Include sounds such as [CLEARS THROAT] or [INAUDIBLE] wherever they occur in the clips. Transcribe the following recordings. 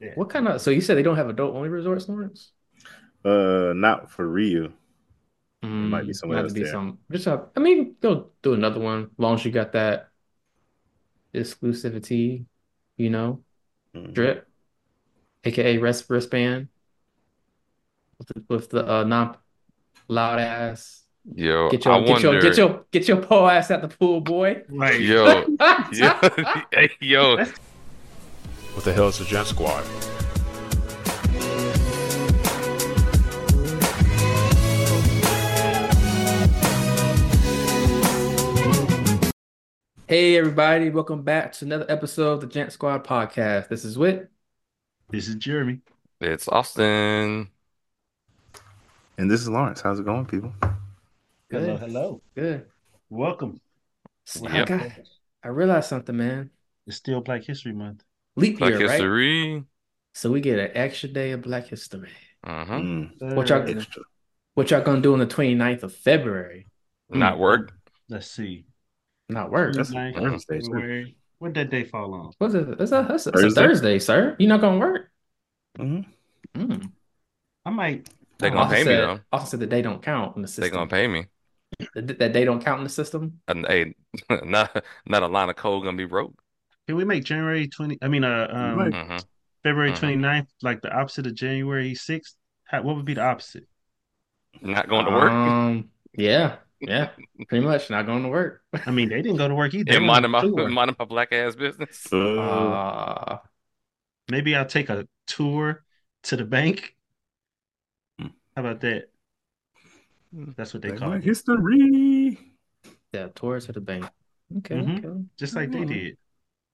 Yeah. What kind of? So you said they don't have adult only resorts, Lawrence? Uh, not for Rio. might be Mm, somewhere might else be there. some. Just a, I mean, go do another one. As long as you got that exclusivity, you know, Mhm. drip, aka wrist wristband with the, with the uh, non loud ass. Yo, Get I your get your get your get your poor ass at the pool, boy. Right. Yo, [LAUGHS] [LAUGHS] yo, hey, yo. What the hell is the Jant Squad? Hey everybody, welcome back to another episode of the Jant Squad podcast. This is Wit. This is Jeremy. It's Austin. And this is Lawrence. How's it going, people? Hello, Good, hello. good. Welcome. I Yep. got, I realized something, man. It's still Black History Month. Leap Black year, right? history. So we get an extra day of Black History. Uh-huh. Mm, What y'all- extra. What y'all gonna do on the 29th of February? Not work. Let's see. Not work. That's 29th a Thursday, too. February. When did that day fall on? What's it? It's a, it's a, it's a Thursday? Thursday, sir. You're not gonna work? Mhm. Mm. I might. They Oh, gonna Austin pay me said, though. Austin said that they don't count in the system. They system. gonna pay me. That, that day don't count in the system. And hey, [LAUGHS] not not a line of code gonna be broke. Can we make January 20? I mean, uh, um, Right. hmm February Mhm. 29th, like the opposite of January 6th? How, what would be the opposite? Not going to work. Um, yeah, yeah, [LAUGHS] pretty much not going to work. I mean, they didn't go to work either. They And minding my minding my black ass business. Uh, Uh, Maybe I'll take a tour to the bank. How about that? That's what they call it. history. yeah, towards to the bank. Okay, Mhm. okay. Just like they did.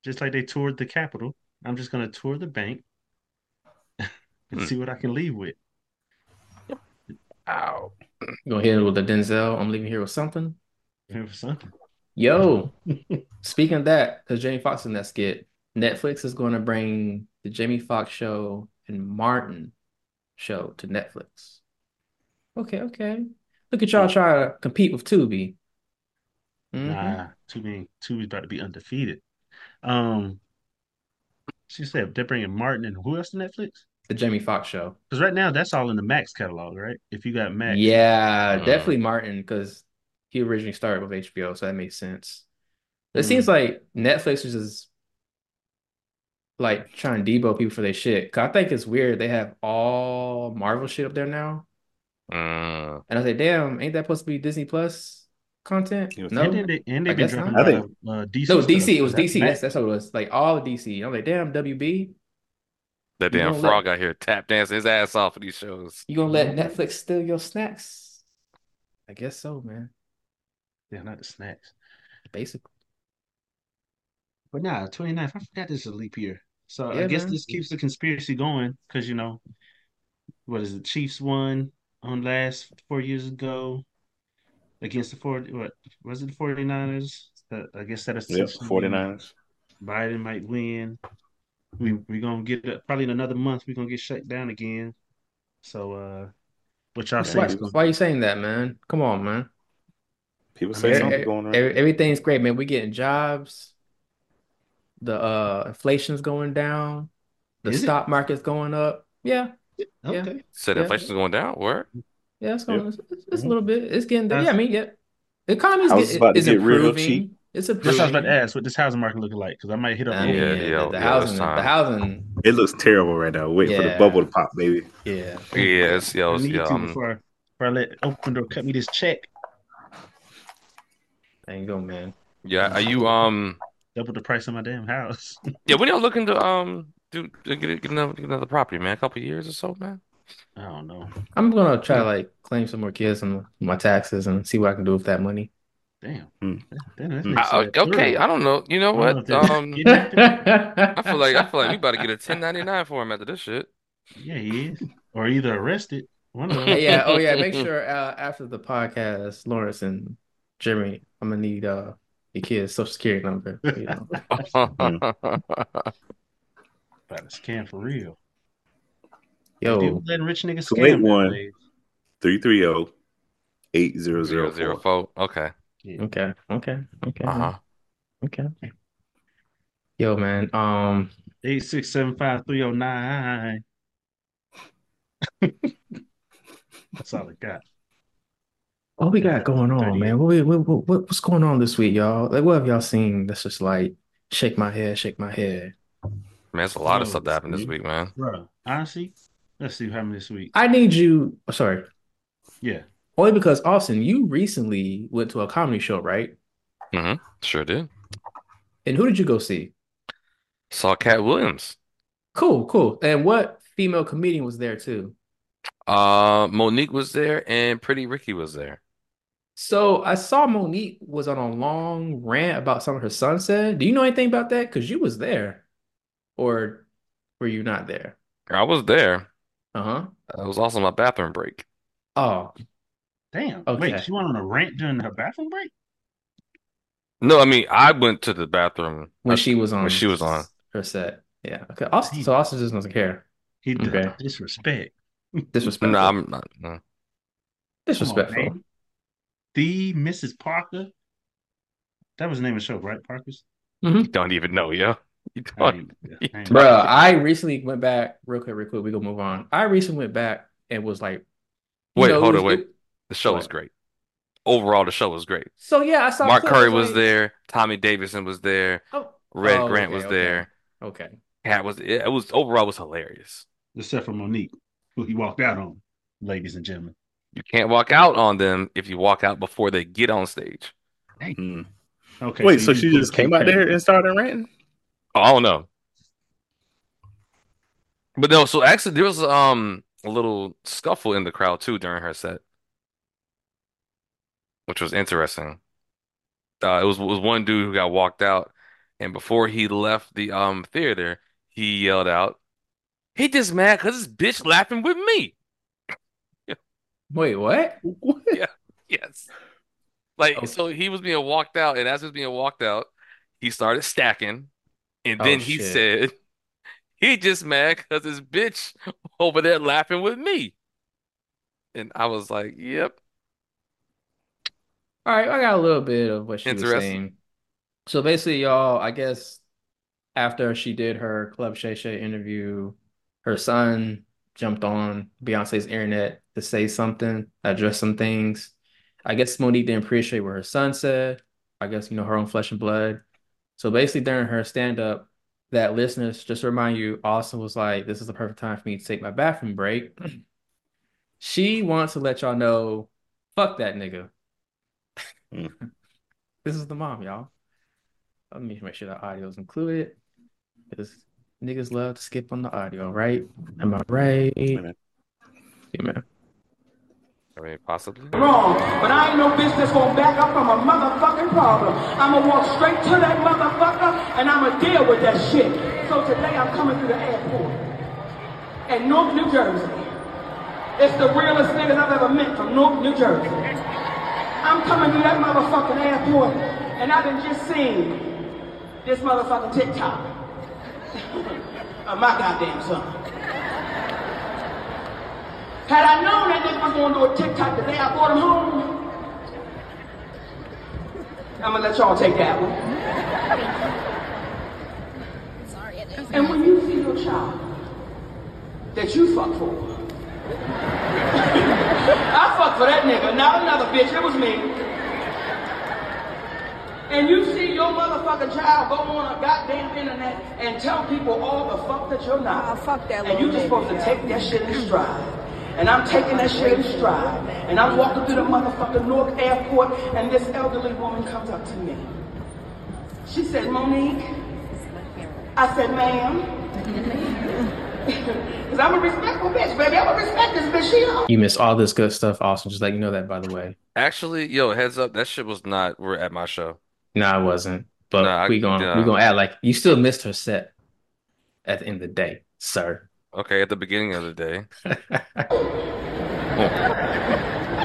Just like they toured the Capitol. I'm just going to tour the bank [LAUGHS] and Hmm. see what I can leave with. Ow. You gonna hit it with the Denzel? I'm leaving here with something. Here for something. Yo, [LAUGHS] speaking of that, because Jamie Foxx in that skit, Netflix is going to bring the Jamie Foxx show and Martin show to Netflix. Okay, okay. Look at y'all try to compete with Tubi. Mhm. Nah, too many. Tubi's about to be undefeated. Um, she said they're bringing Martin and who else to Netflix? The Jamie Foxx show. Because right now that's all in the Max catalog, right? If you got Max, Yeah, Mhm. definitely Martin because he originally started with HBO, so that makes sense. It Mhm. seems like Netflix is just like trying to debo people for their shit. 'Cause I think it's weird they have all Marvel shit up there now, Mm. and I say, damn, ain't that supposed to be Disney Plus content? Yes. No, and then they and I they've been dropping not. a I lot of uh, DC. no, DC. stuff. It was That's DC. Max. That's that's what it was. Like all of DC. I'm like, damn, WB, That You damn gonna frog out here tap dancing his ass off for these shows. you gonna let Mhm. Netflix steal your snacks? I guess so, man. Yeah, not the snacks. Basically. But nah, 29th. I forgot this is a leap year. So I guess man. this keeps the conspiracy going because you know, what is the Chiefs won on last four years ago against the 40. What was it? The 49ers. Uh, I guess that is Yep, 49ers. Biden might win. We we gonna get it probably in another month. We're gonna get shut down again. So uh, what y'all say? Why, is gonna- why you saying that, man? Come on, man. People I say mean, something Every- going on. every- everything's great, man. We getting jobs. The uh inflation's going down. The Is it? stock market's going up. Yeah, Okay. Said Yeah. inflation's going down. Where? Yeah, it's going. It's, it's, it's a Mhm. little bit. It's getting there. Yeah, I mean, yeah. The economy's Houses get, is get real improving. cheap. It's That's what I was about to ask. What this housing market looking like? Because I might hit up. I mean, Yeah, yeah, yeah, the yeah, housing, the housing, It looks terrible right now. Wait for the bubble to pop, baby. yeah. Yes, yo, I need yo. to um, before, before I let Opendoor cut me this check. There you go, man. yeah. Are you um? Double the price of my damn house. Yeah. When y'all looking to um do to get, get another get another property, man? A couple years or so, man. I don't know. I'm gonna try to like claim some more kids on my taxes and see what I can do with that money. Damn. Hmm. Damn, that Hmm. I- okay. I don't know. You know I what? know Um, [LAUGHS] I feel like I feel like we about to get a 1099 for him after this shit. Yeah, he is. Or either arrested. One of [LAUGHS] them. Yeah, oh yeah. Make [LAUGHS] sure uh, after the podcast, Lawrence and Jeremy, I'm gonna need uh your kids' social security number. You know. About to scam for real. Yo, People letting rich niggas scam one. 330 8004. Zero zero four. Okay. Yeah. okay, okay, okay, Uh huh. okay. Yo, man. Um, Eight six seven five three zero nine. [LAUGHS] That's all I got. What we got going on, man? What, we- what, what, what- what's going on this week, y'all? Like, what have y'all seen that's just like shake my head, shake my head? Man, it's a lot of Oh, stuff that happened this week, man. Bro, honestly, let's see how many this week. I need you, oh, sorry, Yeah. only because Austin, you recently went to a comedy show, right? hmm Sure did. And who did you go see? Saw Katt Williams. Cool, cool. And what female comedian was there too? Uh, Mo'Nique was there and Pretty Ricky was there. So I saw Mo'Nique was on a long rant about something her son said. Do you know anything about that? Because you was there, or were you not there? I was there. Uh-huh. It was also my bathroom break. Oh, Damn. Okay. Wait, she went on a rant during her bathroom break? No, I mean I went to the bathroom when uh, she was on when she was on. her set. Yeah. Okay. Austin, so Austin just doesn't care. He did Okay. disrespect. [LAUGHS] Disrespectful. No, I'm not. No. Come on, Disrespectful. The Mrs. Parker. That was the name of the show, right? Parker's? You don't even know, yo. [LAUGHS] You I don't. ain't- I ain't- Bro, I recently went back real quick, real quick. We gonna move on. I recently went back and was like, Wait, know, hold was- on, wait. The show was great. Overall, the show was great. So yeah, I saw Mark Curry was like- there. Tommy Davidson was there. Oh, Red oh, Grant okay, was okay, there. Okay. Katt was. It, it was overall it was hilarious. Except for Mo'Nique, who he walked out on, ladies and gentlemen. You can't walk out on them if you walk out before they get on stage. Hmm. Okay. Wait, so you she just came out there and started ranting? Oh, I don't know. But no, so actually there was um a little scuffle in the crowd too during her set, which was interesting. Uh, it was it was one dude who got walked out, and before he left the um theater, he yelled out, "He just mad because this bitch laughing with me." Wait, what? [LAUGHS] What? Yes. Like, Oh. so he was being walked out, and as he was being walked out, he started stacking, and Oh, then he shit. said, he just mad because his bitch [LAUGHS] over there laughing with me. And I was like, yep. All right, I got a little bit of what she was saying. So basically, y'all, I guess after she did her Club Shay Shay interview, her son jumped on Beyonce's internet to say something, address some things. I guess Mo'Nique didn't appreciate what her son said. I guess, you know, her own flesh and blood. So basically, during her stand-up, that listeners, just to remind you, Austin was like, this is the perfect time for me to take my bathroom break. [CLEARS THROAT] She wants to let y'all know, fuck that nigga. Hmm. [LAUGHS] This is the mom, y'all. Let me make sure the audio is included. Because niggas love to skip on the audio, right? Am I right? Yeah, man. I mean, possibly. wrong. But I ain't no that's gonna back up from a motherfucking problem. I'ma walk straight to that motherfucker and I'ma deal with that shit. So today I'm coming through the airport in Newark, New Jersey. It's the realest niggas I've ever met from Newark, New Jersey. I'm coming through that motherfucking airport and I've been just seen this motherfucking TikTok [LAUGHS] of oh, my goddamn son. Had I known that nigga was gonna do a TikTok the day I brought him home, I'm gonna let y'all take that one. And when you see your child that you fuck for, [LAUGHS] I fuck for that nigga, not another bitch, it was me. And you see your motherfucking child go on a goddamn internet and tell people all the fuck that you're not. Ah, fuck that And you just supposed to baby, take that shit in stride. And I'm taking that shit in stride. And I'm walking through the motherfucking Newark airport and this elderly woman comes up to me. She said, Mo'Nique. I said, ma'am. [LAUGHS] Because I'm a respectful bitch, baby. I'm a respect this bitch. She know. You miss all this good stuff, Austin. Just let you know that, by the way. Actually, yo, heads up, that shit was not we're at my show. No, I wasn't. But Nah, I- we gonna yeah. we gonna add like you still missed her set at the end of the day, sir. Okay, at the beginning of the day. [LAUGHS]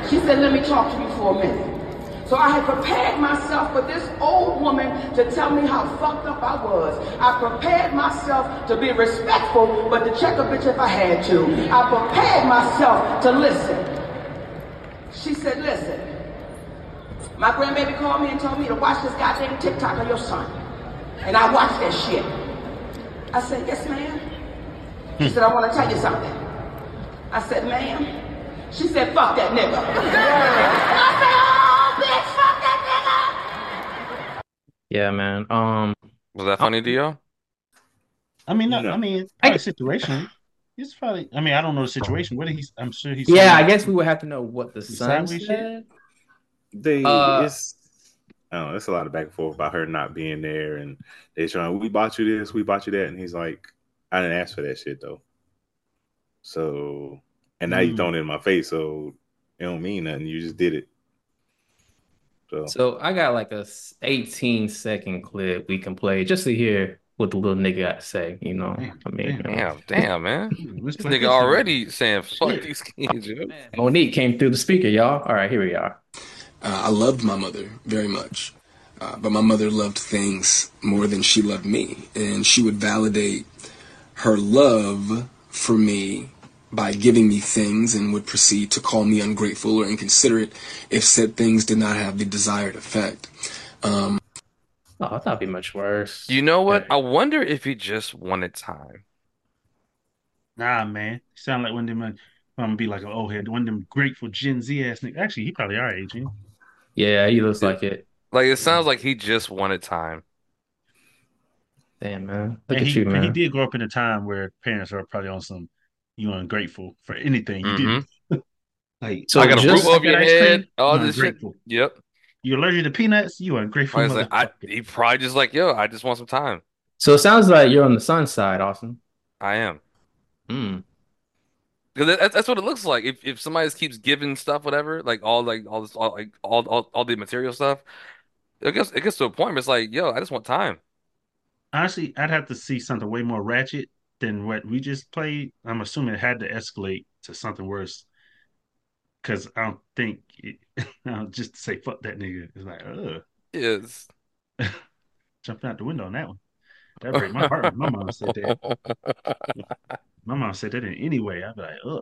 She said, let me talk to you for a minute. So I had prepared myself for this old woman to tell me how fucked up I was. I prepared myself to be respectful, but to check a bitch if I had to. I prepared myself to listen. She said, listen. My grandbaby called me and told me to watch this goddamn TikTok of your son. And I watched that shit. I said, yes, ma'am. She said, I want to tell you something. I said, ma'am. She said, fuck that nigga. [LAUGHS] I said, oh, bitch, fuck that nigga. Yeah, man. Um, Was that funny to you? I mean, no, No. I mean, I- probably situation. It's probably. I mean, I don't know the situation. What did he? I'm sure he's. yeah, I guess we would have to know what the son sideways said. They Uh, it's I don't know, it's a lot of back and forth about her not being there and they trying we bought you this, we bought you that, and he's like, I didn't ask for that shit though. So and now you Mm. throwing it in my face, so it don't mean nothing. You just did it. So, So I got like a 18 second clip we can play just to hear what the little nigga got to say. You know, Damn, I mean, damn. you know. Damn, damn, man. [LAUGHS] This nigga this already saying fuck Shit. these kids, yo. Mo'Nique came through the speaker, y'all. All right, here we are. Uh, I loved my mother very much, uh, but my mother loved things more than she loved me, and she would validate her love for me by giving me things and would proceed to call me ungrateful or inconsiderate if said things did not have the desired effect. Um, Oh, I thought it'd be much worse. You know what? I wonder if he just wanted time. Nah, man. Sound like one of them. uh, I'm gonna be like an old head. One of them grateful Gen Z ass niggas. Actually, he probably our age. ain't Yeah, he looks like it. Like it sounds like he just wanted time. Damn, man. he? Look And at he, you, and he did grow up in a time where parents are probably on some. You ungrateful for anything you Mhm. do. [LAUGHS] like So I got a just- roof over your Get ice cream? head, all You this shit. Yep. You allergic to peanuts? You ungrateful I like, I, he probably just like, yo, I just want some time. So it sounds like you're on the sun side, Austin. I am. Hmm. Because that's, that's what it looks like. If if somebody just keeps giving stuff, whatever, like all like all this, all like all all, all the material stuff, it gets it gets to a point where it's like, yo, I just want time. Honestly, I'd have to see something way more ratchet than what we just played. I'm assuming it had to escalate to something worse. Because I don't think it, [LAUGHS] just to say fuck that nigga is like, ugh, Yes. [LAUGHS] jumping out the window on that one. That break my heart. My mom said that. [LAUGHS] My mom said that in any way. I'd be like, ugh.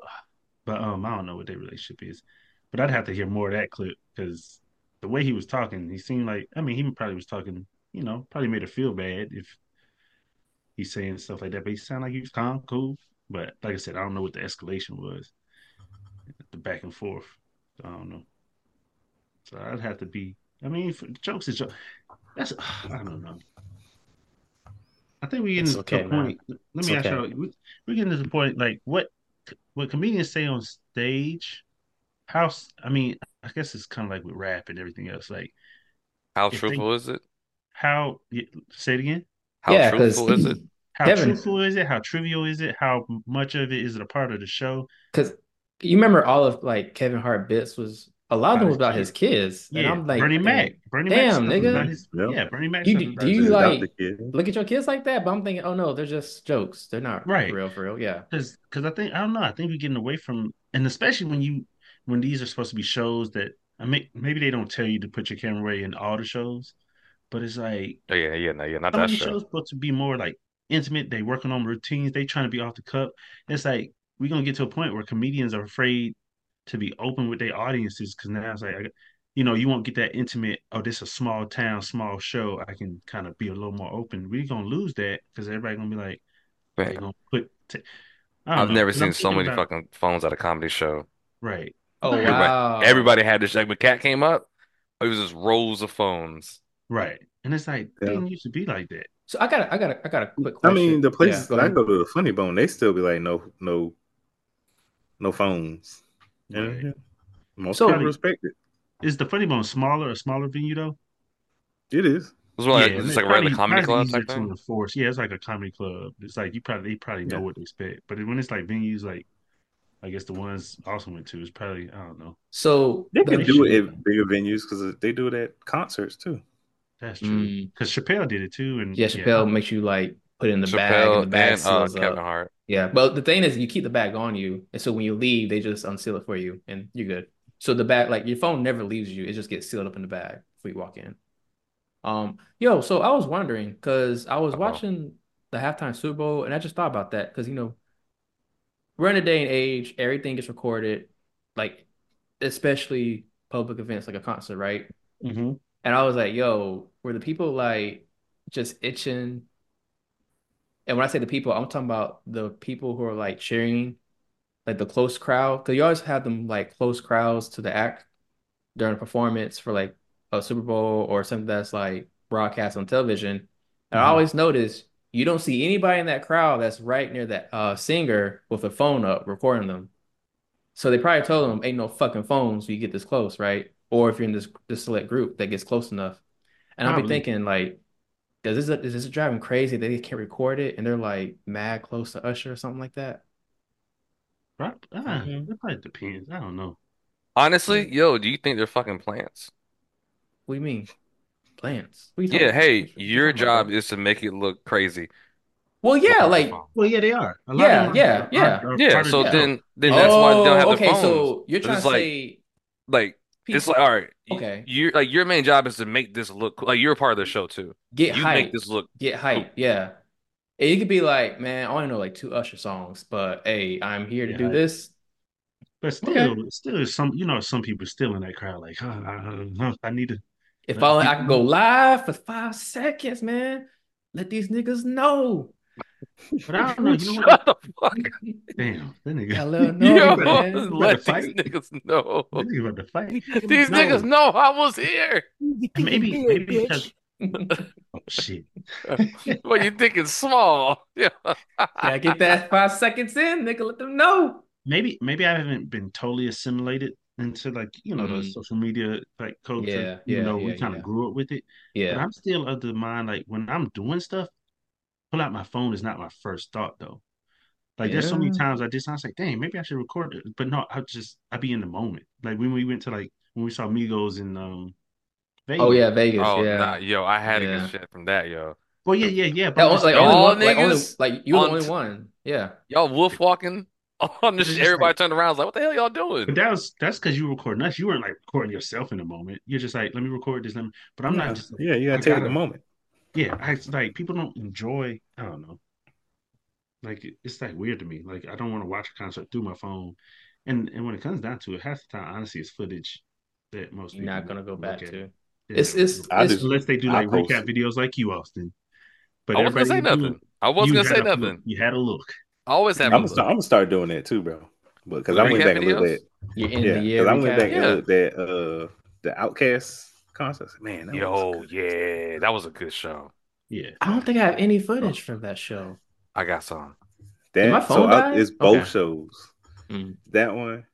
But um, I don't know what their relationship is. But I'd have to hear more of that clip because the way he was talking, he seemed like I mean, he probably was talking, you know, probably made her feel bad if he's saying stuff like that. But he sounded like he was calm, cool. But like I said, I don't know what the escalation was, the back and forth. I don't know. So I'd have to be. I mean, for, jokes is joke. That's [SIGHS] I don't know. I think we're getting It's to okay, a man. point. Let It's me ask okay. you: we, we're getting to the point like what what comedians say on stage. How I mean, I guess it's kind of like with rap and everything else. Like How If they- truthful is it? how yeah, say it again. How yeah, because truthful is it? How Kevin- truthful is it? How trivial is it? How much of it is it a part of the show? Because you remember all of like Kevin Hart bits was a lot of them was about his kids. And Yeah, I'm like, Bernie damn, Mac. Bernie damn, Mac. nigga. About his, Yep. Yeah, Bernie Mac. You- do you like- the kid. look at your kids like that, but I'm thinking, oh no, they're just jokes. They're not Right. real for real. Yeah. because because I think I don't know. I think we're getting away from, and especially when you when these are supposed to be shows that I mean, maybe they don't tell you to put your camera away in all the shows, but it's like Oh, yeah, yeah, no, yeah, not that show. shows supposed to be more like intimate. They working on routines. They trying to be off the cup. It's like we're gonna get to a point where comedians are afraid to be open with their audiences because now it's like, I, you know, you won't get that intimate. Oh, this is a small town, small show. I can kind of be a little more open. We're gonna lose that because everybody gonna be like, Man, they're gonna put. T- I've know. never 'Cause I'm seen so many about- fucking phones at a comedy show. Right. Oh Everybody- wow. Everybody had this. Like when Katt came up, it was just rolls of phones. Right. And it's like, Yeah. didn't used to be like that. So I got I got I got a quick question. I mean, the Yeah, places go that I go to, the Funny Bone, they still be like, no, no, no phones. Right. yeah, most So- people respect it. Is the Funny Bone smaller, a smaller venue though? It is. It was more like and it's like a regular probably- comedy club easier type to thing. enforce. Yeah, it's like a comedy club. It's like you probably they probably know Yeah. what to expect. But when it's like venues like I guess the ones also went to is probably I don't know. So They the- can do it at bigger venues because they do it at concerts too. That's true. Mm, Because Chappelle did it too, and yeah, Chappelle makes you like put it in the bag, and the bag and uh, seals Kevin up. Hart. Yeah, but the thing is, you keep the bag on you, and so when you leave, they just unseal it for you, and you're good. So the bag, like your phone, never leaves you; it just gets sealed up in the bag before you walk in. Um, yo, so I was wondering because I was Uh-oh. watching the halftime Super Bowl, and I just thought about that because you know we're in a day and age, everything gets recorded, like especially public events like a concert, right? And I was like, yo, were the people like just itching? And when I say the people, I'm talking about the people who are like cheering, like the close crowd. Because you always have them like close crowds to the act during a performance for like a Super Bowl or something that's like broadcast on television. And I Mhm. always notice you don't see anybody in that crowd that's right near that uh, singer with a phone up recording them. So they probably told them, "Ain't no fucking phones. You get this close, right?" Or if you're in this this select group that gets close enough. And I'll be thinking like, does this is this driving crazy that they can't record it and they're like mad close to Usher or something like that? Right? Ah, Mhm. It probably depends. I don't know. Honestly, yo, do you think they're fucking plants? What do you mean? Plants? You Yeah, about? hey, What your job is to make it look crazy. Well, yeah, like Well, yeah, they are. A lot Yeah, of them yeah, are, yeah. are, are Yeah, so yeah. then then that's why they don't have Oh, the okay. So you're But trying to like say like it's like all right, okay, you're like your main job is to make this look. Like you're a part of the show too. get You make hype, this look get cool. hype, yeah. it could be like, man, I only know like two Usher songs, but hey, I'm here to Yeah, do I- this. But still, Okay. still some, you know, some people still in that crowd, like, oh, I, I need to. If Let the only I people could go [LAUGHS] live for five seconds, man. Let these niggas know. But I don't know. You know [LAUGHS] what? Shut the fuck Damn, that nigga. Gotta let 'em know, Yo, better- man. let these fight. niggas know. That nigga about to fight. These No. niggas know I was here. And maybe, [LAUGHS] maybe because oh shit. [LAUGHS] Well, you think it's small. Yeah. Gotta get that five seconds in, nigga. Let them know. maybe maybe I haven't been totally assimilated into like you know the Mhm. social media like culture. Yeah, even yeah, though we kind of yeah. grew up with it. Yeah, But Yeah. I'm still of the mind like when I'm doing stuff, pull out my phone is not my first thought though. Like there's so many times I just I was like, dang, maybe I should record it. But no, I just I be in the moment. Like when we went to like when we saw Migos in um Vegas. Oh yeah, Vegas. Oh yeah. nah, yo, I had to Yeah. get shit from that, yo. Well, yeah, yeah, yeah. But That was like saying, only Y'all one, like only niggas like you were the only t- one. Yeah. Y'all wolf walking [LAUGHS] on the It's sh- just everybody like- turned around. I was like, what the hell y'all doing? But that was that's because you were recording us. You weren't like recording yourself in the moment. You're just like, let me record this. Let me. But I'm yeah. not just like, yeah, you gotta take gotta- the moment. Yeah. I like people don't enjoy. I don't know. Like it- it's like weird to me. Like I don't want to watch a concert through my phone. And and when it comes down to it, half the time, honestly, it's footage that most You're people not gonna go back at. to. Yeah. It's it's it's just- unless they do like post recap videos like you, Austin. But I wasn't gonna say everybody nothing. do- I wasn't gonna say had a look. nothing. You had a look. I always have I'm a gonna, start. I'm gonna start doing that too, bro. But because I Recap went back and looked videos? at yeah, because I went recap. back and Yeah. looked at uh the OutKast concert. Man, that was Yo, good. yeah, that was a good show. Yeah. I don't think I have any footage from that show. I got some. That my so phone I, it's both Okay. shows. Mm. That one,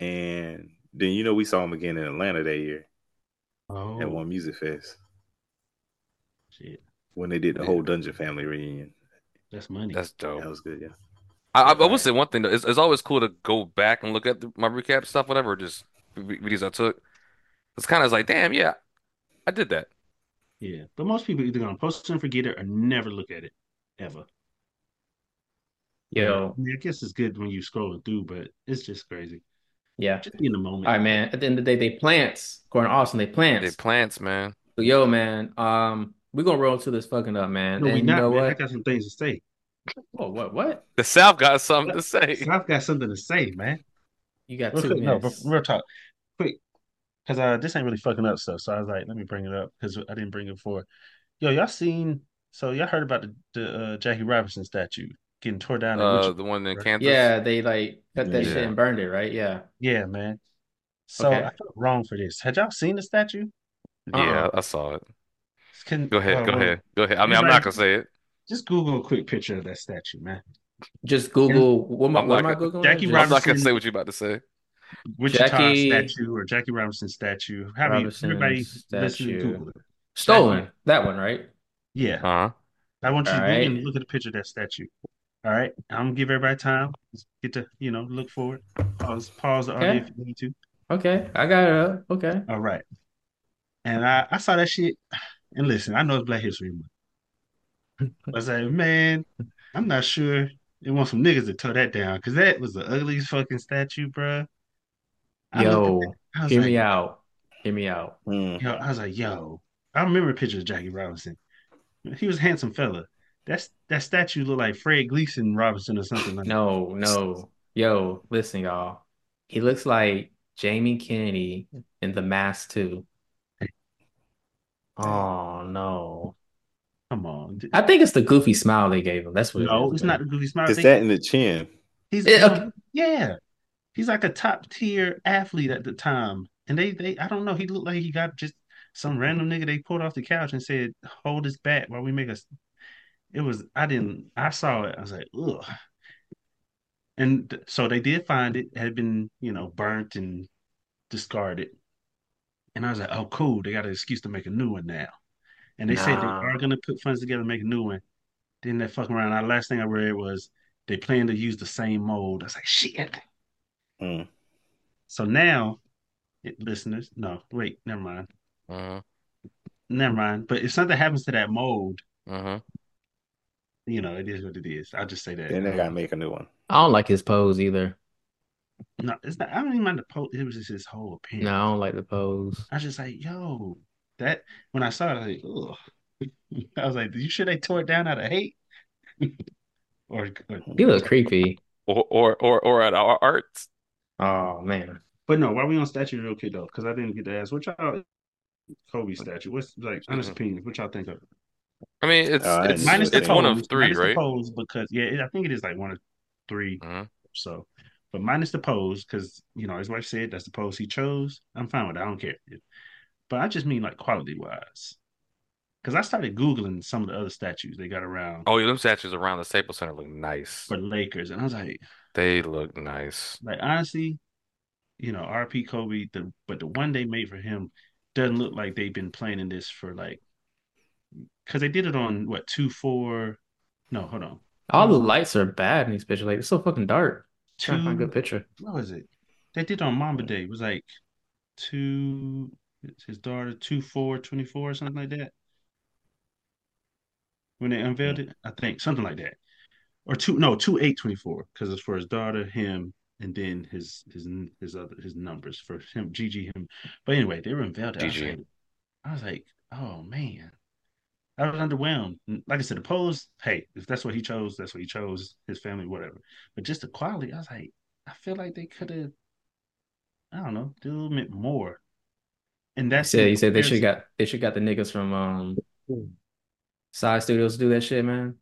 and then you know we saw him again in Atlanta that year Oh at one music fest shit. when they did the Yeah. whole Dungeon Family reunion. That's money. That's dope. That was good. Yeah. I, I, I would say one thing though. It's, it's always cool to go back and look at the, my recap stuff, whatever, just videos I took. It's kind of like, damn, yeah, I did that. Yeah, but most people either gonna post it and forget it or never look at it ever. Yo, I, mean, I guess it's good when you scrolling through, but it's just crazy. yeah. Just be in the moment. All right, man. At the end of the day, they plants. According to Austin, they They plants. plants, man. So, yo, man. Um, we're gonna roll to this fucking up, man. no, we and you not. know man. I got some things to say. Oh, what? What? The South got something to say. So I've got something to say, man. You got Real two quick, no, but real talk, quick, because uh, this ain't really fucking up stuff. So I was like, let me bring it up because I didn't bring it before. Yo, y'all seen? So y'all heard about the, the uh, Jackie Robinson statue getting tore down? Uh, the one in right? Kansas. Yeah, they like cut that Yeah. shit and burned it, right? Yeah. Yeah, man. So Okay. I felt wrong for this. Had y'all seen the statue? Yeah, Uh-uh. I saw it. Can, Go ahead, uh, go well, ahead, go ahead. I mean, I'm anybody- not gonna say it. Just Google a quick picture of that statue, man. Just Google. What am I, I'm what not am I googling? Jackie Robinson. I'm not gonna say what you're about to say. Wichita Jackie- statue or Jackie Robinson statue. How many Robinson everybody listening statue. Google it. Stolen. That one, right? Yeah. Huh? I want you to All Google right. look at the picture of that statue. All right. I'm gonna give everybody time. Just get to, you know, look for it. Pause pause the audio if you need to. Okay, I got it up. Okay. All right. And I, I saw that shit. And listen, I know it's Black History Month. [LAUGHS] I was like, man, I'm not sure they want some niggas to tear that down because that was the ugliest fucking statue, bruh. I looked at Yo, that, I was hear like, me out. Hear me out. Mm. yo, I was like, yo, I remember a picture of Jackie Robinson. He was a handsome fella. That's that statue looked like Fred Gleason Robinson or something like No, no. Yo, listen, y'all. He looks like Jamie Kennedy in The Mask too. Oh no. Come on. I think it's the goofy smile they gave him. That's what. no, it is, it's man. not the goofy smile. It's that in the chin. He's Yeah, no, okay. yeah. He's like a top tier athlete at the time. And they they I don't know, he looked like he got just some random nigga they pulled off the couch and said, Hold his back while we make us it was I didn't I saw it, I was like, ugh. And so they did find it, had been, you know, burnt and discarded. And I was like, oh cool, they got an excuse to make a new one now. And they said they are gonna put funds together to make a new one. Then they fucking around. The last thing I read was they plan to use the same mold. I was like, shit. Mm. So now, listeners, no, wait, never mind, Uh-huh. never mind. But if something happens to that mold, Uh-huh. you know, it is what it is. I'll just say that. Then they gotta make a new one. I don't like his pose either. No, it's not. I don't even mind the pose. It was just his whole appearance. No, I don't like the pose. I was just like, yo, that. When I saw it, I was like, ugh. [LAUGHS] I was like, you sure they tore it down out of hate? [LAUGHS] or, or He look creepy. Or or or or at our arts. Oh man. But no, why we on statue real quick though? Because I didn't get to ask what y'all Kobe statue. What's like honest opinions? What y'all think of? I mean, it's Uh, it's Minus the it's one of three, minus right? pose because yeah, it- I think it is like one of 3 Mhm. or so. But minus the pose because you know, as wife said, that's the pose he chose. I'm fine with that. I don't care. But I just mean like quality wise. Because I started googling some of the other statues they got around Oh, yeah, them statues around the Staples Center look nice. for Lakers, and I was like, They look nice. like honestly, you know, RP Kobe, the but the one they made for him doesn't look like they've been planning this for like because they did it on what two four no hold on All the um, lights are bad in these pictures. Like it's so fucking dark. Trying to find a two good picture. what was it they did it on Mamba Day it was like two his daughter two four twenty four or something like that when they unveiled hmm. it I think something like that or two no two eight twenty four because it's for his daughter him and then his his his other his numbers for him Gigi him but anyway they were unveiled. I was GG. like, I was like oh man I was underwhelmed. Like I said, the pose, hey, if that's what he chose, that's what he chose, his family, whatever. But just the quality, I was like, I feel like they could have, I don't know, do a little bit more. And that's in you said they should got they should got the niggas from um Side Studios to do that shit, man.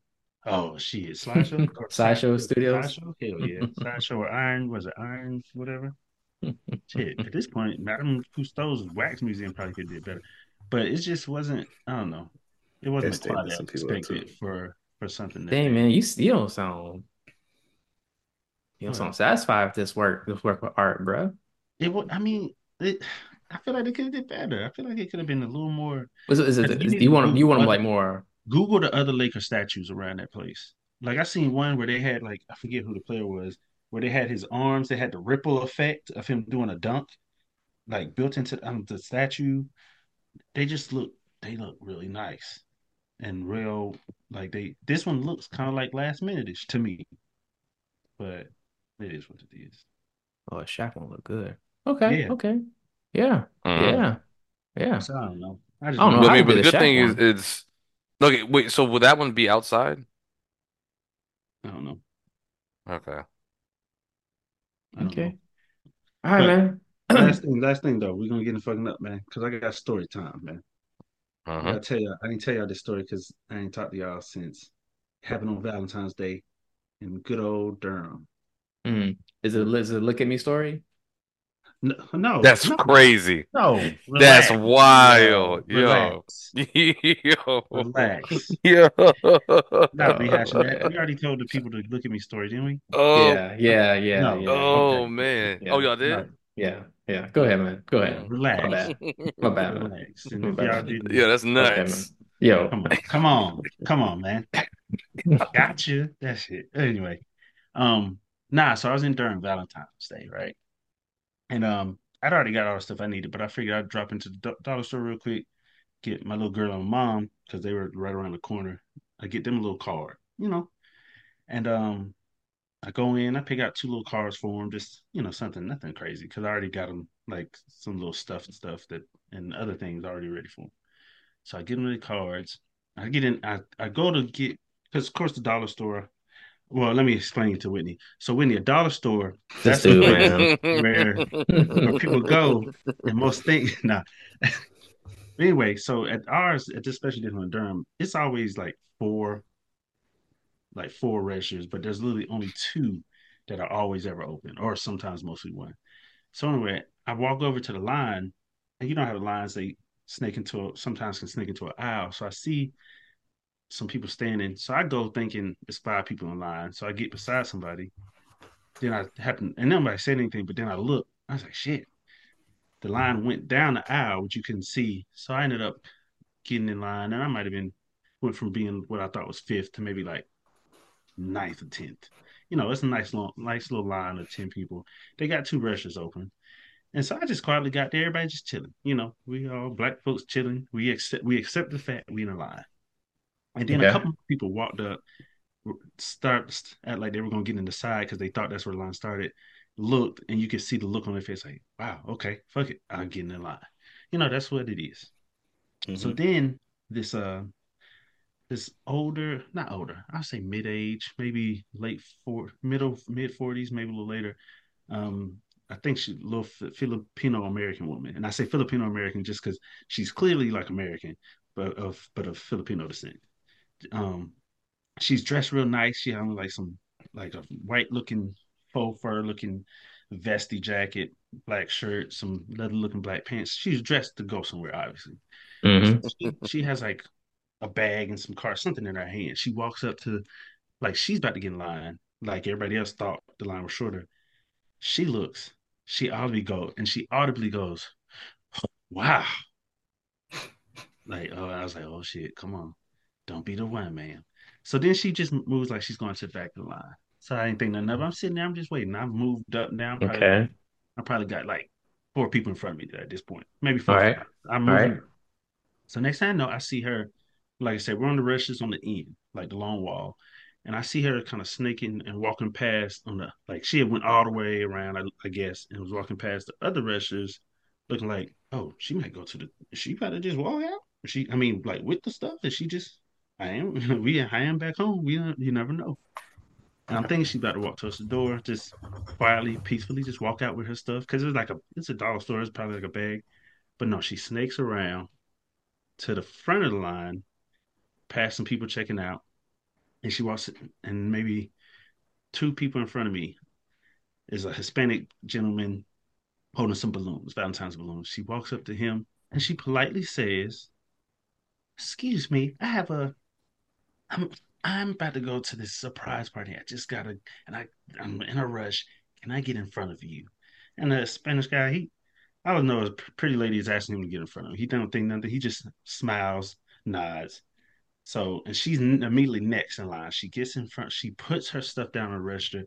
Oh shit, slideshow, Or [LAUGHS] Sideshow Studios. Sideshow, hell yeah, [LAUGHS] sideshow or Iron, was it Iron, whatever. [LAUGHS] Shit, at this point, Madame Cousteau's wax museum probably could do better, but it just wasn't. I don't know, it wasn't That's the quality I taking some people up, expected for for something. That Dang man, you you don't sound you don't What? sound satisfied with this work this work of art, bro. It would. I mean, it. I feel like they could have did better. I feel like it could have been a little more. Is it, is it, You you want them you want them like more Google the other Laker statues around that place. Like I seen one where they had like I forget who the player was, where they had his arms. They had the ripple effect of him doing a dunk, like built into um, the statue. They just look. They look really nice and real. Like they. This one looks kind of like last minute-ish to me, but it is what it is. Oh, a Shaq won't look good. Okay, Yeah. okay. Yeah, Mhm. yeah, yeah. So I don't know. I just I don't know But I mean, they but the good thing Shaq is, it's okay. Wait, so would that one be outside? I don't know. Okay. I don't know. Okay. All right, man. last [CLEARS THROAT] thing, last thing though, we're gonna get in fucking up, man. Cause I got story time, man. I Uh-huh. gotta tell you, I didn't tell y'all this story because I ain't talked to y'all since it happened on Valentine's Day in good old Durham. Mm. Is it is it a look at me story? No, no, That's no, crazy. no. That's wild. Yo. Relax. [LAUGHS] Yo. Relax. Yo. Not rehashing that. We already told the people to look at me story, didn't we? Oh. Yeah, yeah, yeah, No. yeah. Oh Okay. man. Yeah. Oh, y'all did? No, Yeah, yeah. Go ahead, man. Go ahead. relax. My bad. My bad. Relax. My bad. didn't, Yeah, that's Okay, nuts. man. Yo. come on, come on, come on, man. Gotcha. That's it. Anyway, um, nah. So I was in Durham Valentine's Day, right? And um, I'd already got all the stuff I needed, but I figured I'd drop into the dollar store real quick, get my little girl and mom because they were right around the corner. I get them a little card, you know, and um, I go in, I pick out two little cards for them, just you know, something, nothing crazy, because I already got them like some little stuff and stuff that and other things already ready for them. So I get them the cards. I get in. I I go to get because of course the dollar store. Well, let me explain to Whitney. So Whitney, a dollar store, that's the dude, place man. where where people go [LAUGHS] and most things. [LAUGHS] Nah, Anyway, so at ours, at this special edition in Durham, it's always like four, like four registers, but there's literally only two that are always ever open, or sometimes mostly one. So anyway, I walk over to the line, and you know how the lines they snake into a, sometimes can snake into an aisle. So I see some people standing. So I go thinking it's five people in line. So I get beside somebody. Then I happen, and nobody said anything, but then I look. I was like, shit. The line went down the aisle, which you couldn't see. So I ended up getting in line, and I might have been went from being what I thought was fifth to maybe like ninth or tenth. You know, it's a nice long, nice little line of ten people. They got two registers open, and so I just quietly got there. Everybody just chilling. You know, we all black folks chilling. We accept we accept the fact we in a line. And then Okay. a couple of people walked up, start act like they were gonna get in the side because they thought that's where the line started. Looked, and you could see the look on their face, like, "Wow, okay, fuck it, I'll get in the line." You know, that's what it is. So Mhm. then this uh this older, not older, I'll say mid age, maybe late four, middle mid forties, maybe a little later. Um, I think she's a little Filipino American woman, and I say Filipino American just because she's clearly like American, but of but of Filipino descent. Um, she's dressed real nice. She has like some like a white looking faux fur looking vesty jacket, black shirt, some leather looking black pants. She's dressed to go somewhere, obviously. Mhm. [LAUGHS] She, she has like a bag and some cards, something in her hand. She walks up to like she's about to get in line, like everybody else thought the line was shorter. She looks, she audibly goes, and she audibly goes, "Wow!" Like, oh, I was like, "Oh shit, come on, don't be the one, man." So then she just moves like she's going to the back of the line. So I didn't think nothing of it. I'm sitting there, I'm just waiting. I've moved up now. Probably, Okay. I probably got like four people in front of me at this point, maybe four. All right. five. I'm moving. right. So next thing I know, I see her, like I said, we're on the rushes on the end, like the long wall. And I see her kind of snaking and walking past on the like she had went all the way around, I, I guess, and was walking past the other registers, looking like, oh, she might go to the she to just walk out. She, I mean, like with the stuff, is she just I am [LAUGHS] we I am back home. We you never know. And I'm thinking she's about to walk towards the door, just quietly, peacefully, just walk out with her stuff. Because it was like a it's a dollar store, it's probably like a bag. But no, she snakes around to the front of the line, past some people checking out, and she walks and maybe two people in front of me is a Hispanic gentleman holding some balloons, Valentine's balloons. She walks up to him and she politely says, "Excuse me, I have a, I'm I'm about to go to this surprise party. I just gotta, and I I'm in a rush. Can I get in front of you?" And the Spanish guy, he, I don't know, a pretty lady is asking him to get in front of him. He don't think nothing. He just smiles, nods. So, and she's immediately next in line. She gets in front. She puts her stuff down on the register.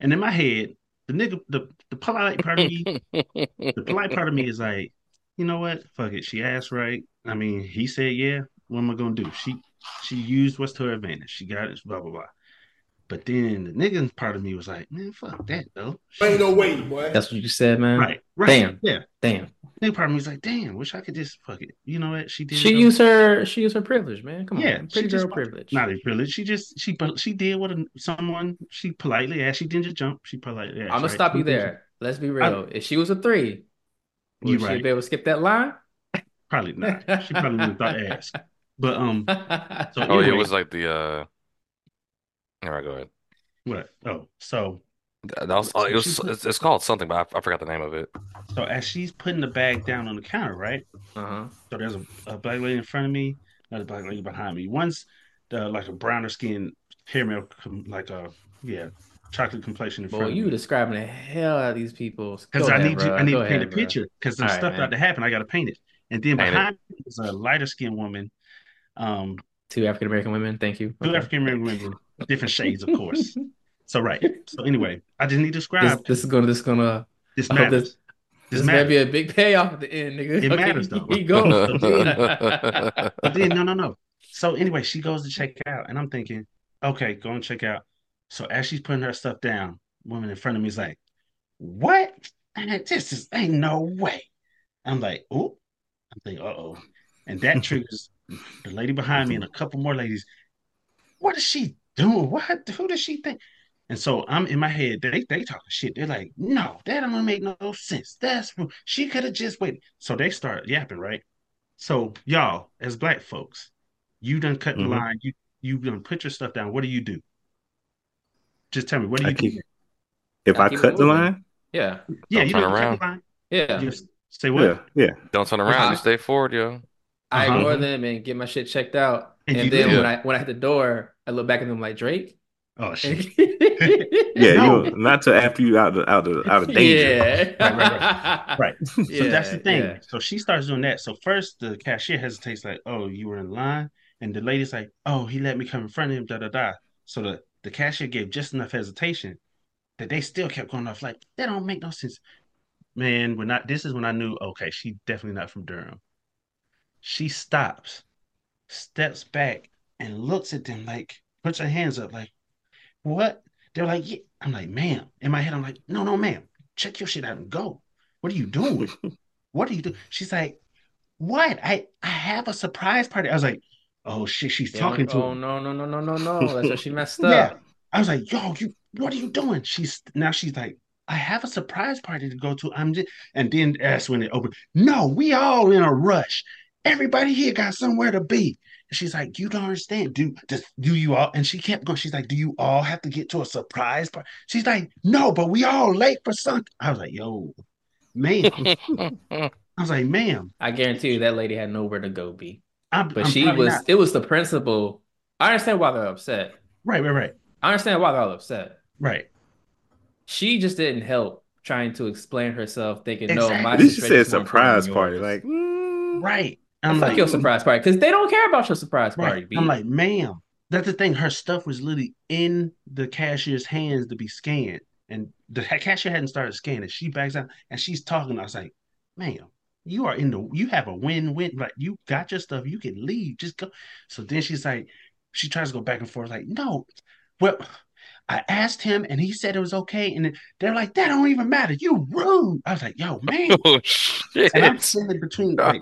And in my head, the nigga, the, the polite part of me, [LAUGHS] the polite part of me is like, you know what? Fuck it. She asked right. I mean, he said, yeah. What am I gonna do? She she used what's to her advantage. She got it. Blah blah blah. But then the nigga part of me was like, man, fuck that though. Ain't no way, boy. That's what you said, man. Right, right. Damn. Yeah. Damn. Nigga part of me was like, damn. Wish I could just fuck it. You know what? She did. She used her. She used her privilege, man. Come on. Yeah, on, she pretty just privilege. Not a privilege. She just she she did what a, someone she politely asked. She didn't just jump. She politely asked. I'm gonna right? stop you there. Let's be real. if she was a three, would You she right. be able to skip that line? Probably not. She probably would have thought ask. [LAUGHS] But um, [LAUGHS] so Oh, yeah, anyway, it was like the uh. All right, go ahead. what? Oh, so That was, So it was put- it's, it's called something, but I, I forgot the name of it. so as she's putting the bag down on the counter, right? uh-huh. So there's a, a black lady in front of me, another black lady behind me. Once the like a browner skin caramel, com- like a yeah, chocolate complexion in Boy, front of you me. describing the hell out of these people. Because I ahead, need you, bro. I need Go to paint ahead, a picture because All there's right, stuff man. about to happen. I got to paint it, and then Paint it. behind me is a lighter skinned woman, um, Two African American women. Thank you. two Okay. African American women, different shades, of course. [LAUGHS] So right. So anyway, I just need to This, describe this is gonna. This is gonna. this I matters. this. This This may be a big payoff at the end, nigga. It Okay, matters, though. Keep going. [LAUGHS] But then no, no, no. So anyway, she goes to check out, and I'm thinking, okay, go and check out. So as she's putting her stuff down, woman in front of me is like, "What? And this is ain't no way." I'm like, "Oh," I'm thinking, "Uh oh," and that [LAUGHS] triggers the lady behind me and a couple more ladies. What is she doing? What? Who does she think? And so I'm in my head. They they talking shit. They're like, "No, that don't make no sense. That's she could have just waited." So they start yapping, right? So y'all, as black folks, you done cut the Mhm. line. You you done put your stuff down. What do you do? Just tell me. What do I you do? keep, if I I cut the line, Yeah, Yeah, Don't you turn done cut around. the line. yeah. Just say what? yeah, yeah. Don't turn around. Just stay forward, yo. I Uh-huh. ignore them and get my shit checked out. And And, you then live. when I when I hit the door, I look back at them like Drake. Oh [LAUGHS] shit. Yeah, No. you not till after you out of out the out of danger. Yeah. [LAUGHS] Right, right, Right. [LAUGHS] So that's the Yeah, thing. yeah. So she starts doing that. So first the cashier hesitates, like, "Oh, you were in line," and the lady's like, "Oh, he let me come in front of him." Da da da. So the the cashier gave just enough hesitation that they still kept going off. Like that don't make no sense. Man, when I this is when I knew, okay, she definitely not from Durham. She stops, steps back, and looks at them like, puts her hands up, like, what? They're like, yeah. I'm like, ma'am. In my head, I'm like, no, no, ma'am. Check your shit out and go. What are you doing? [LAUGHS] what are you doing? She's like, what? I I have a surprise party. I was like, oh shit, she's Yeah, talking like, to oh him. no no no no no no. That's where she messed [LAUGHS] up. Yeah. I was like, yo, you what are you doing? She's now she's like, I have a surprise party to go to. I'm just and then that's when it opened. No, we all in a rush. Everybody here got somewhere to be. And she's like, you don't understand. Do does, do you all? And she kept going. She's like, do you all have to get to a surprise party? She's like, no, but we all late for something. I was like, yo, man. [LAUGHS] I was like, ma'am, I guarantee you that lady had nowhere to go, B. I'm, But I'm she was. not. It was the principal. I understand why they're upset. right, right, right, I understand why they're all upset. right. She just didn't help trying to explain herself, thinking, no, Exactly. my she situation's said surprise party. Like, mm, Right. I'm fuck like, your surprise party because they don't care about your surprise party. Right. I'm like, ma'am, that's the thing. Her stuff was literally in the cashier's hands to be scanned. And the cashier hadn't started scanning. She backs out and she's talking. I was like, ma'am, you are in the, you have a win-win. Like, you got your stuff. You can leave. Just go. So then she's like, she tries to go back and forth, like, no. Well, I asked him and he said it was okay. And they're like, that don't even matter. You rude. I was like, yo, man. [LAUGHS] Oh shit. And I'm sitting between like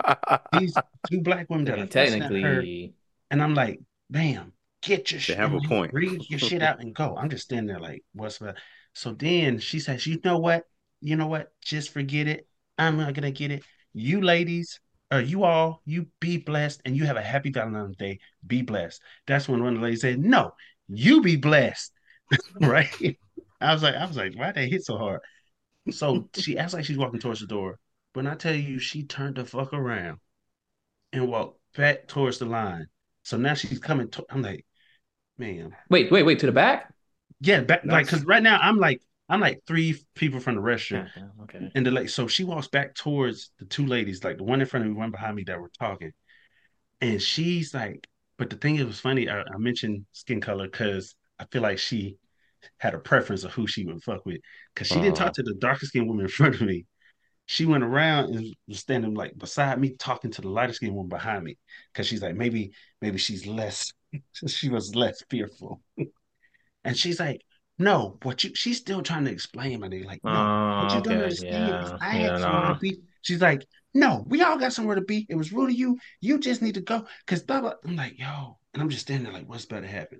these two black women that are fussing at her. technically, And I'm like, bam, get your shit. have a point. Read your shit out and go. I'm just standing there like, what's that? So then she says, you know what? You know what? Just forget it. I'm not gonna get it. You ladies, or you all, you be blessed and you have a happy Valentine's Day. Be blessed. That's when one of the ladies said, No, you be blessed. [LAUGHS] [LAUGHS] right? I was like, I was like, why they hit so hard? So she acts like she's walking towards the door. When I tell you she turned the fuck around and walked back towards the line. So now she's coming. To, I'm like, man, wait, wait, wait to the back. yeah, back like because right now I'm like I'm like three people from the restaurant, Yeah, okay. and the like. So she walks back towards the two ladies, like the one in front of me, one behind me that were talking, and she's like, but the thing is, was funny. I, I mentioned skin color because I feel like she had a preference of who she would fuck with because she didn't Uh-huh. talk to the darker skinned woman in front of me. She went around and was standing like beside me, talking to the lighter skinned woman behind me because she's like, maybe, maybe she's less, [LAUGHS] she was less fearful. [LAUGHS] and she's like, no, what you, she's still trying to explain, my nigga. Like, no, what Oh, you don't okay. understand is Yeah. I had Yeah, somewhere no. to be. She's like, no, we all got somewhere to be. It was rude of you. You just need to go. Cause blah, blah. I'm like, yo. And I'm just standing there like, what's about to happen?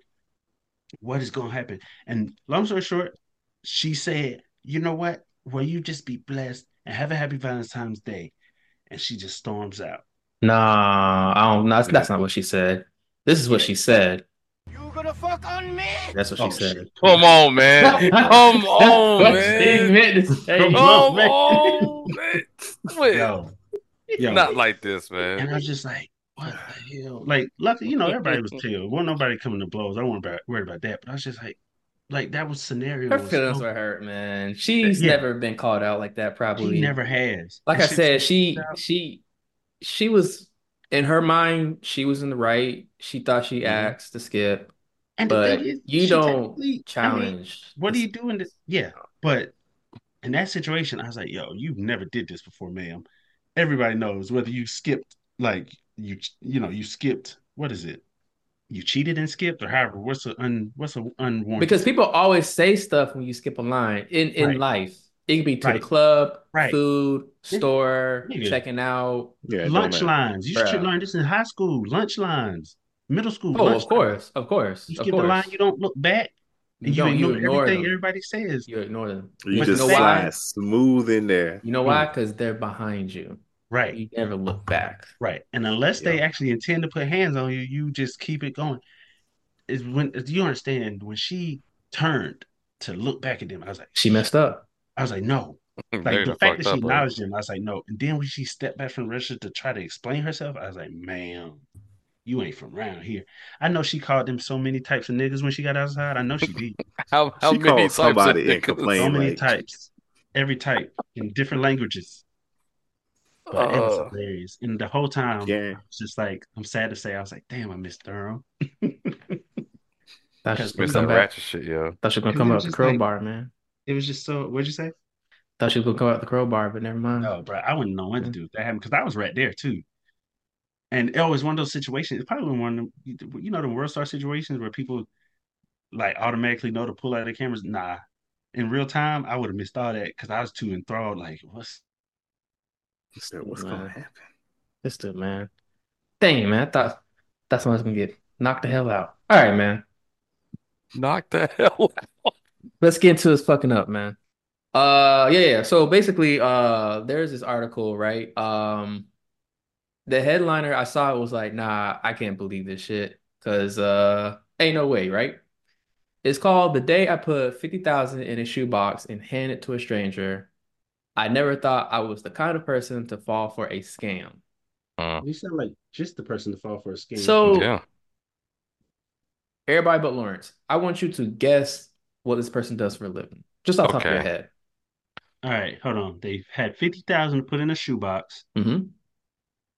What is going to happen? And long story short, she said, you know what? Will you just be blessed and have a happy Valentine's Day? And she just storms out. Nah, I don't. That's, that's not what she said. This is what she said. You gonna fuck on me? That's what she Oh, said. shit. Come on, man. [LAUGHS] Come on, man. meant to say. Come Come on, man. man. Yo, yo. Not like this, man. And man. I was just like, what the hell? Like, luckily, you know, everybody was [LAUGHS] chill. Wasn't nobody coming to blows. I wasn't about, worried about that. But I was just like, like that was scenario. Her feelings so- were hurt, man. She's Yeah. never been called out like that, probably. She never has. Like And I she- said, she she she was in her mind, she was in the right. She thought she Mhm. asked to skip, and the but thing is, you don't technically- I mean, challenge. what are you doing? this? yeah, but in that situation, I was like, yo, you never did this before, ma'am. Everybody knows whether you skipped, like you, you know, you skipped. What is it? You cheated and skipped, or however. What's a un? What's a unwarranted? Because people always say stuff when you skip a line in in Right. life. It could be to Right. the club, Right. food, store, Nigga. checking out. Yeah, lunch lines. You should learn this in high school. Lunch lines, middle school. Oh, lunch of course, of course, You of skip the line, you don't look back. You And you, don't. You ignore, ignore everything them. everybody says. You ignore them. You But just you know why? slide smooth in there. You know why? Hmm. Because they're behind you. Right. You never look back. Right. And unless they actually intend to put hands on you, you just keep it going. Is when you understand when she turned to look back at them, I was like, She messed up. I was like, no. [LAUGHS] Like Very the the fact that she up, bro. acknowledged him, I was like, no. And then when she stepped back from the register to try to explain herself, I was like, ma'am, you ain't from around here. I know she called them so many types of niggas when she got outside. I know she did. [LAUGHS] How how She many called types of somebody and niggas? So many like- types. Every type in different languages. But it was Uh, hilarious. And the whole time, Yeah. it's just like I'm sad to say, I was like, damn, I missed Durham. [LAUGHS] Thought she Because gonna Missed come that back. ratchet shit, yo. Thought she was gonna come out was the just like- crowbar, man. It was just so. What'd you say? Thought she was gonna come out the crowbar, but never mind. Oh, bro, I wouldn't know what to do if that happened because I was right there too. And it was one of those situations. It's probably one of them, you know, the world star situations where people like automatically know to pull out their cameras. Nah, in real time, I would have missed all that because I was too enthralled. Like, what's So what's Man. gonna happen? This dude, man. Dang, man. I thought that's when I was gonna get knocked the hell out. All right, man. Knock the hell out. Let's get into this fucking up, man. Uh yeah, yeah. So basically, uh there's this article, right? Um the headliner I saw it was like, nah, I can't believe this shit. Cause uh ain't no way, right? It's called The Day I Put 50,000 in a Shoebox and Hand it to a Stranger. I never thought I was the kind of person to fall for a scam. you sound like just the person to fall for a scam. So Yeah. everybody but Lawrence, I want you to guess what this person does for a living. Just off the top of your head. all right, hold on. They've had fifty thousand put in a shoebox. Mm-hmm.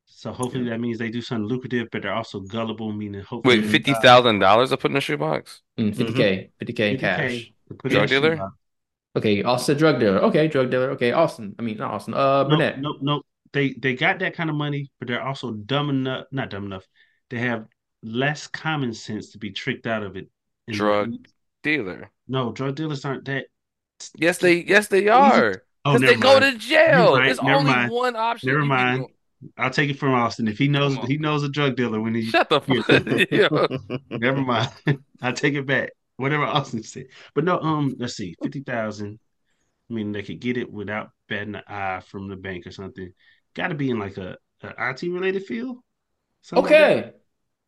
So hopefully that means they do something lucrative, but they're also gullible, meaning hopefully Wait, they fifty buy thousand dollars to put in a shoebox? Mm, 50K, 50K in 50K cash. to put in Drug a dealer? Shoebox. Okay, Austin drug dealer. Okay, drug dealer. Okay, Austin. I mean, not Austin. Uh, Nope, Burnett. nope, nope. They they got that kind of money, but they're also dumb enough, not dumb enough. They have less common sense to be tricked out of it. And Drug dealer. No, drug dealers aren't that. Yes, they yes they are. Oh, Because never they go mind. to jail. right, There's never only mind. one option. Never You can mind. I'll take it from Austin. If he knows, he knows a drug dealer when go- he. Shut the [LAUGHS] fuck. Yo. Never mind. [LAUGHS] I take it back. Whatever [LAUGHS] Austin said. But no, um, let's see, fifty thousand. I mean, they could get it without batting an eye from the bank or something. Got to be in like a, a IT related field. Something like. Okay.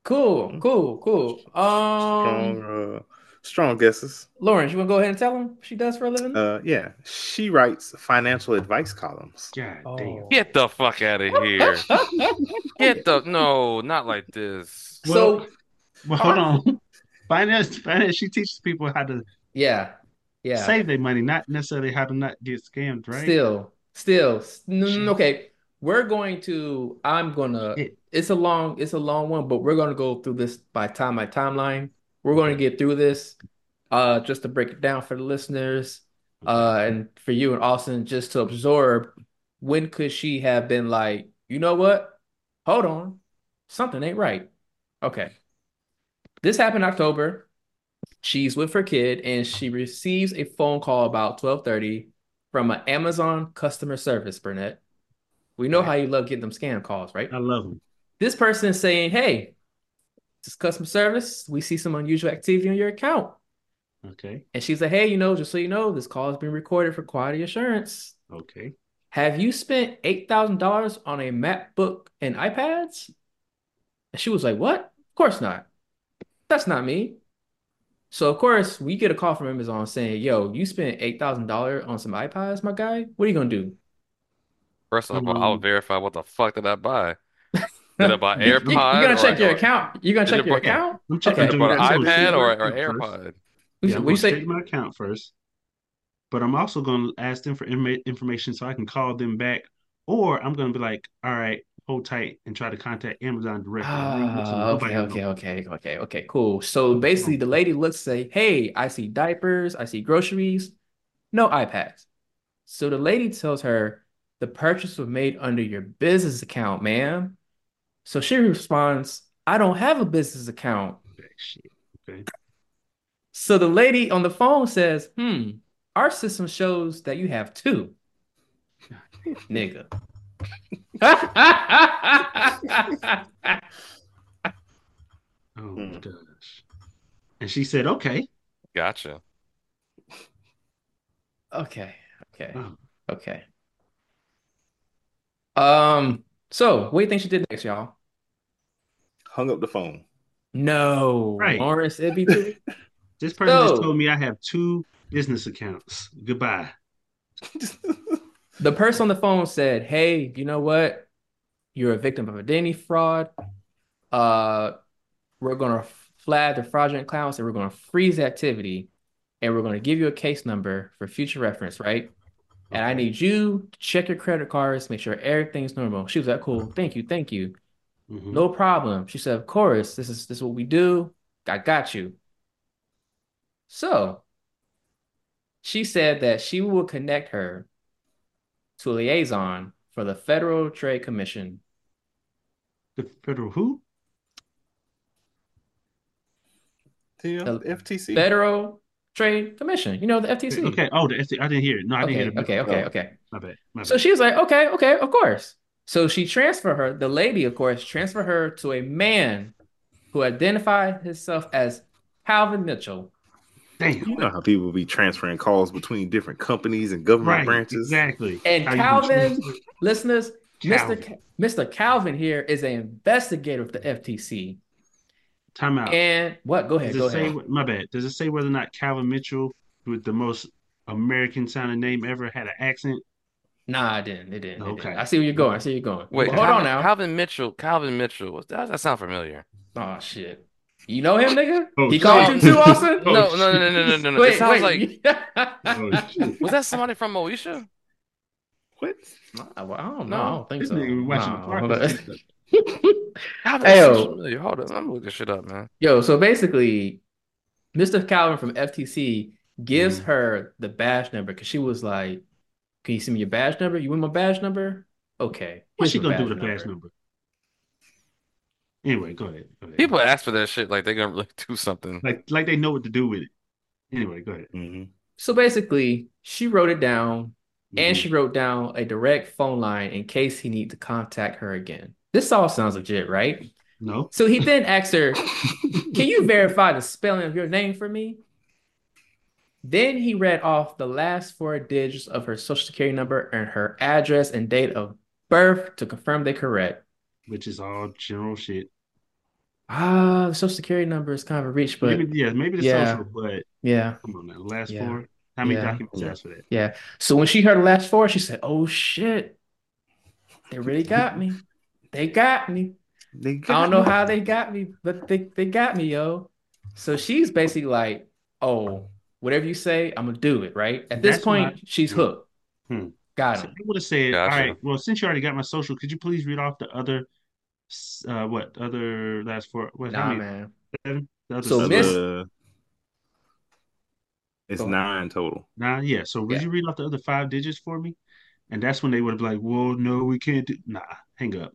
Cool, cool, cool. Um, strong, uh, strong guesses. Lawrence, you want to go ahead and tell him what she does for a living? Uh, yeah, she writes financial advice columns. God Oh. damn. Get the fuck out of here. [LAUGHS] Get the no, not like this. So, Well, hold on. Finance, finance. She teaches people how to yeah, yeah. save their money, not necessarily how to not get scammed, right? Still, still, s- no, no, Shit. no, okay. We're going to. I'm gonna. It's a long. It's a long one, but we're gonna go through this by time by timeline. We're going to get through this. Uh, just to break it down for the listeners, uh, and for you and Austin, just to absorb. When could she have been like, you know what? Hold on, something ain't right. Okay. This happened October. She's with her kid and she receives a phone call about 12:30 from an Amazon customer service, Burnett. We know how you love getting them scam calls, right? I love them. This person is saying, "Hey, this is customer service. We see some unusual activity on your account." Okay. And she's like, "Hey, you know, just so you know, this call has been recorded for quality assurance. Okay. Have you spent $8,000 on a MacBook and iPads?" And she was like, "What? Of course not. That's not me." So of course we get a call from Amazon saying, "Yo, you spent eight thousand dollars on some iPads, my guy. What are you gonna do?" First of all, I'll Um, verify what the fuck did I buy. [LAUGHS] Did I buy You- you- AirPod? You're gonna or- check your account. You're gonna check your buy- account. I'm checking Did I an through that. I'm gonna iPad check or, my or account first. AirPod? Yeah, we say check my account first. But I'm also going to ask them for information so I can call them back, or I'm going to be like, "All right, hold tight," and try to contact Amazon directly. I ain't missing nobody okay, okay, okay, okay, okay, cool. So basically, the lady looks say, "Hey, I see diapers, I see groceries, no iPads." So the lady tells her the purchase was made under your business account, ma'am. So she responds, "I don't have a business account." Okay, shit. Okay. So the lady on the phone says, "Hmm, our system shows that you have two, [LAUGHS] Nigga. [LAUGHS] Oh Hmm. my gosh. And she said, "Okay." Gotcha. Okay, okay, Oh. okay. Um, so what do you think she did next, y'all? Hung up the phone. No, Right. Lawrence, it'd be too. [LAUGHS] This person just told me I have two business accounts. Goodbye. [LAUGHS] The person on the phone said, "Hey, you know what? You're a victim of a identity fraud. Uh, we're gonna flag the fraudulent accounts and we're gonna freeze the activity, and we're gonna give you a case number for future reference, right? And I need you to check your credit cards, make sure everything's normal." She was like, "Cool, thank you, thank you, Mhm. no problem." She said, "Of course, this is this is what we do. I got you." So she said that she will connect her to liaison for the Federal Trade Commission. The federal who? You know, The FTC. Federal Trade Commission. You know, the FTC. Okay. Oh, the FT I didn't hear it. No, I didn't hear it. okay, okay, Oh. okay. My bad. My bad. So she was like, okay, okay, of course. So she transferred her, the lady, of course, transferred her to a man who identified himself as Calvin Mitchell. Damn. You know how people be transferring calls between different companies and government Right. branches. Exactly. And How Calvin, choose- listeners, Mr. Calvin. Ca- Mr. Calvin here is an investigator with the FTC. Time out. And what? Go ahead, Does go it say? ahead. My bad. Does it say whether or not Calvin Mitchell, with the most American sounding name ever, had an accent? Nah, I didn't. It didn't. It Okay. didn't. I see where you're going. I see where you're going. Wait, But hold Calvin, on now. Calvin Mitchell. Calvin Mitchell. Was that? That sound familiar? Oh shit. You know him, nigga? Oh, he called you too, oh, Austin? oh, no, no, no, no, no, no, no. Wait, it sounds wait. like [LAUGHS] oh, was that somebody from Moesha? What? I, don't know. No, I don't think so. Nigga watching no, park. [LAUGHS] hey, yo. Hold up, I'm looking shit up, man. Yo, so basically, Mr. Calvin from FTC gives mm. her the badge number because she was like, "Can you send me your badge number? You want my badge number? Okay." What's she gonna do with the badge number? Anyway, go ahead. Go ahead. People ask for that shit like they're gonna really do something. like like they know what to do with it. Anyway, go ahead. hmm So basically, she wrote it down and Mhm. she wrote down a direct phone line in case he need to contact her again. This all sounds legit, right? no. So he then [LAUGHS] asked her, Can you verify the spelling of your name for me? Then he read off the last four digits of her social security number and her address and date of birth to confirm they're correct. Which is all general shit. Ah, the social security number is kind of a reach, but maybe yeah, maybe the yeah. social, but yeah, come on now. Last Yeah. four. How many Yeah. documents Yeah. asked for that? yeah. So when she heard the last four, she said, Oh shit, they really got me. They got me. They got I don't know me. how they got me, but they, they got me, yo. So she's basically like, oh, whatever you say, I'm gonna do it, right? At this That's point, she's Hmm. hooked. Hmm. Got So him. I would have said, Gotcha. all right, well, since you already got my social, could you please read off the other, uh, what other last four? What, Nah, many? man. Seven? The other So seven? Miss- Uh, it's Go ahead. nine total. Nine, yeah. So would Yeah. you read off the other five digits for me? And that's when they would have been like, well, no, we can't do. Nah, hang up.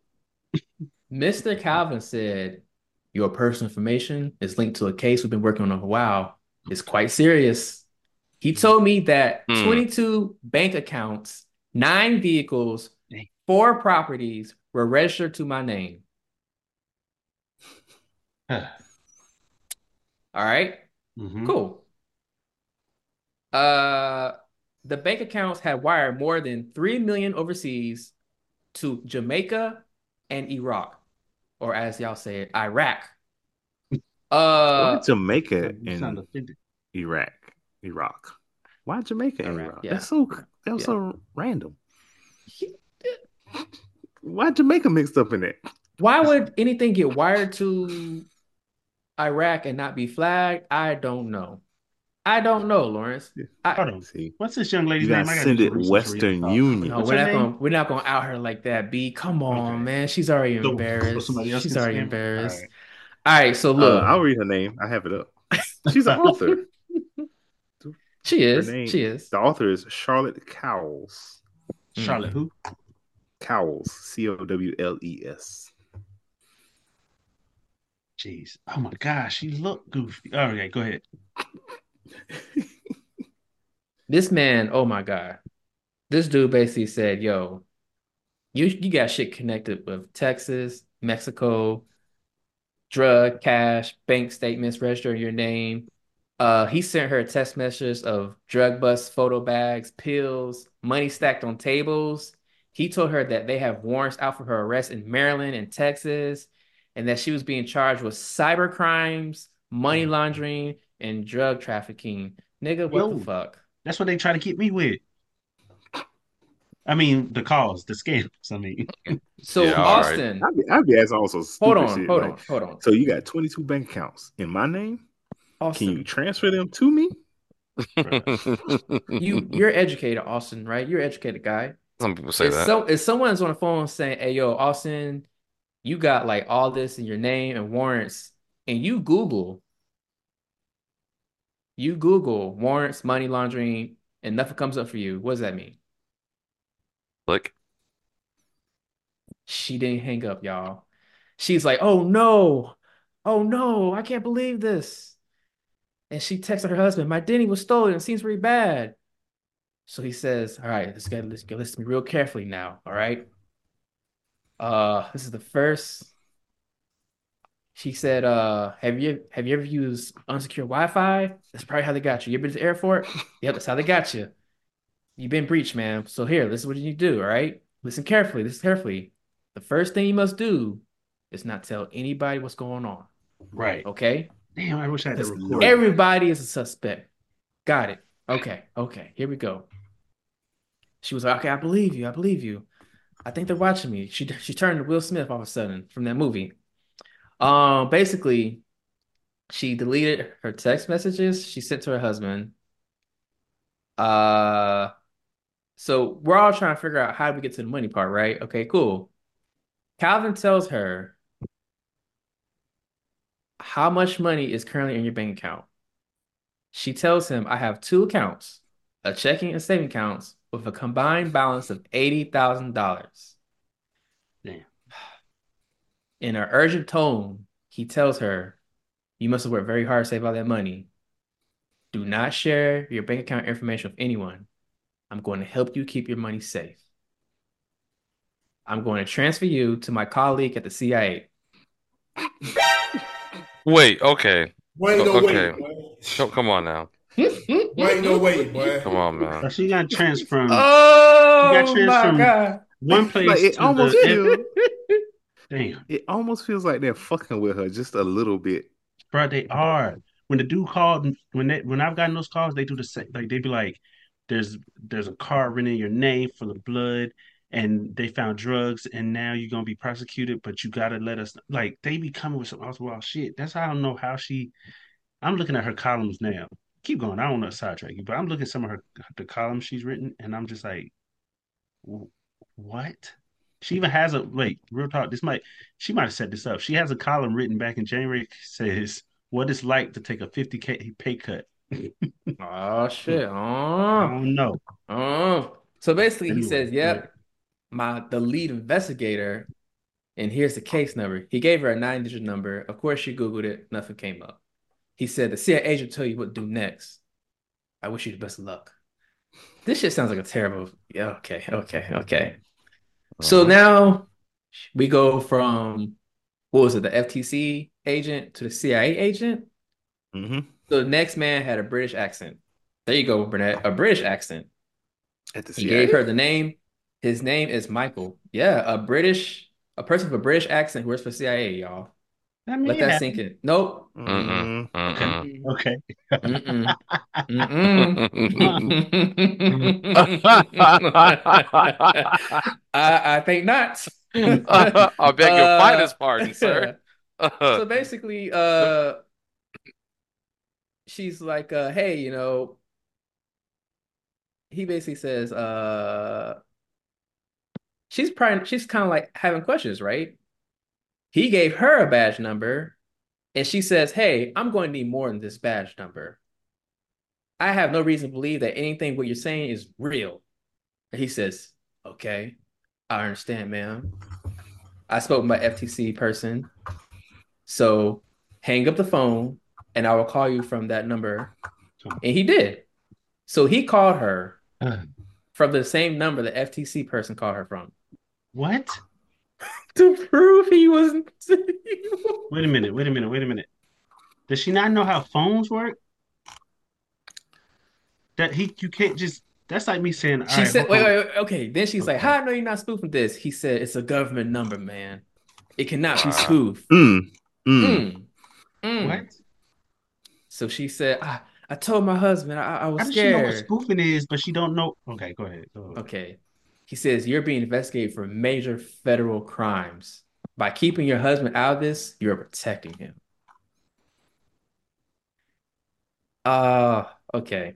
[LAUGHS] Mr. Calvin said, Your personal information is linked to a case we've been working on for a while. It's quite serious. He told me that Hmm. 22 bank accounts, nine vehicles, Dang. four properties were registered to my name. All right. Mhm. Cool. Uh, the bank accounts had wired more than three million overseas to Jamaica and Iraq, or as y'all say it, Iraq. [LAUGHS] Uh, Why Jamaica You and. Iraq? Iraq. Why Jamaica and Iraq, Iraq? yeah. That's so that was Yeah. so random. Why Jamaica mixed up in it? why would anything get wired to Iraq and not be flagged? I don't know. I don't know, Lawrence. I, Hold on. See, What's this young lady's you name? gotta I gotta send it Western for. Union. no, What's we're not name? gonna we're not gonna out her like that. B, come on, Okay. man. She's already So- so embarrassed. somebody else She's already embarrassed. All right. All right, so Uh, look, I'll read her name. I have it up. She's an [LAUGHS] author. She is. name, She is. The author is Charlotte Cowles. Hmm. Charlotte, who? Cowles. C O W L E S. Jeez. Oh my gosh, she looked goofy. Oh, All right, go ahead. [LAUGHS] This man, oh my God. This dude basically said, yo, you you got shit connected with Texas, Mexico, drug, cash, bank statements, register your name. Uh, he sent her text messages of drug bust photo bags, pills, money stacked on tables. He told her that they have warrants out for her arrest in Maryland and Texas, and that she was being charged with cyber crimes, money laundering, and drug trafficking. Nigga, what Yo. the fuck? That's what they try to keep me with. I mean, the calls, the scams. I mean, [LAUGHS] So Yeah, all right. Austin, I'd be, I'd be asking also hold on, shit. hold like, on, hold on. So you got 22 bank accounts in my name? Can you transfer them to me? you you're educated, Austin, right? You're an educated guy. Some people say if, that. so, if someone's on the phone saying, "Hey, yo, Austin, you got like all this in your name and warrants," and you Google, you Google warrants, money laundering, and nothing comes up for you, what does that mean? Like, She didn't hang up, y'all. She's like, "Oh no, oh no, I can't believe this," and she texted her husband, "My Denny was stolen. It seems really bad." So he says, "All right, let's get let's get listen to me real carefully now. All right. Uh, this is the first." She said, "Uh, have you have you ever used unsecure Wi-Fi? That's probably how they got you. You ever been to the airport? [LAUGHS] Yep, that's how they got you. You've been breached, man. So here, this is what you need to do. All right, listen carefully. Listen carefully. The first thing you must do is not tell anybody what's going on. right. Okay." Damn, I wish I had that Because recorded. everybody is a suspect. Got it. Okay. Okay. Here we go. She was like, okay, I believe you. I believe you. I think they're watching me. She she turned to Will Smith all of a sudden from that movie. Um, basically, she deleted her text messages she sent to her husband. Uh, so we're all trying to figure out how do we get to the money part, right? Okay, cool. Calvin tells her how much money is currently in your bank account. She tells him, I have two accounts, a checking and saving accounts with a combined balance of $80,000. Damn. In an urgent tone, he tells her, You must have worked very hard to save all that money. Do not share your bank account information with anyone. I'm going to help you keep your money safe. I'm going to transfer you to my colleague at the CIA. Wait, okay. Wait, no Okay. wait, boy. Come, come on now. [LAUGHS] Wait, no wait, boy. Come on, man. So she got transferred from Oh got transferred my God. one place Like, it to almost the feels, [LAUGHS] damn, it almost feels like they're fucking with her just a little bit. bro. They are. When the dude called, when they when I've gotten those calls, they do the same. Like they be like, "There's there's a car written in your name for the blood, and they found drugs, and now you're gonna be prosecuted, but you gotta let us." Like they be coming with some off shit. That's how I don't know how she. I'm looking at her columns now. Keep going. I don't know sidetrack you, but I'm looking at some of her the columns she's written, and I'm just like, what? She even has a wait, real talk. This might she might have set this up. She has a column written back in January [LAUGHS] says what it's like to take a 50k pay cut. [LAUGHS] Oh shit. I Oh. don't know. Oh. So basically he says, Yep, my the lead investigator, and here's the case number. He gave her a nine digit number. Of course she Googled it, nothing came up. He said the CIA agent tell you what to do next. I wish you the best of luck. This shit sounds like a terrible. Yeah, okay, okay, okay. So Uh-huh. now we go from what was it, the FTC agent to the CIA agent. hmm So the next man had a British accent. There you go, Burnett, a British accent. At the He CIA. gave her the name. His name is Michael. Yeah, a British, a person with a British accent who works for CIA, y'all. I mean, Let it that happened. sink in. Nope. Mhm. Mm-mm. Okay. Mm-mm. Mm-mm. [LAUGHS] I, I think not. [LAUGHS] I beg your Uh, finest pardon, sir. [LAUGHS] so basically, uh, she's like, uh, hey, you know, he basically says, uh, she's probably she's kind of like having questions, right? He gave her a badge number, and she says, hey, I'm going to need more than this badge number. I have no reason to believe that anything what you're saying is real. And he says, okay, I understand, ma'am. I spoke with my FTC person. So hang up the phone and I will call you from that number. And he did. So he called her uh-huh. from the same number the FTC person called her from What? to prove he wasn't. Wait a minute. Wait a minute. Wait a minute. Does she not know how phones work? That he you can't just That's like me saying, all She right, said, wait, wait, wait, okay. Then she's like, How I know you're not spoofing this? He said, It's a government number, man. It cannot be spoofed. Mm. Mm. Mm. Mm. What? So she said, I, I told my husband I, I was How does she know what scared. spoofing is, but she don't know? Okay, go ahead. Go ahead. Okay. He says, You're being investigated for major federal crimes. By keeping your husband out of this, you're protecting him. Uh, okay.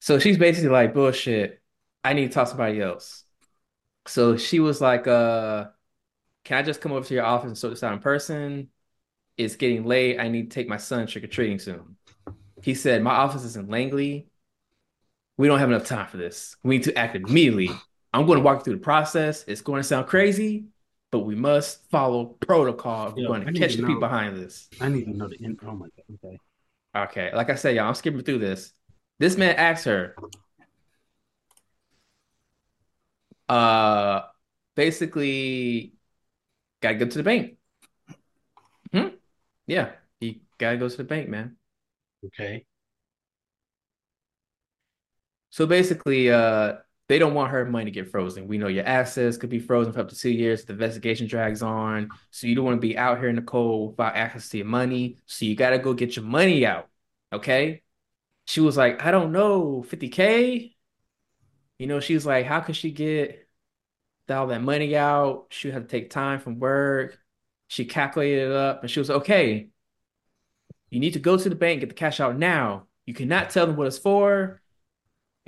So she's basically like, bullshit. I need to talk to somebody else. So she was like, uh, can I just come over to your office and sort this out in person? It's getting late. I need to take my son trick-or-treating soon. He said, My office is in Langley. We don't have enough time for this. We need to act immediately. I'm going to walk you through the process. It's going to sound crazy, but we must follow protocol. We're Yo, going to catch to the people behind this. I need to know the end. Oh my god. Okay. Okay, like I said, y'all, I'm skipping through this. This man asks her, uh, basically, gotta go to the bank. Hmm? Yeah, he gotta go to the bank, man. Okay. So basically, uh, they don't want her money to get frozen. We know your assets could be frozen for up to two years. The investigation drags on. So you don't want to be out here in the cold without access to your money. So you got to go get your money out. Okay. She was like, I don't know, 50K. You know, she was like, how could she get all that money out? She had to take time from work. She calculated it up and she was like, okay, you need to go to the bank, get the cash out now. You cannot tell them what it's for.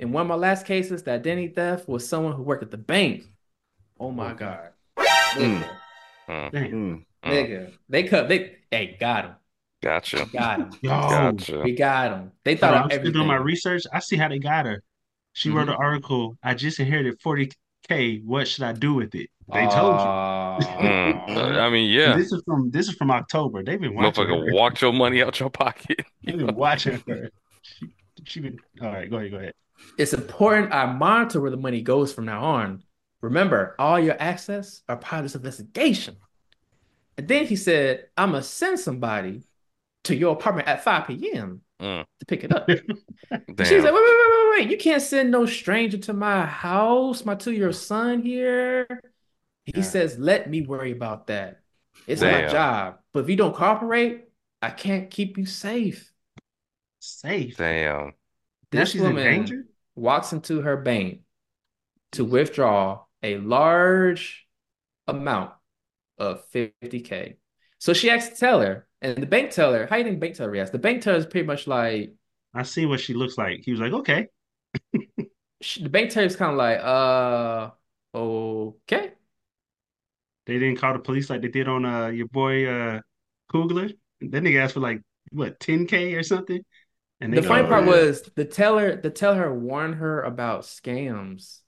In one of my last cases, the identity theft was someone who worked at the bank. Oh my God. Nigga, Mm, Damn. Mm. mm. nigga. They cut, they, hey, got him. Gotcha. Got him. Yo. Gotcha. We got him. They thought on, I'm still doing my research. I see how they got her. She wrote an article. I just inherited 40k. What should I do with it? They told you. Mm. I mean, And yeah. This is from this is from October. They've been watching Motherfucker, her. walked your money out your pocket. They've been watching her. She, [LAUGHS] she been all right. Go ahead. Go ahead. It's important I monitor where the money goes from now on. Remember, all your access are part of this investigation. And then he said, I'm going to send somebody to your apartment at 5 p.m. Mm. to pick it up. [LAUGHS] She's like, wait, wait, wait, wait, wait, wait. You can't send no stranger to my house, my two-year old son here. He Yeah. says, let me worry about that. It's my job. But if you don't cooperate, I can't keep you safe. Safe. Damn. Now This she's in woman danger. walks into her bank to withdraw a large amount of 50K. So she asks the teller, and the bank teller, how do you think bank teller reacts? The bank teller is pretty much like, I see what she looks like. He was like, okay. [LAUGHS] she, the bank teller is kind of like, uh, okay. They didn't call the police like they did on uh your boy uh Coogler. That nigga asked for like what 10k or something. And The funny part "Yeah." was the teller, the teller warned her about scams,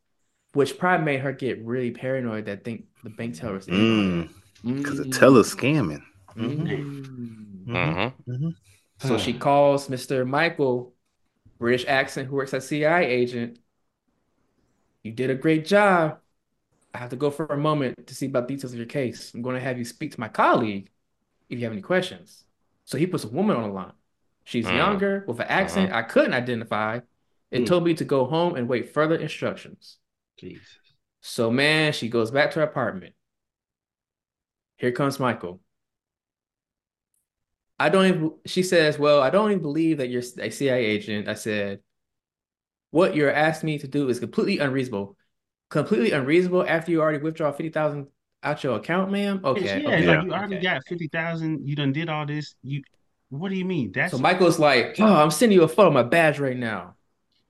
which probably made her get really paranoid that think the bank teller was in Mm. Because the Mm. teller's scamming. Mm. Mm-hmm. So she calls Mr. Michael, British accent, who works as CI agent. You did a great job. I have to go for a moment to see about details of your case. I'm going to have you speak to my colleague if you have any questions. So he puts a woman on the line. She's Mm. younger with an accent I couldn't identify. It Mm. told me to go home and wait further instructions. Jesus. So, man, she goes back to her apartment. Here comes Michael. I don't even, she says, Well, I don't even believe that you're a CIA agent. I said, What you're asking me to do is completely unreasonable. Completely unreasonable after you already withdraw 50,000 out your account, ma'am? Okay. yeah, okay, like you already okay. got 50,000. You done did all this. You what do you mean? That's So Michael's like, Oh, I'm sending you a photo of my badge right now.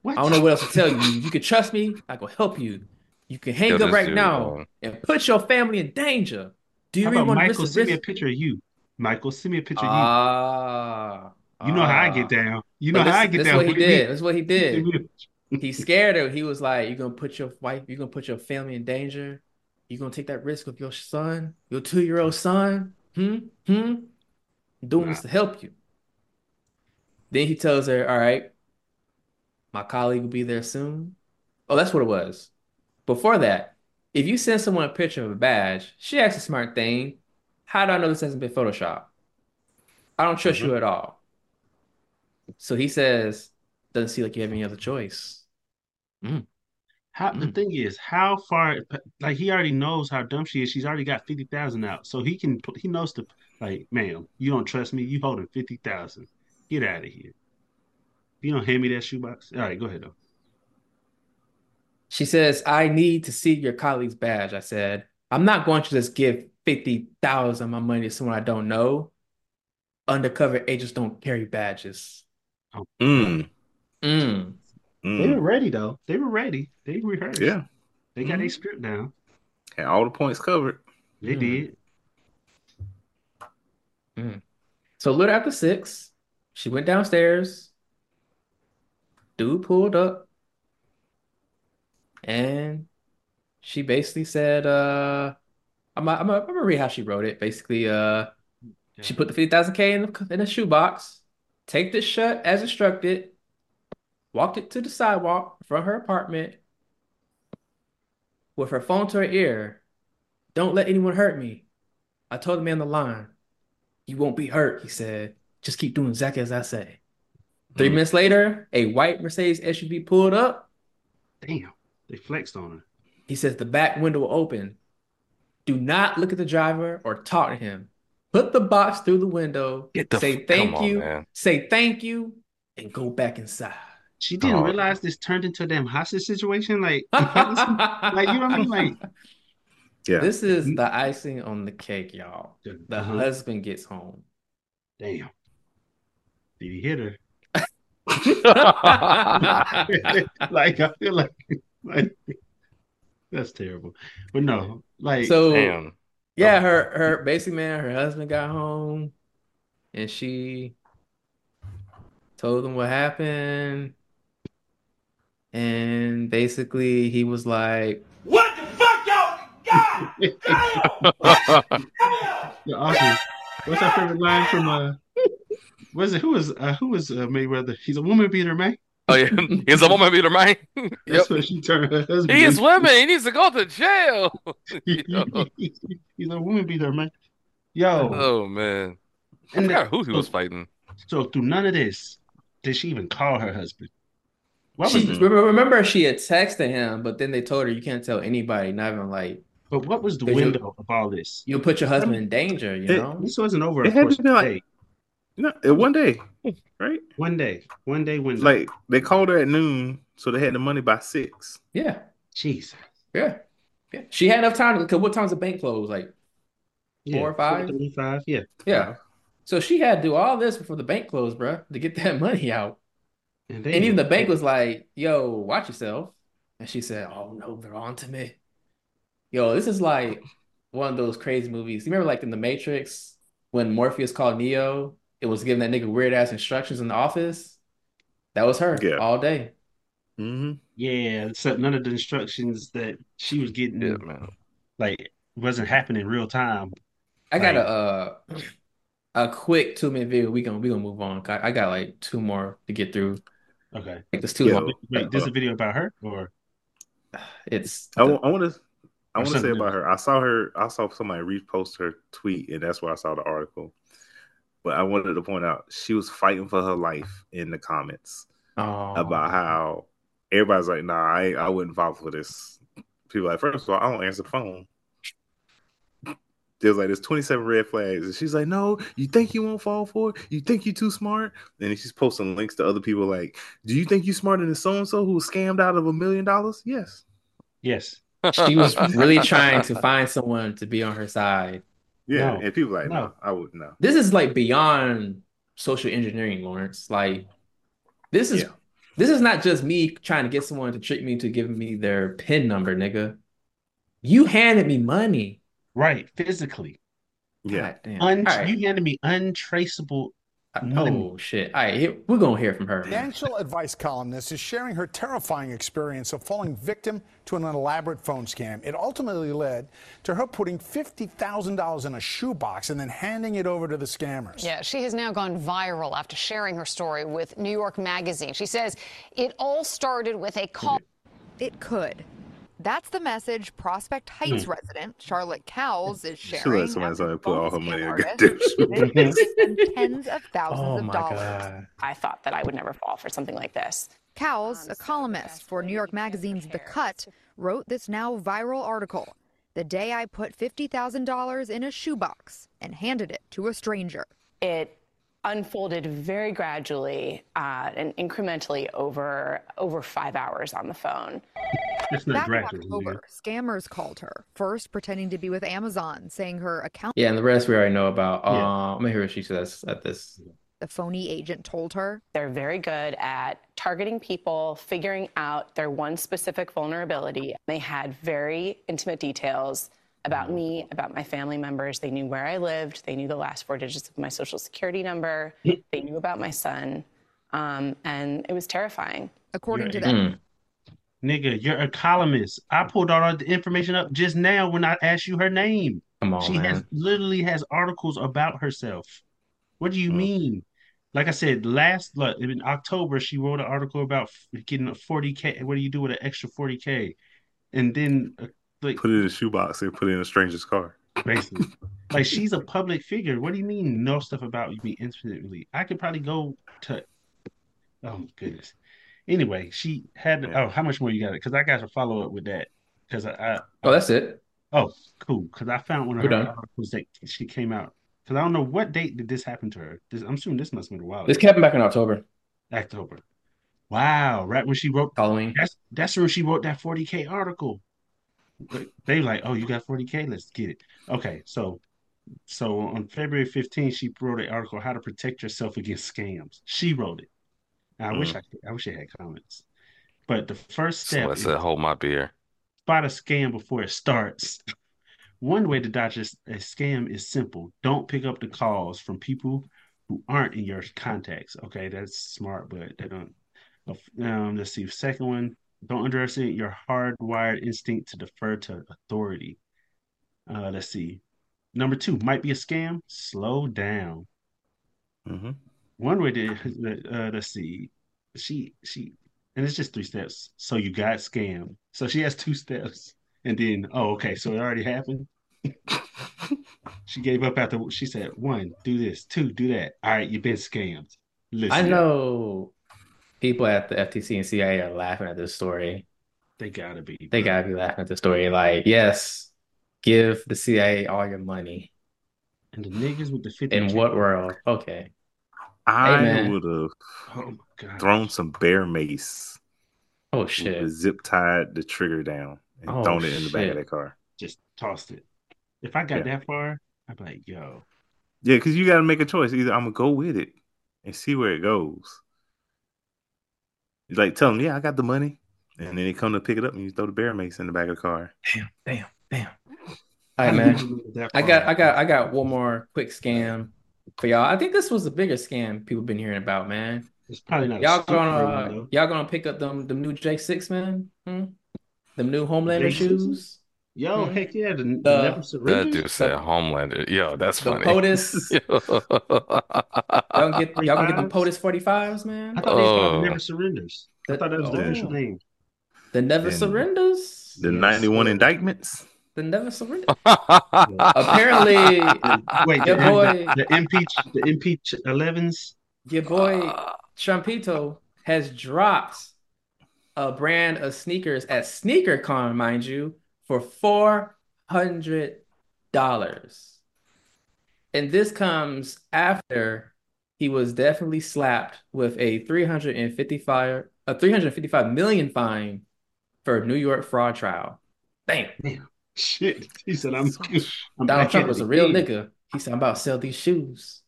what? I don't know what else to tell you. You can trust me. I can help you. You can hang Yo, up right dude, now man. and put your family in danger. Do you How really want to Michael? risk Send me a picture of you. Michael, send me a picture of Ah, you. You know how I ah. get down. You know this, how I get this down. what he What do you mean? did. That's what he did. He scared her. He was like, "You're gonna put your wife, you're gonna put your family in danger. You're gonna take that risk with your son, your two-year-old son. Hmm, hmm. Doing this to help you." Then he tells her, "All right, my colleague will be there soon." Oh, that's what it was. Before that, if you send someone a picture of a badge, she asks a smart thing. How do I know this hasn't been photoshopped? I don't trust you mm-hmm. at all. So he says, doesn't seem like you have any other choice. Mm. How the Mm. thing is, how far? Like he already knows how dumb she is. She's already got fifty thousand out, so he can. put- He knows to like, ma'am, you don't trust me. You holding fifty thousand? Get out of here. You don't hand me that shoebox. All right, go ahead though. She says, I need to see your colleague's badge. I said, I'm not going to just give 50,000 of my money to someone I don't know. Undercover agents don't carry badges. Mm, Mm. They mm. were ready though. They were ready. They rehearsed. Yeah, They got Mhm. their script down. and all the points covered. They Mm. did. So a little after six, she went downstairs. Dude pulled up. And she basically said, uh, I'm, I'm, I'm gonna read how she wrote it. Basically, uh, she put the 50,000K in the, in the shoebox, taped it shut as instructed, walked it to the sidewalk from her apartment with her phone to her ear. Don't let anyone hurt me. I told the man on the line, you won't be hurt, he said. Just keep doing exactly as I say. Three Mm. minutes later, a white Mercedes SUV pulled up. Damn. They flexed on her. He says the back window open. Do not look at the driver or talk to him. Put the box through the window. Get the say f- thank on, you. man. Say thank you and go back inside. She didn't Oh. realize this turned into a damn hostage situation. Like, like you know what I mean? Like, Yeah, This is the icing on the cake, y'all. The uh-huh. husband gets home. damn. Did he hit her? [LAUGHS] like I feel like, like that's terrible. But no, like So Damn. yeah, her her basically man, her husband got home and she told him what happened. And basically he was like, What the fuck, y'all? God damn! [LAUGHS] yeah, awesome. What's our favorite line from uh was it who was uh who was uh, Mayweather? He's a woman beater, man. Oh yeah, [LAUGHS] he's a woman beater, man. [LAUGHS] That's Yep. what she turned her husband. He is women. He needs to go to jail. He's a woman beater, man. Yo, Oh man, I and forgot who he was fighting. so through none of this did she even call her husband. What was she the, remember, remember she had texted him, but then they told her you can't tell anybody, not even like but what was the Did you- window of all this? you'll put your husband in danger, you It- know? This wasn't over It had to be like- day. no, it- one day, right? One day, one day window. Like they called her at noon, so they had the money by six. Yeah, Jesus. yeah, yeah. She had enough time because what time's the bank close? Like Yeah, Four or five? 4:35, Yeah. Yeah. So she had to do all this before the bank closed, bruh, to get that [LAUGHS] money out. And, they And even the bank was like, yo, watch yourself. And she said, oh no, they're on to me. Yo, this is like one of those crazy movies. You remember like in The Matrix when Morpheus called Neo, it was giving that nigga weird ass instructions in the office? That was her Yeah. all day. Mm-hmm. Yeah, except none of the instructions that she was getting Yeah, man. like wasn't happening in real time. I got a uh a quick two minute video. We gonna we gonna move on. I, I got like two more to get through. Okay. I think it's too Yeah. long. Wait, this is a video about her or It's I want to. I want to say about her. I saw her. I saw somebody repost her tweet, and that's where I saw the article. But I wanted to point out she was fighting for her life in the comments oh about how everybody's like, "Nah, I I wouldn't fall for this." People like, first of all, I don't answer the phone. There's like there's 27 red flags, and she's like, "No, you think you won't fall for it? You think you're too smart?" And she's posting links to other people like, "Do you think you're smarter than so and so who was scammed out of a million dollars?" Yes. yes. she [LAUGHS] was really trying to find someone to be on her side. Yeah, No. and people like, No. no, I wouldn't know. This is like beyond social engineering, Lawrence. Like this is Yeah. this is not just me trying to get someone to trick me to give me their PIN number, nigga. You handed me money. Right. Physically. Yeah, God damn. Un- All right. You handed me untraceable money. Oh shit. All right, here, we're gonna hear from her. Financial advice columnist is sharing her terrifying experience of falling victim to an elaborate phone scam. It ultimately led to her putting $50,000 in a shoebox and then handing it over to the scammers. Yeah, she has now gone viral after sharing her story with New York Magazine. She says it all started with a call. It could. That's the message Prospect Heights Hmm. resident Charlotte Cowles is sharing. let somebody as somebody a put all her money in scam a artist. goddamn They've tens of thousands Oh of my dollars. god. I thought that I would never fall for something like this. Cowles, a columnist for New York Magazine's The Cut, wrote this now viral article. The day I put $50,000 in a shoebox and handed it to a stranger. It unfolded very gradually uh, and incrementally over over five hours on the phone. It's not Back in gradual. October, scammers called her, first pretending to be with Amazon, saying her account. Yeah, and the rest we already know about. Yeah. Uh, let me hear what she says at this. The phony agent told her. They're very good at targeting people, figuring out their one specific vulnerability. They had very intimate details about me, about my family members. They knew where I lived. They knew the last four digits of my social security number. they knew about my son. Um, and it was terrifying. According to You're them, Nigga, you're a columnist. I pulled all the information up just now when I asked you her name. Come on, she has literally has articles about herself. What do you Mm. mean? Like I said, last look, in October she wrote an article about getting a 40k. What do you do with an extra 40k? And then uh, like Put it in a shoebox and put it in a stranger's car. basically, [LAUGHS] like she's a public figure. What do you mean know stuff about me intimately? I could probably go to. Oh my goodness. Anyway, she had. Oh, how much more you got? It because I got to follow up with that because I, I. Oh, that's it. Oh, cool. Because I found one of We're her done. articles that she came out. Because I don't know what date did this happen to her. This, I'm assuming this must have been a while. This ago. happened back in October. October. Wow, right when she wrote Halloween. That's that's when she wrote that 40k article. They like, oh, you got 40k, let's get it. Okay, so so on February 15th, she wrote an article how to protect yourself against scams. She wrote it. I wish Mm. I could, I wish I had comments. But the first So step I is said, hold my beer. spot a scam before it starts. [LAUGHS] One way to dodge a a scam is simple. Don't pick up the calls from people who aren't in your contacts. Okay, that's smart, but they don't. Um, let's see. Second one, don't underestimate your hardwired instinct to defer to authority. Uh, let's see. Number two, might be a scam. Slow down. Mm-hmm. One way to uh, let's see. She she and it's just three steps. So you got scammed. So she has two steps, and then oh okay, so it already happened. [LAUGHS] she gave up after she said one, do this, two, do that. All right, you've been scammed. Listen, I know people at the FTC and CIA are laughing at this story. they gotta be. They gotta be laughing at the story. Like, yes, give the CIA all your money. And the niggas with the 50 In what world? Okay. I man. would have Oh thrown some bear mace. Oh shit. zip tied the trigger down and Oh, thrown it in the back of shit. that car. Just tossed it. If I got Yeah. that far, I'd be like, yo, Yeah, because you got to make a choice. Either I'm gonna go with it and see where it goes. You like tell them, yeah, I got the money, and then they come to pick it up and you throw the bear mace in the back of the car. Damn, damn, damn. All right, man. people live that I got, I got, I got one more quick scam for y'all. I think this was the biggest scam people been hearing about, man. It's probably not Y'all stupid gonna, uh, y'all gonna pick up them, them new J six man, hmm? them new Homelander J6s? shoes, Yo, Hmm? heck yeah, the, the The- never That surrenders. dude said Homelander. Yo, that's the funny. POTUS. [LAUGHS] Y'all gonna get, y'all gonna get the POTUS forty fives, man. I thought they was called Oh. never surrenders. I thought that was the oh. official name. The never And- surrenders. The Yes, 91 sir. indictments. The never surrender. [LAUGHS] Apparently, Wait, your the, boy, the, the impeach, the impeach 11s. your boy Trumpito has dropped a brand of sneakers at SneakerCon, mind you, for four hundred dollars. And this comes after he was definitely slapped with a 355 a 355 million fine for New York fraud trial. Damn. Damn, shit. He said, "I'm." I'm Donald Trump was a real again. nigga. He said, I'm about to sell these shoes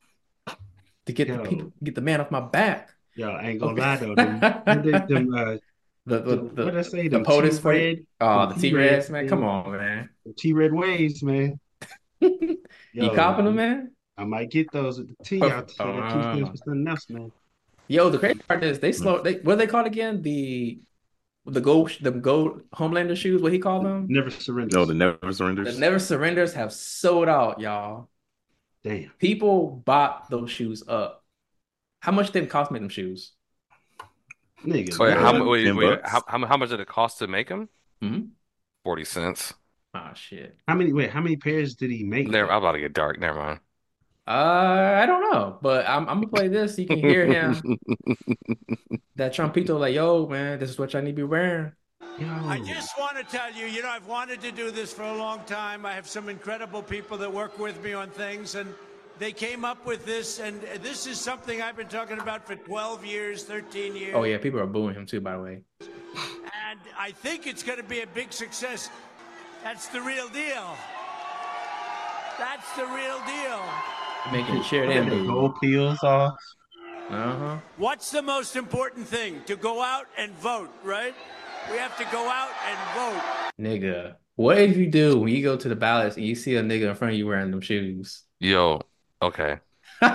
to get the people, get the man off my back. Yo, I ain't gonna lie though. Them, them, them, uh, The, the, the, the, what did I say? the Them POTUS T for red, oh, ah, the T Reds, man. Come on, man. T red waves, man. [LAUGHS] You Yo, copping them, man? I might get those with the T out there. That two stands for something else, man. Yo, the crazy part is they slow. They what are they called again? The the gold the gold Homelander shoes. What he called them? Never surrenders. No, the never surrenders. The. Never Surrenders have sold out, y'all. Damn. People bought those shoes up. How much did it cost to make them shoes? Nigga. Wait, how, what? wait, wait, how, how, how much did it cost to make them? Hmm? 40 cents. Oh shit. How many? Wait, how many pairs did he make? Never, I'm about to get dark. Never mind. Uh, I don't know, but I'm I'm gonna play this. You can hear him. [LAUGHS] that trumpito, like, yo, man, this is what y'all need to be wearing. I just want to tell you, you know, I've wanted to do this for a long time. I have some incredible people that work with me on things, and they came up with this, and this is something I've been talking about for 12 years, 13 years. Oh yeah, people are booing him too, by the way. And I think it's going to be a big success. That's the real deal. That's the real deal. Making sure they Get the gold peels off. Uh-huh. What's the most important thing? To go out and vote, right? We have to go out and vote. Nigga, what if you do when you go to the ballots and you see a nigga in front of you wearing them shoes? Yo, okay.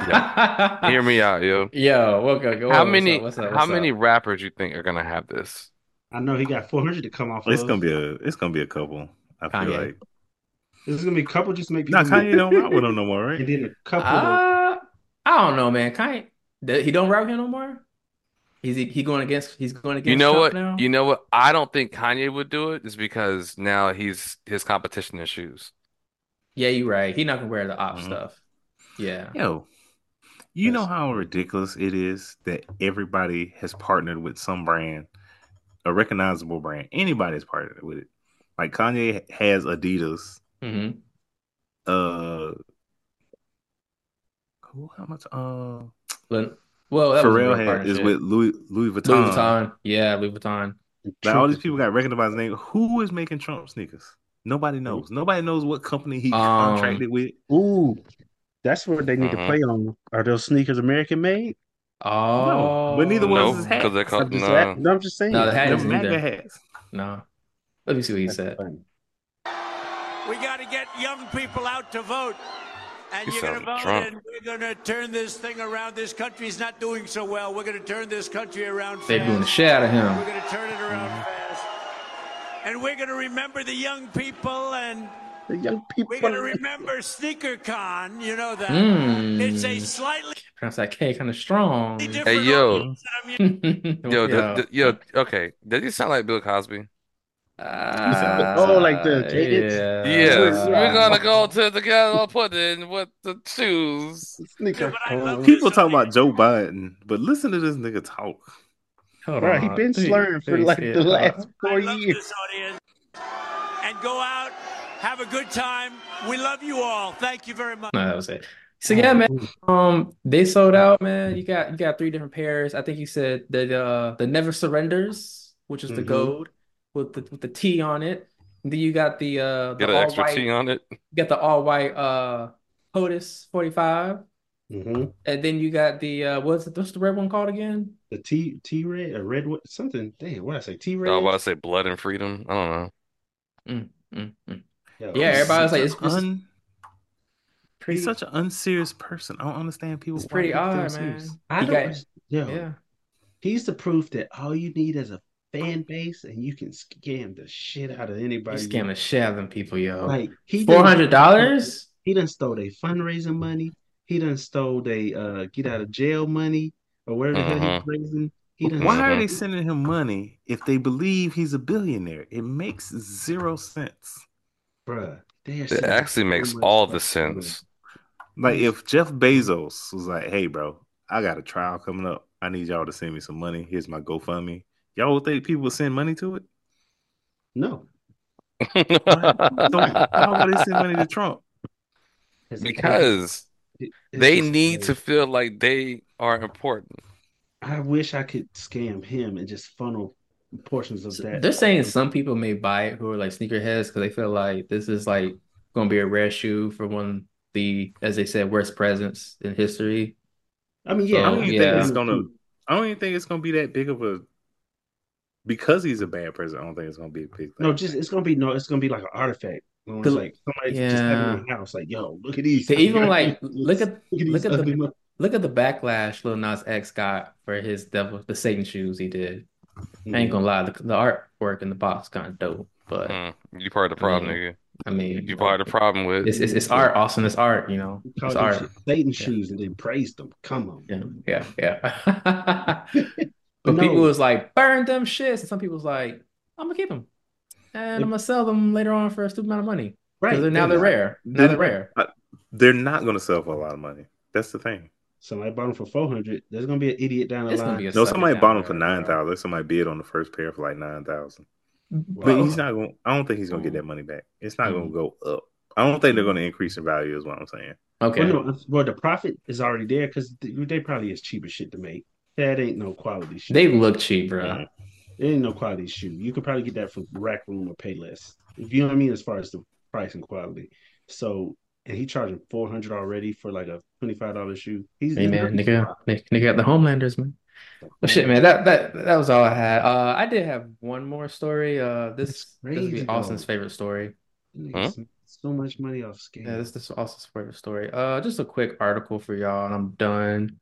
Yeah. [LAUGHS] Hear me out, yo. Yo, okay, go How on, what's many up, what's up, how what's many up? rappers you think are gonna have this? I know he got 400 to come off. It's of. gonna be a it's gonna be a couple. I feel Kanye. like This is gonna be a couple just to make Nah, people. Kanye don't rock with him no more, [LAUGHS] right? And then a couple. of, Uh, I don't know, man. Kanye, he don't route him no more. Is he? He going against? He's going against. You know Trump what? now? You know what? I don't think Kanye would do it, is because now he's his competition in shoes. Yeah, you're right. He not gonna wear the op Mhm. stuff. Yeah. Yo, you know how ridiculous it is that everybody has partnered with some brand, a recognizable brand. Anybody's partnered with it. Like Kanye has Adidas. Mm-hmm. Uh, who? How much? Uh, well, that Pharrell had, is with Louis Louis Vuitton. Louis Vuitton. Yeah, Louis Vuitton. Like all these people got recognized name. Who is making Trump sneakers? Nobody knows. Nobody knows what company he Um, contracted with. Ooh, that's what they need Mhm. to play on. Are those sneakers American made? Oh, but neither one No, of his hats. 'cause they're called- I'm just, no. at- no, I'm just saying. No, the hat isn't MAGA hats. No. Let me see what he said. We got to get young people out to vote. And You you're going to vote, drunk. and we're going to turn this thing around. This country's not doing so well. We're going to turn this country around They're fast. doing the shit out of him. We're going to turn it around fast. And we're going to remember the young people, and The young people. we're going to remember SneakerCon. You know that. Mm. It's a slightly Pronounce that K kind of strong. Hey yo, audience that [LAUGHS] I'm yo, Yo. d- d- yo, okay. Does he sound like Bill Cosby? Uh, oh, like the cadence? yeah. Yes, we're gonna go to the ghetto pudding with the shoes. Sneaker. People talk about Joe Biden, but listen to this nigga talk. Hold Bro, he on. been slurring for like the last four years. And go out, have a good time. We love you all. Thank you very much. No, that was it. So yeah, man. Um, they sold out, man. You got you got three different pairs. I think you said the uh the Never Surrenders, which is the Mhm. gold with the with the T on it. And then you got the uh the Get an all extra white. T on it. You got the all white uh POTUS 45. hmm And then you got the uh what's it, what's the red one called again? The T T red or red something? Damn, what did I say? T I was red. about to say blood and freedom. I don't know. Mm, mm, mm. Yo, Yeah, everybody was like, it's, it's un- pretty He's such an unserious person. I don't understand people. it's pretty they feel odd, serious. man. I don't. got Yo, yeah. he's the proof that all you need is a fan base, and you can scam the shit out of You anybody. scam the shit out of them people, yo. Like he Four done- hundred dollars? He done stole their fundraising money. He done stole they uh get out of jail money or whatever the hell he's raising. He done Why are they sending him money if they believe he's a billionaire? It makes zero sense. Bruh, It actually so makes much all the stuff to sense. Like if Jeff Bezos was like, "Hey, bro, I got a trial coming up. I need y'all to send me some money. Here's my GoFundMe." Y'all would think people would send money to it? No, So why would they send money to Trump? Because It- they need crazy. to feel like they are important. I wish I could scam him and just funnel portions of that. They're saying some people may buy it who are like sneakerheads because they feel like this is like going to be a rare shoe for one of the, as they said, worst presents in history. I mean, yeah, I yeah, don't even yeah. think it's gonna. I don't even think it's gonna be that big of a. Because he's a bad president, I don't think it's gonna be a big thing. No, just it's gonna be no, it's gonna be like an artifact. You know, The- like somebody just having yeah. in the house, like, yo, look at these. They even like look at these look at the look at the backlash Lil Nas X got for his devil the Satan shoes he did. I ain't gonna lie, the, the artwork in the box kind of dope, but Mm, you part of the problem, I nigga. I mean, You part of the problem with it's it's, it's art, Austin. It's art, you know. He It's art. shit Satan shoes and then praised them. Come on. Yeah, yeah, yeah. [LAUGHS] [LAUGHS] But No. people was like, burn them shits. And some people was like, I'm gonna keep them. and I'm gonna sell them later on for a stupid amount of money. Right. Because now they're They're- rare. Now they're rare. Uh, They're not going to sell for a lot of money. That's the thing. Somebody bought them for four hundred. There's gonna be an idiot down the It's line. No, somebody bought them for bro. nine thousand. Somebody bid on the first pair for like nine thousand. But he's not going. I don't think he's going to get that money back. It's not Mm. going to go up. I don't think they're going to increase in value. Is what I'm saying. Okay. Well, no, well, the profit is already there because they probably is cheaper shit to make. That ain't no quality shit. They look cheap, bro. Mhm. It ain't no quality shoe. You could probably get that from Rack Room or Payless. If you know what I mean, as far as the price and quality. So, and he charging four hundred already for like a twenty five dollar shoe. He's Hey man, really nigga, nigga, nigga got the Homelanders, man. Well, shit, man. That that that was all I had. Uh, I did have one more story. Uh, this this would be Austin's though. favorite story. Niggas spend So much money off skate. Yeah, this this is Austin's favorite story. Uh, just a quick article for y'all, and I'm done.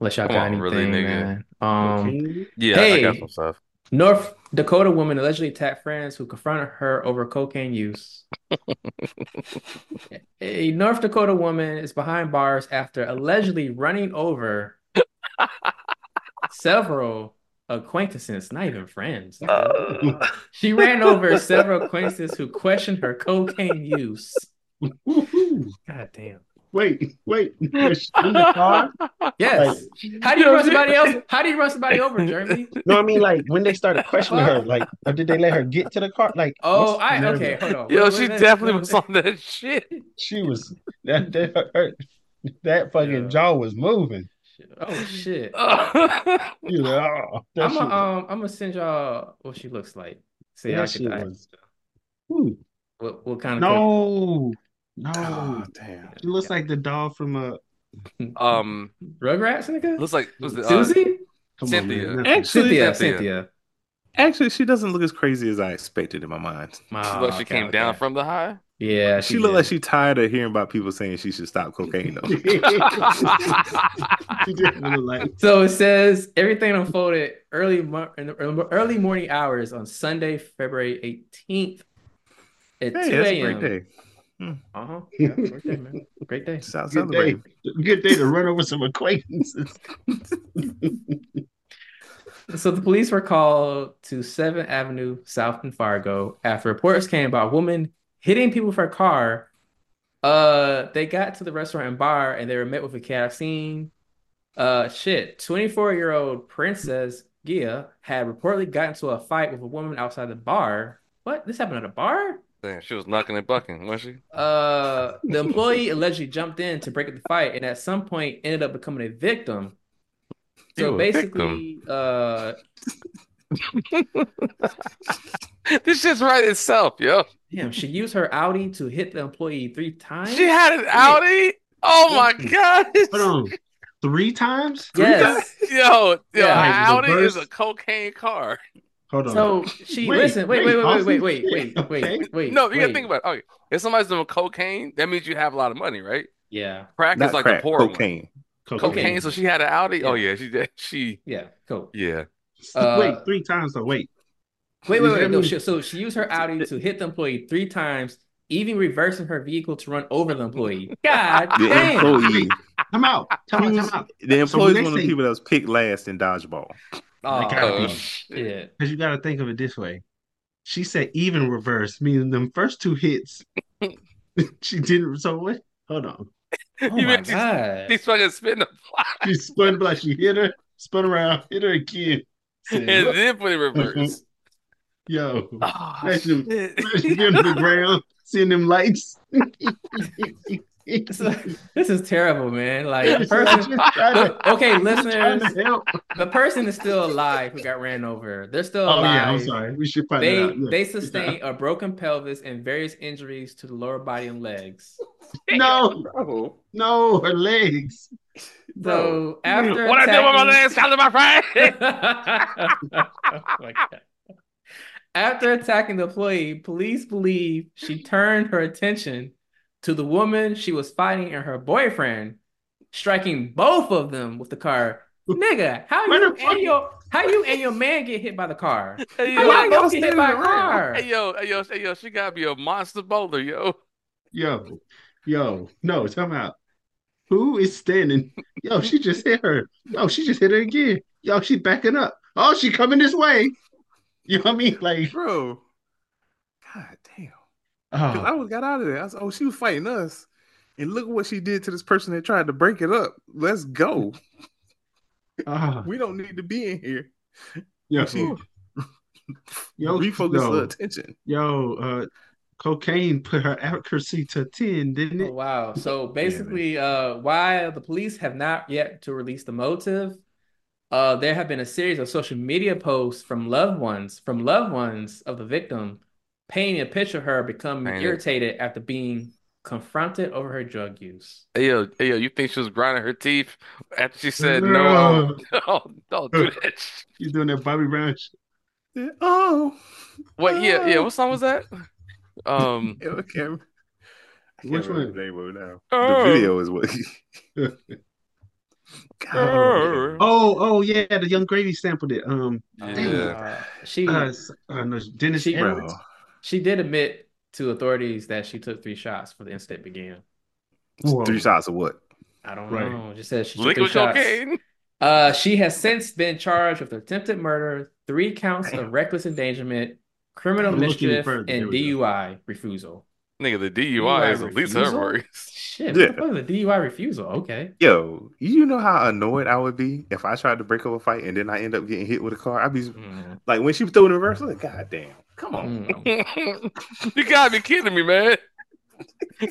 Unless y'all Come got on, anything, really, nigga? man. Um, Cocaine? Yeah, I got some stuff. North Dakota woman allegedly attacked friends who confronted her over cocaine use. [LAUGHS] A North Dakota woman is behind bars after allegedly running over [LAUGHS] several acquaintances, not even friends. Uh. She ran over several acquaintances who questioned her cocaine use. [LAUGHS] God damn. Wait, wait. Is she in the car? Yes. How do you run somebody else? How do you run somebody over, Jeremy? No, I mean like when they started questioning her, like, or did they let her get to the car? Like, Oh, I the okay, nerve? hold on. Yo, Wait, she wait, wait, definitely wait, was on that shit. She was that that her, that fucking jaw was moving. Oh shit. You know, oh, that I'm shit gonna um I'm gonna send y'all what she looks like. See, that I shit get that. was- What what kind of No, no. Oh, damn. She [LAUGHS] looks like the doll from a Um, Rugrats, nigga? looks like was it uh, Susie? Come Cynthia? on. Actually, Cynthia, Cynthia. Cynthia. actually, she doesn't look as crazy as I expected in my mind. She looked like she okay, came down from the high. Yeah, She looked like she tired of hearing about people saying she should stop cocaine though. [LAUGHS] [LAUGHS] She did look like So it says everything unfolded early mo- in the early- early morning hours on Sunday, February 18th at Hey, 2 that's a great a.m. day. Uh-huh. Yeah, great day, man. [LAUGHS] Great day. South good day. Good day to run over some acquaintances. [LAUGHS] So the police were called to 7th Avenue South in Fargo after reports came about a woman hitting people with her car. Uh, they got to the restaurant and bar and they were met with a chaotic scene. Uh, shit, 24-year-old Princess Gia had reportedly gotten into a fight with a woman outside the bar. What? This happened at a bar? Damn, she was knocking and bucking, wasn't she? Uh, the employee allegedly jumped in to break up the fight and at some point ended up becoming a victim. So Ew, a basically, uh, [LAUGHS] This shit's right itself, yo. Damn, she used her Audi to hit the employee three times. She had an Audi. Oh my god. Hold on. Three times? Yes. Yo, yo, Yeah. Audi is a cocaine car. Hold on. So she Wait, listen. Wait, wait, wait, wait, wait, wait, wait, wait, wait, wait. No, you gotta think about it. Okay, if somebody's doing cocaine, that means you have a lot of money, right? Yeah. Crack Not is like crack, the poor one. cocaine. Cocaine. So she had an Audi. Oh Yeah. yeah, she did. She Yeah. Cool. yeah. Uh, wait, three times though. Wait. Wait, wait, Does wait. No, she, so she used her Audi to hit the employee three times, even reversing her vehicle to run over the employee. [LAUGHS] God The damn. employee. Come out. Come out. Come out. the So when employee's they one of the people that was picked last in dodgeball. Oh, gotta be. shit. Because you got to think of it this way. She said even reverse, meaning them first two hits, [LAUGHS] she didn't. So what? Hold on. Oh You my mean she's- god. She's fucking spitting the fly She spun like she hit her, spun around, hit her again. Said, and then put it reverse. [LAUGHS] Yo, Oh, imagine, shit. [LAUGHS] imagine being the ground, seeing them lights. This is- [LAUGHS] this is terrible, man. Like the person. to- [LAUGHS] okay, [LAUGHS] I'm just trying listeners. The person is still alive who got ran over. They're still Oh alive. yeah, I'm sorry. We should find They out. Yeah. they sustained a broken pelvis and various injuries to the lower body and legs. No, no, her legs. So after What I do with my attacking- legs, tell my friend. Oh my God. After attacking the employee, police believe she turned her attention to the woman she was fighting and her boyfriend, striking both of them with the car. Nigga, how Where you and your how you and your man get hit by the car? [LAUGHS] Hey, How y'all both get hit by a car? Hey yo, hey yo, hey yo, she gotta be a monster bowler, yo. Yo, yo, no, time out. Who is standing? Yo, she just hit her. Yo, she just hit her again. Yo, she backing up. Oh, she coming this way. You know what I mean? Like, Bro. God damn. 'Cause I Oh, was got out of there. I said, oh, she was fighting us. And look what she did to this person that tried to break it up. Let's go. oh, We don't need to be in here. yo, She [LAUGHS] yo, refocus yo, the attention. yo, uh, cocaine put her accuracy to ten, didn't Oh, it? wow. So basically, uh, while the police have not yet to release the motive, uh, there have been a series of social media posts from loved ones, from loved ones of the victim, painting a picture of her becoming Painted. irritated after being confronted over her drug use. Hey yo, hey yo, you think she was grinding her teeth after she said no? Oh, [LAUGHS] don't do that. [LAUGHS] shit. You doing that Bobby Brown? shit? Oh, Wait, yeah, yeah. What song was that? [LAUGHS] Um, I can't, I can't Which remember one? the name of it now. Oh. The video is what. God, Oh, oh yeah, the Yung Gravy sampled it. Um, yeah. Uh, she uh, uh, no, Dennis She- Edwards. She did admit to authorities that she took three shots before the incident began. Whoa. Three shots of what? I don't Right. know. Just said she took three Liquid shots. Uh, she has since been charged with attempted murder, three counts of reckless endangerment, criminal Look any mischief, and we go. DUI refusal. Nigga, the DUI is at least her refusal? worst. Shit, Yeah. what the fuck is a DUI refusal? Okay. Yo, you know how annoyed I would be if I tried to break up a fight and then I end up getting hit with a car? I'd be Mm. like, when she was throwing the reverse, like, God damn, come on. Mm. [LAUGHS] you gotta be kidding me, man. [LAUGHS]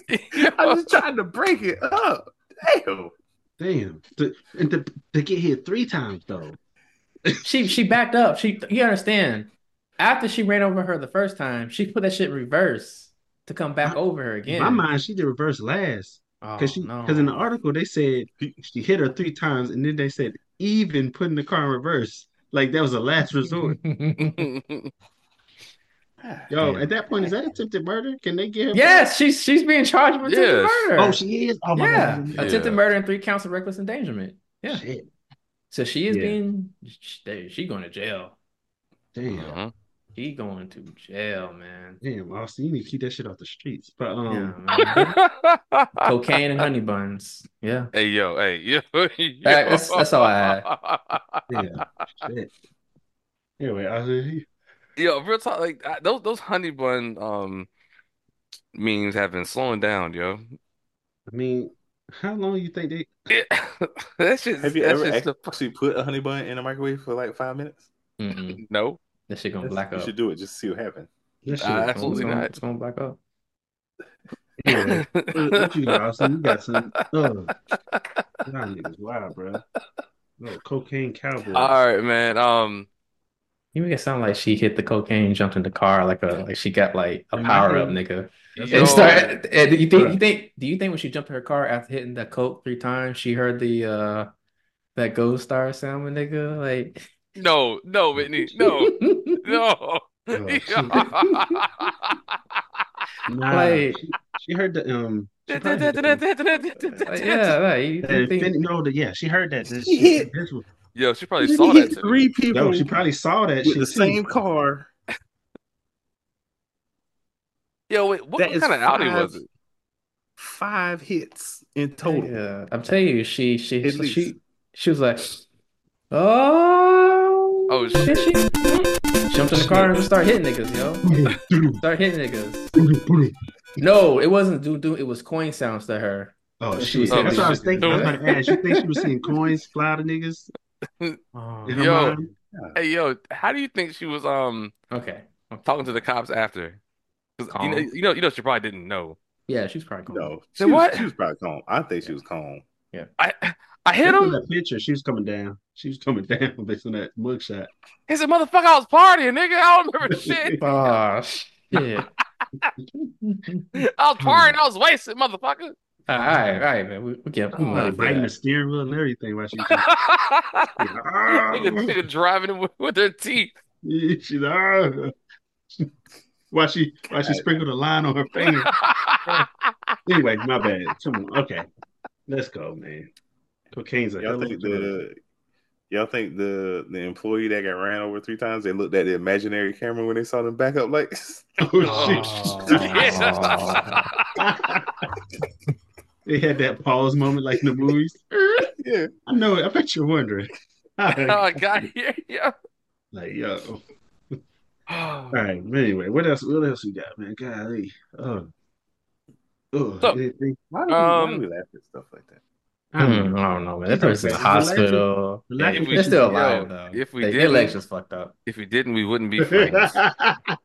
I'm just trying to break it up. Damn. Damn, to, and to, to get hit three times though. She she backed up. She you understand? After she ran over her the first time, she put that shit in reverse to come back over her In again. my mind, she did reverse last oh, because she no. because in the article they said she hit her three times, and then they said even putting the car in reverse, like that was a last resort. [LAUGHS] Yo, Damn. at that point, is that attempted murder? Can they get her? yes, she's she's being charged with attempted Yes. murder. Oh, she is. Oh my yeah, god. attempted murder and three counts of reckless endangerment. Yeah, Shit. so she is Yeah. being she, she going to jail. Damn. Mhm. She going to jail, man. Damn, Austin, you need to keep that shit off the streets. But um, Yeah. [LAUGHS] Cocaine and honey buns. Yeah. Hey yo, hey [LAUGHS] yo, yo. that's- that's all I had. yeah, shit. Anyway, I was, Yo, real talk, like I- those those honey bun um memes have been slowing down, yo. I mean, how long you think they? [LAUGHS] that shit, Have you that ever shit's actually put a honey bun in a microwave for like five minutes? Mm-mm. [LAUGHS] no. That shit gonna That's- black you up. should do it just to see what happens. That shit is- absolutely it's gonna, not. It's gonna black up. Anyway, what, [LAUGHS] what you got, Austin? You got some. Uh, y'all niggas wild, bro. No, cocaine cowboy. All right, man. Um, You make it sound like she hit the cocaine, jumped in the car, like a like she got like a power up, nigga. That's yo, And start, and do you think you think do you think when she jumped in her car after hitting that coke three times, she heard the uh that Gold Star sound, nigga? Like no, no, [LAUGHS] Whitney, no, no. Oh. [LAUGHS] Nah, like- she, she heard the um. She probably Yo, heard the, like, [LAUGHS] yeah, like you the think, Infinity- no, yeah, she heard that. This, She she, hit- this was, she probably Then saw that hit too. three people yo, she probably saw that with shit the too. same car. [LAUGHS] Yo, wait, what, That what is kind of Audi was it? Five hits in total. Yeah, I'm telling you, she she At so least. she she was like, oh Oh, shit, she jumped in the car and started hitting niggas, yo. [LAUGHS] Start hitting niggas. [LAUGHS] No, it wasn't do do. It was coin sounds to her. Oh She shit! was That's what I was niggas. thinking. I was about to ask. You think she was seeing coins fly to niggas Oh, [LAUGHS] Yo. mind? Hey, yo, how do you think she was um okay. I'm talking to the cops after? 'Cause you know, you know, you know, she probably didn't know. Yeah, she's probably cool. No, she was, what? she was probably calm. I think she was calm. Yeah, I I hit Look at him. that picture. She was coming down. She was coming [LAUGHS] down based on that mugshot. He said, "Motherfucker, I was partying, nigga. I don't remember shit. [LAUGHS] Oh shit. I was partying. I was wasted, motherfucker." All right, all right, man. We, we get we Oh, might biting the that. steering wheel and everything while she nigga, [LAUGHS] nigga driving with, with her teeth. she's ah. While she while she sprinkled a line on her finger. [LAUGHS] Anyway, my bad. Come on. Okay. Let's go, man. Cocaine's a hell Y'all of a think the y'all think the the employee that got ran over three times they looked at the imaginary camera when they saw them backup lights? [LAUGHS] Oh shit. They had that pause moment like in the movies. yeah. I know it. I bet you're wondering. [LAUGHS] oh got here, yeah. like, yo. [SIGHS] All right, but anyway, what else? What else we got, man? Golly, oh, oh, So. Why do, we, why do Um, we laugh at stuff like that? I don't Hmm, know. I don't know, man. That person's in the The hospital. the Yeah, laughing they're still alive though. if we They- didn't- legs just fucked up. If we didn't, we wouldn't be [LAUGHS] friends.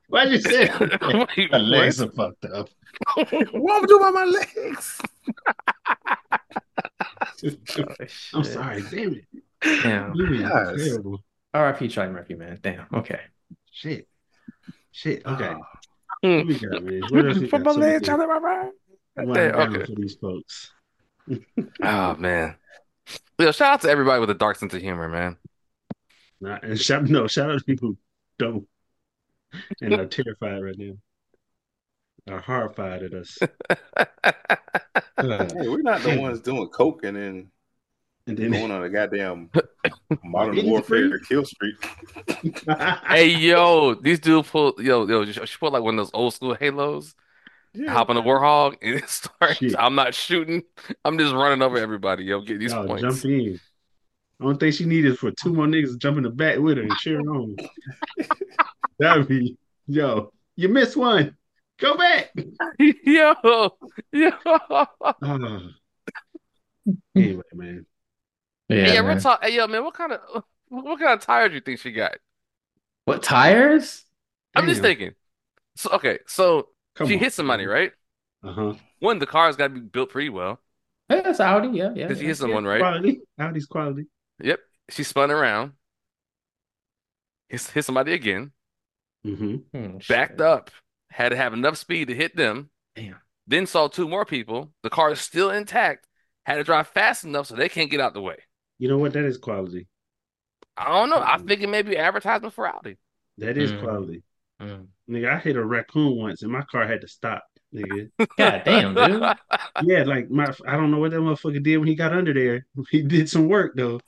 Why'd you say [LAUGHS] that? Wait, My legs are fucked up. [LAUGHS] What am I doing about my legs? I'm sorry, damn it. Damn. Yes. terrible. R.I.P. Charlie Murphy, man. Damn. Okay. Shit. Shit. Okay. What we got, man? What else we From got? my legs, Something Charlie, my right. wind Okay, okay. for these folks. Oh man. Yo, shout out to everybody with a dark sense of humor, man. Nah, and shout no, shout out to people who don't and are [LAUGHS] terrified right now. Are horrified at us. Hey, we're not the ones doing coke and then and then going on a goddamn [LAUGHS] modern warfare spree? kill streak. [LAUGHS] hey yo, these dudes pull yo yo she she pulled like one of those old school halos, hop on the Warthog and [LAUGHS] it starts. Shit. I'm not shooting. I'm just running over everybody, yo, get these Y'all points. jump in. Only thing she needed for two more niggas to jump in the back with her and cheer her on. [LAUGHS] That'd be yo, you missed one. Go back. [LAUGHS] yo, yo. Ah. [SIGHS] anyway, man. Yeah. Hey, yeah, real man. talk. Hey, yo, man, what kind of what, what kind of tires do you think she got? What tires? I'm just thinking. So okay, so Come she on. hit somebody, right? Uh-huh. One, the car's got to be built pretty well Yeah, it's Audi. Yeah, yeah. because she yeah. hit someone, right? Quality. Audi's quality. Yep. She spun around, hit, hit somebody again, Mm-hmm. Hmm, shit. backed up, had to have enough speed to hit them. Damn. Then saw two more people. The car is still intact. Had to drive fast enough so they can't get out the way. You know what? That is quality. I don't know. I think it may be advertisement for Audi. That is Mm. quality. Mm. Nigga, I hit a raccoon once and my car had to stop, nigga. [LAUGHS] God damn, dude. yeah, like my I don't know what that motherfucker did when he got under there. [LAUGHS] He did some work though.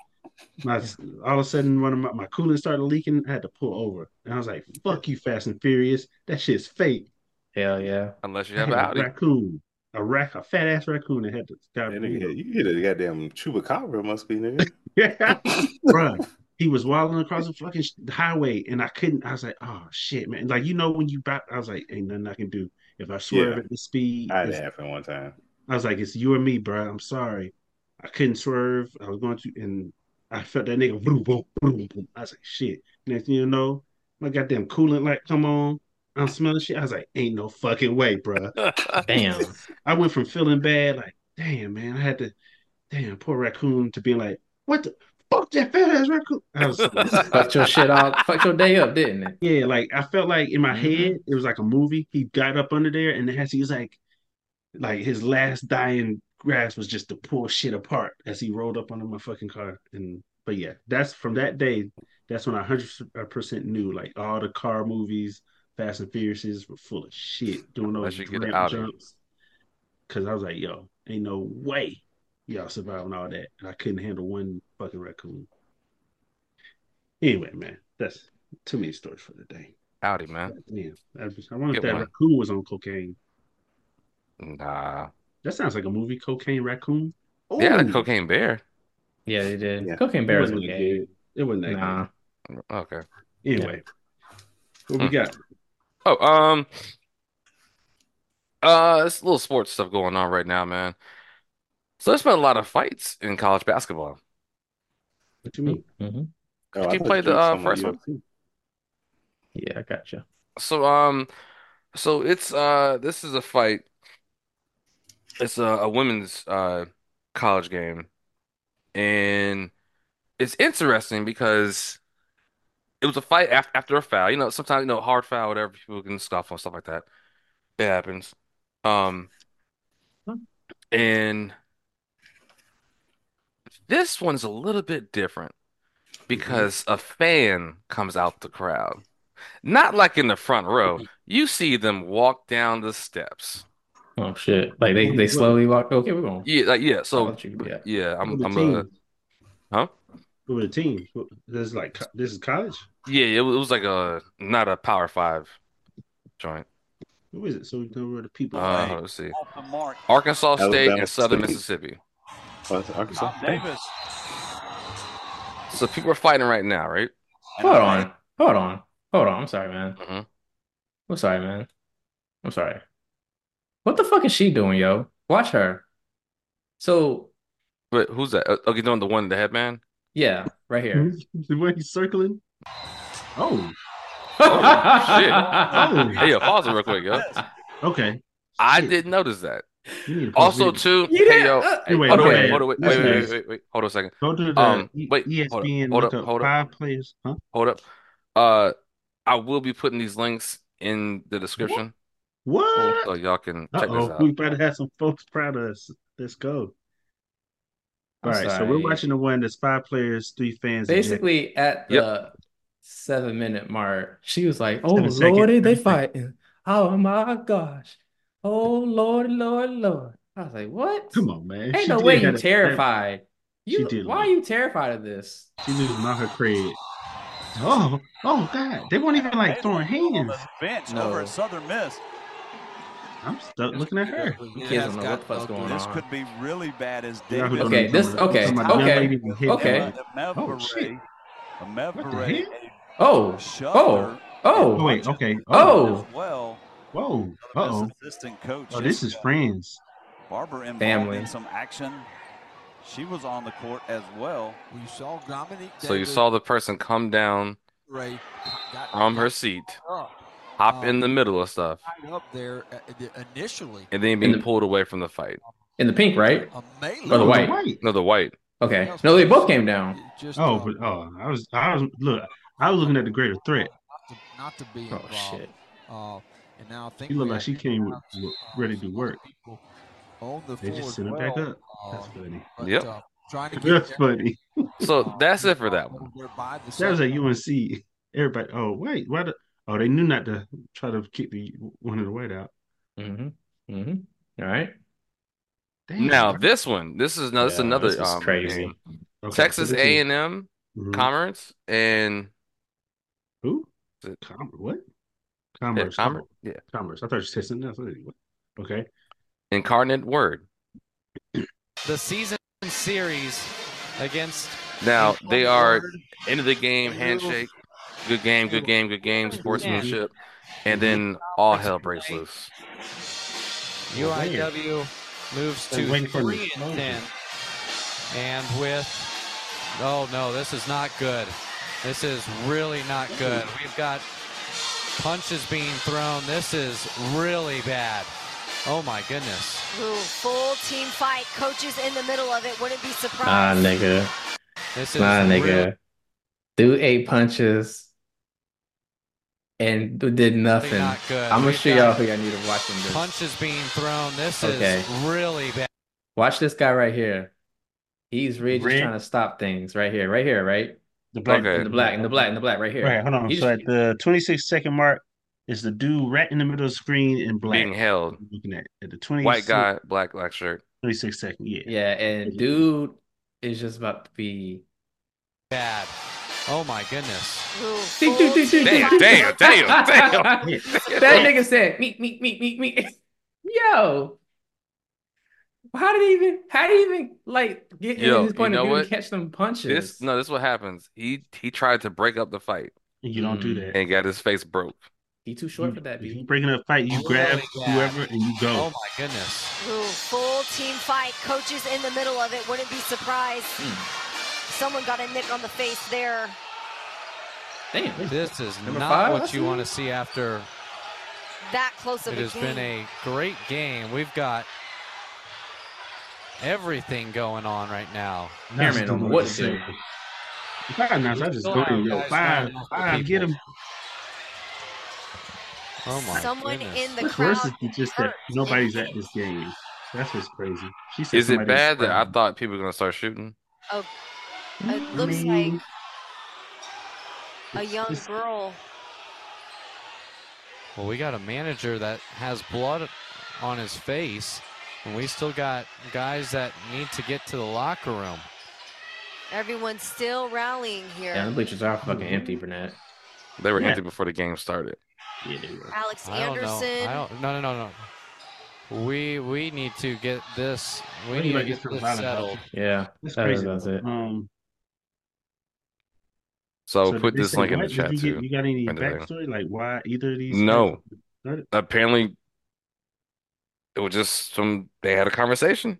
My all of a sudden one of my, my coolant started leaking. I had to pull over. And I was like, fuck you, Fast and Furious. That shit's fake. Hell yeah. Unless you have a Audi. raccoon. A rack, a fat ass raccoon that had to stop. That nigga, you hit a goddamn chupacabra, must be nigga. [LAUGHS] Yeah, bruh. He was wilding across the fucking highway, and I couldn't. I was like, "Oh shit, man!" Like you know when you back, I was like, "Ain't nothing I can do if I swerve Yeah. at the speed." I had it's- it happen one time. I was like, "It's you or me, bro. I'm sorry, I couldn't swerve. I was going to, and I felt that nigga boom, boom, boom, boom. I was like, "Shit!" Next thing you know, my goddamn coolant light come on. I'm smelling shit. I was like, "Ain't no fucking way, bro." [LAUGHS] Damn. I went from feeling bad, like, "Damn, man, I had to, damn, poor raccoon," to being like, "What the fuck that fat ass raccoon?" Was [LAUGHS] Fucked your shit up. Fucked your day up, didn't it? Yeah, like I felt like in my Mhm. head it was like a movie. He got up under there and as he was like, like his last dying grasp was just to pull shit apart as he rolled up under my fucking car. And but yeah, that's from that day. That's when I hundred percent knew like all the car movies, Fast and Furiouses were full of shit doing Unless those you ramp out of it. jumps. Because I was like, yo, ain't no way y'all surviving all that, and I couldn't handle one fucking raccoon. Anyway, man, that's too many stories for the day. Audi, man. Yeah, I, was- I wonder if that one. raccoon was on cocaine. Nah. That sounds like a movie, Cocaine Raccoon. Yeah, the cocaine bear. Yeah, they did. Yeah. Cocaine Bear was wasn't that okay. good. It wasn't that Nah. Okay. good. Anyway, what we Hmm. got? Oh, um, uh, it's a little sports stuff going on right now, man. So there's been a lot of fights in college basketball. What you mean? hmm Oh, Did I you thought play the uh, first one? Yeah, I got you. So, um, so it's uh, this is a fight. It's a, a women's uh college game, and it's interesting because it was a fight after after a foul. You know, sometimes you know hard foul, whatever people can scuff on stuff like that. It happens. Um, and this one's a little bit different because a fan comes out the crowd. Not like in the front row. You see them walk down the steps. Oh shit! Like they they slowly walk. Okay, we're going. Yeah, like yeah. So you- yeah. yeah, I'm the I'm team? uh huh? Who were the team? This is like this is college. Yeah, it was, it was like a not a Power Five joint. Who is it? So we know where the people Uh, are. let's see. Arkansas State Alabama and Southern State. Mississippi. Oh, it's Arkansas. Davis. So people are fighting right now, right? Hold on, hold on, hold on. I'm sorry, man. Mhm. I'm sorry, man. I'm sorry. What the fuck is she doing, yo? Watch her. So But who's that? Uh, Okay, doing the one, the headman. yeah, right here. [LAUGHS] The way he's circling. Oh. Oh [LAUGHS] shit! Oh. Hey, yo, pause it real quick, yo. Okay. I didn't notice that. You need to post Also, too, You hey yo, uh, hey, wait, hold on, okay. wait, hold on, wait, wait, wait, wait, wait, wait, hold on a second. Go to the Um, wait, hold up, hold up, up hold up. five players. Huh? Hold up. Uh, I will be putting these links in the description What? so y'all can check this Uh-oh. out. We better have some folks proud of us. Let's go. I'm All right, so we're watching the one that's five players, three fans. Basically, at the Yep. seven minute mark, she was like, "Oh lordy, they seven second. fighting! Oh my gosh! Oh lord, lord, lord!" I was like, "What? Come on, man. Ain't She no way you a- terrified. She You did why are you terrified of this? She losing all her cred. Oh, oh God! They weren't even like throwing hands. bench No. over at Southern Miss. I'm stuck looking at her. You kids don't know what the fuck's going This on. This could be really bad as Yeah, who David. Okay, this something. okay, Talking about the young okay, lady who hit okay. Oh, shit. Beret, What the Beret, heck? Oh, oh, oh, Oh wait, okay. oh. as well. Whoa. Uh-oh. Assistant coach. Oh, this is friends. Barber involved Family. in some action. She was on the court as well. We saw Dominique So you saw the person come down Ray, got, from her seat, up, hop Um, in the middle of stuff, right up there uh, initially. and then being the- pulled away from the fight. In the pink, right? A melee. Or the Oh, white? white. No, the white. Okay. No, they both came down. Just, Oh, uh, but oh, I was, I was look, I was looking at the greater threat. not to, not to be Oh involved. shit. Uh, and now I think She looked like she came with, with- uh, ready to work. other On the They floor just as sent her back up. That's uh, funny. but, Yep. uh, trying to [LAUGHS] get That's funny. [LAUGHS] So that's it for that one. there by That was at. UNC. Everybody. Oh wait, why? The, oh, they knew not to try to kick the one of the white out. Mm-hmm. Mm-hmm. All right. Damn. Now this one, this is no, this is another this is um, crazy. game. Okay, Texas so this is- A and M Mhm. Commerce and Who? Is it- Com- what? Yeah, Commerce. Commerce, Oh, yeah, Commerce. I thought you said something else. What? Okay. Incarnate Word. [CLEARS THROAT] the season series against Now they are Word. end of the game handshake. Good game, good game, good game, sportsmanship, and then all hell breaks loose. UIW moves to waiting for three and ten, and with oh no, this is not good. This is really not good. We've got punches being thrown. This is really bad. Oh my goodness. Ooh, full team fight. Coaches in the middle of it. Wouldn't be Nah, surprised. nigga. This is Nah, really- nigga. Threw eight punches and did nothing. not good. I'm gonna We've show y'all who y'all need to watch him this. punches being thrown. This Okay. is really bad. Watch this guy right here. He's really just Red? trying to stop things right here, right here, right? The black. Okay. In the black, in the black, in the black, right here. Right. Hold on. He So just- at the 26 second mark is the dude right in the middle of the screen in black. Being held. Looking at at the 26 White guy, black black shirt. 26 second. Yeah. yeah, and dude is just about to be Bad. Oh my goodness. Ooh, Ding, full ding, ding, team ding, Damn, damn, damn, [LAUGHS] damn. that nigga said, meet, meet, meet, meet, meet. Yo. How did he even how did he even like get Yo, in his you point know of view what? to catch them punches? This no, this is what happens. He he tried to break up the fight You don't do Mm. that. and got his face broke. He too short for that, If you breaking up a fight, you grab whoever and you go. Oh my goodness. Ooh, full team fight. Coaches in the middle of it. Wouldn't be surprised. Someone got a nick on the face there. Damn. This is Number not five, what you want to see after That close of it a game. It has been a great game. We've got everything going on right now. Cameron don't know what to do. If I just Still go have in, yo, guys five, five, get him. Oh my Someone goodness. in the What's crowd. worse is just that nobody's at this game. That's what's crazy. She said Is it bad that I thought people were gonna start shooting? Oh, it looks mean, like a young it's- girl. Well, we got a manager that has blood on his face, and we still got guys that need to get to the locker room. Everyone's still rallying here. Yeah, the bleachers are fucking empty, Burnett. They were Yeah. empty before the game started. Yeah, they. Alex I don't know. Anderson. I don't, no, no, no, no. We we need to get this. We What do need to like get this for this violent settled. Yeah, That's that- crazy. that's it. Um, So, did put this link in the chat you get- too. You got any Render there. backstory? Like why either of these? No. guys? Apparently, it was just some. They had a conversation.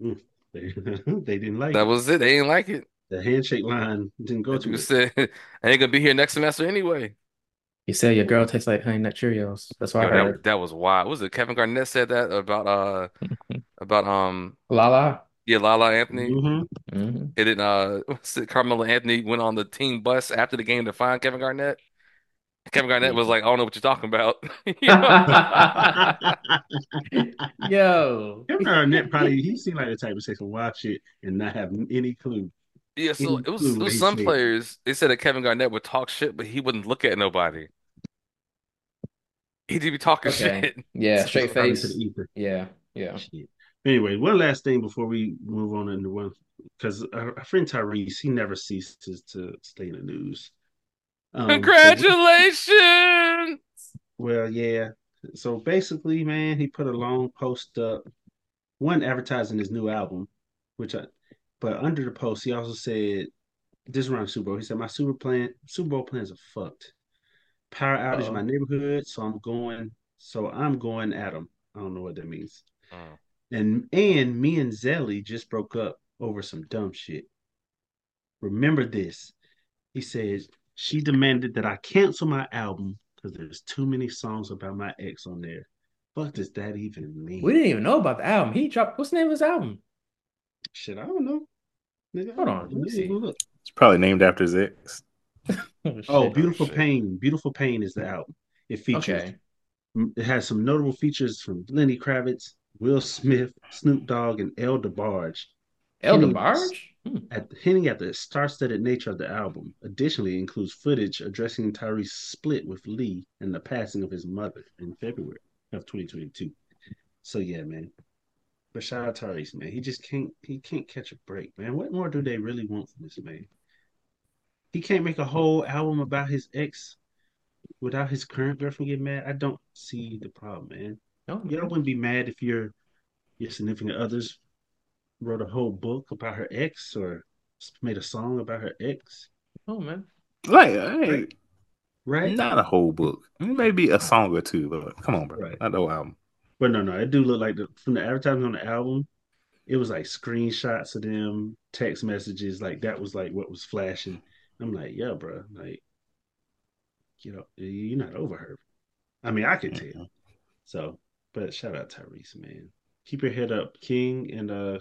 Mm. They, [LAUGHS] they didn't like That it. was it. They didn't like it. The handshake line didn't go to You it. said [LAUGHS] I ain't gonna be here next semester anyway. You said your girl tastes like honey nut Cheerios. That's why I Yo, heard. that, that was wild. Was it Kevin Garnett said that about uh about um La La. yeah La La Anthony? Mhm. Mm-hmm. It didn't uh [LAUGHS] what's Carmelo Anthony went on the team bus after the game to find Kevin Garnett. Kevin Garnett was like, I don't know what you're talking about. [LAUGHS] [LAUGHS] Yo. Kevin Garnett probably he seemed like the type to say some wild shit and not have any clue. Yeah, so Any it was it was some said. players. They said that Kevin Garnett would talk shit, but he wouldn't look at nobody. He'd be talking Okay. shit. [LAUGHS] Yeah, straight face. Yeah, yeah. Shit. Anyway, one last thing before we move on into one, because our, our friend Tyrese, he never ceases to stay in the news. Um, so- Congratulations! well, yeah. So basically, man, he put a long post up, one advertising his new album, which I, but under the post, he also said, this is around Super Bowl. He said, my Super plan, Super Bowl plans are fucked. Power outage in my neighborhood, so I'm going, so I'm going at him. I don't know what that means. Mm. And and me and Zelly just broke up over some dumb shit. Remember this. He says she demanded that I cancel my album because there's too many songs about my ex on there. What does that even mean? We didn't even know about the album. He dropped what's the name of his album? Shit, I don't know. Nigga, Hold on, let me see. Look. It's probably named after his ex. [LAUGHS] Oh, oh, shit. Beautiful shit. Pain. Beautiful Pain is the album. It features Okay. it has some notable features from Lenny Kravitz, Will Smith, Snoop Dogg, and El DeBarge. El Hinting- DeBarge? Hmm. at hinting at the star-studded nature of the album. Additionally, includes footage addressing Tyrese's split with Lee and the passing of his mother in February of 2022. So yeah, man. But shout out Tyrese, man. He just can't he can't catch a break, man. What more do they really want from this man? He can't make a whole album about his ex without his current girlfriend getting mad. I don't see the problem, man. No, Y'all wouldn't be mad if your your significant others wrote a whole book about her ex or made a song about her ex, Oh man. Like, hey, right? not a whole book. Maybe a song or two, but come on, bro. Right. Not the whole album. But no, no, it do look like the from the advertisement on the album, it was like screenshots of them, text messages, like that was like what was flashing. I'm like, yeah, bro, like, you know, you're not over her. I mean, I could tell. So, but shout out Tyrese, man. Keep your head up, King, and uh,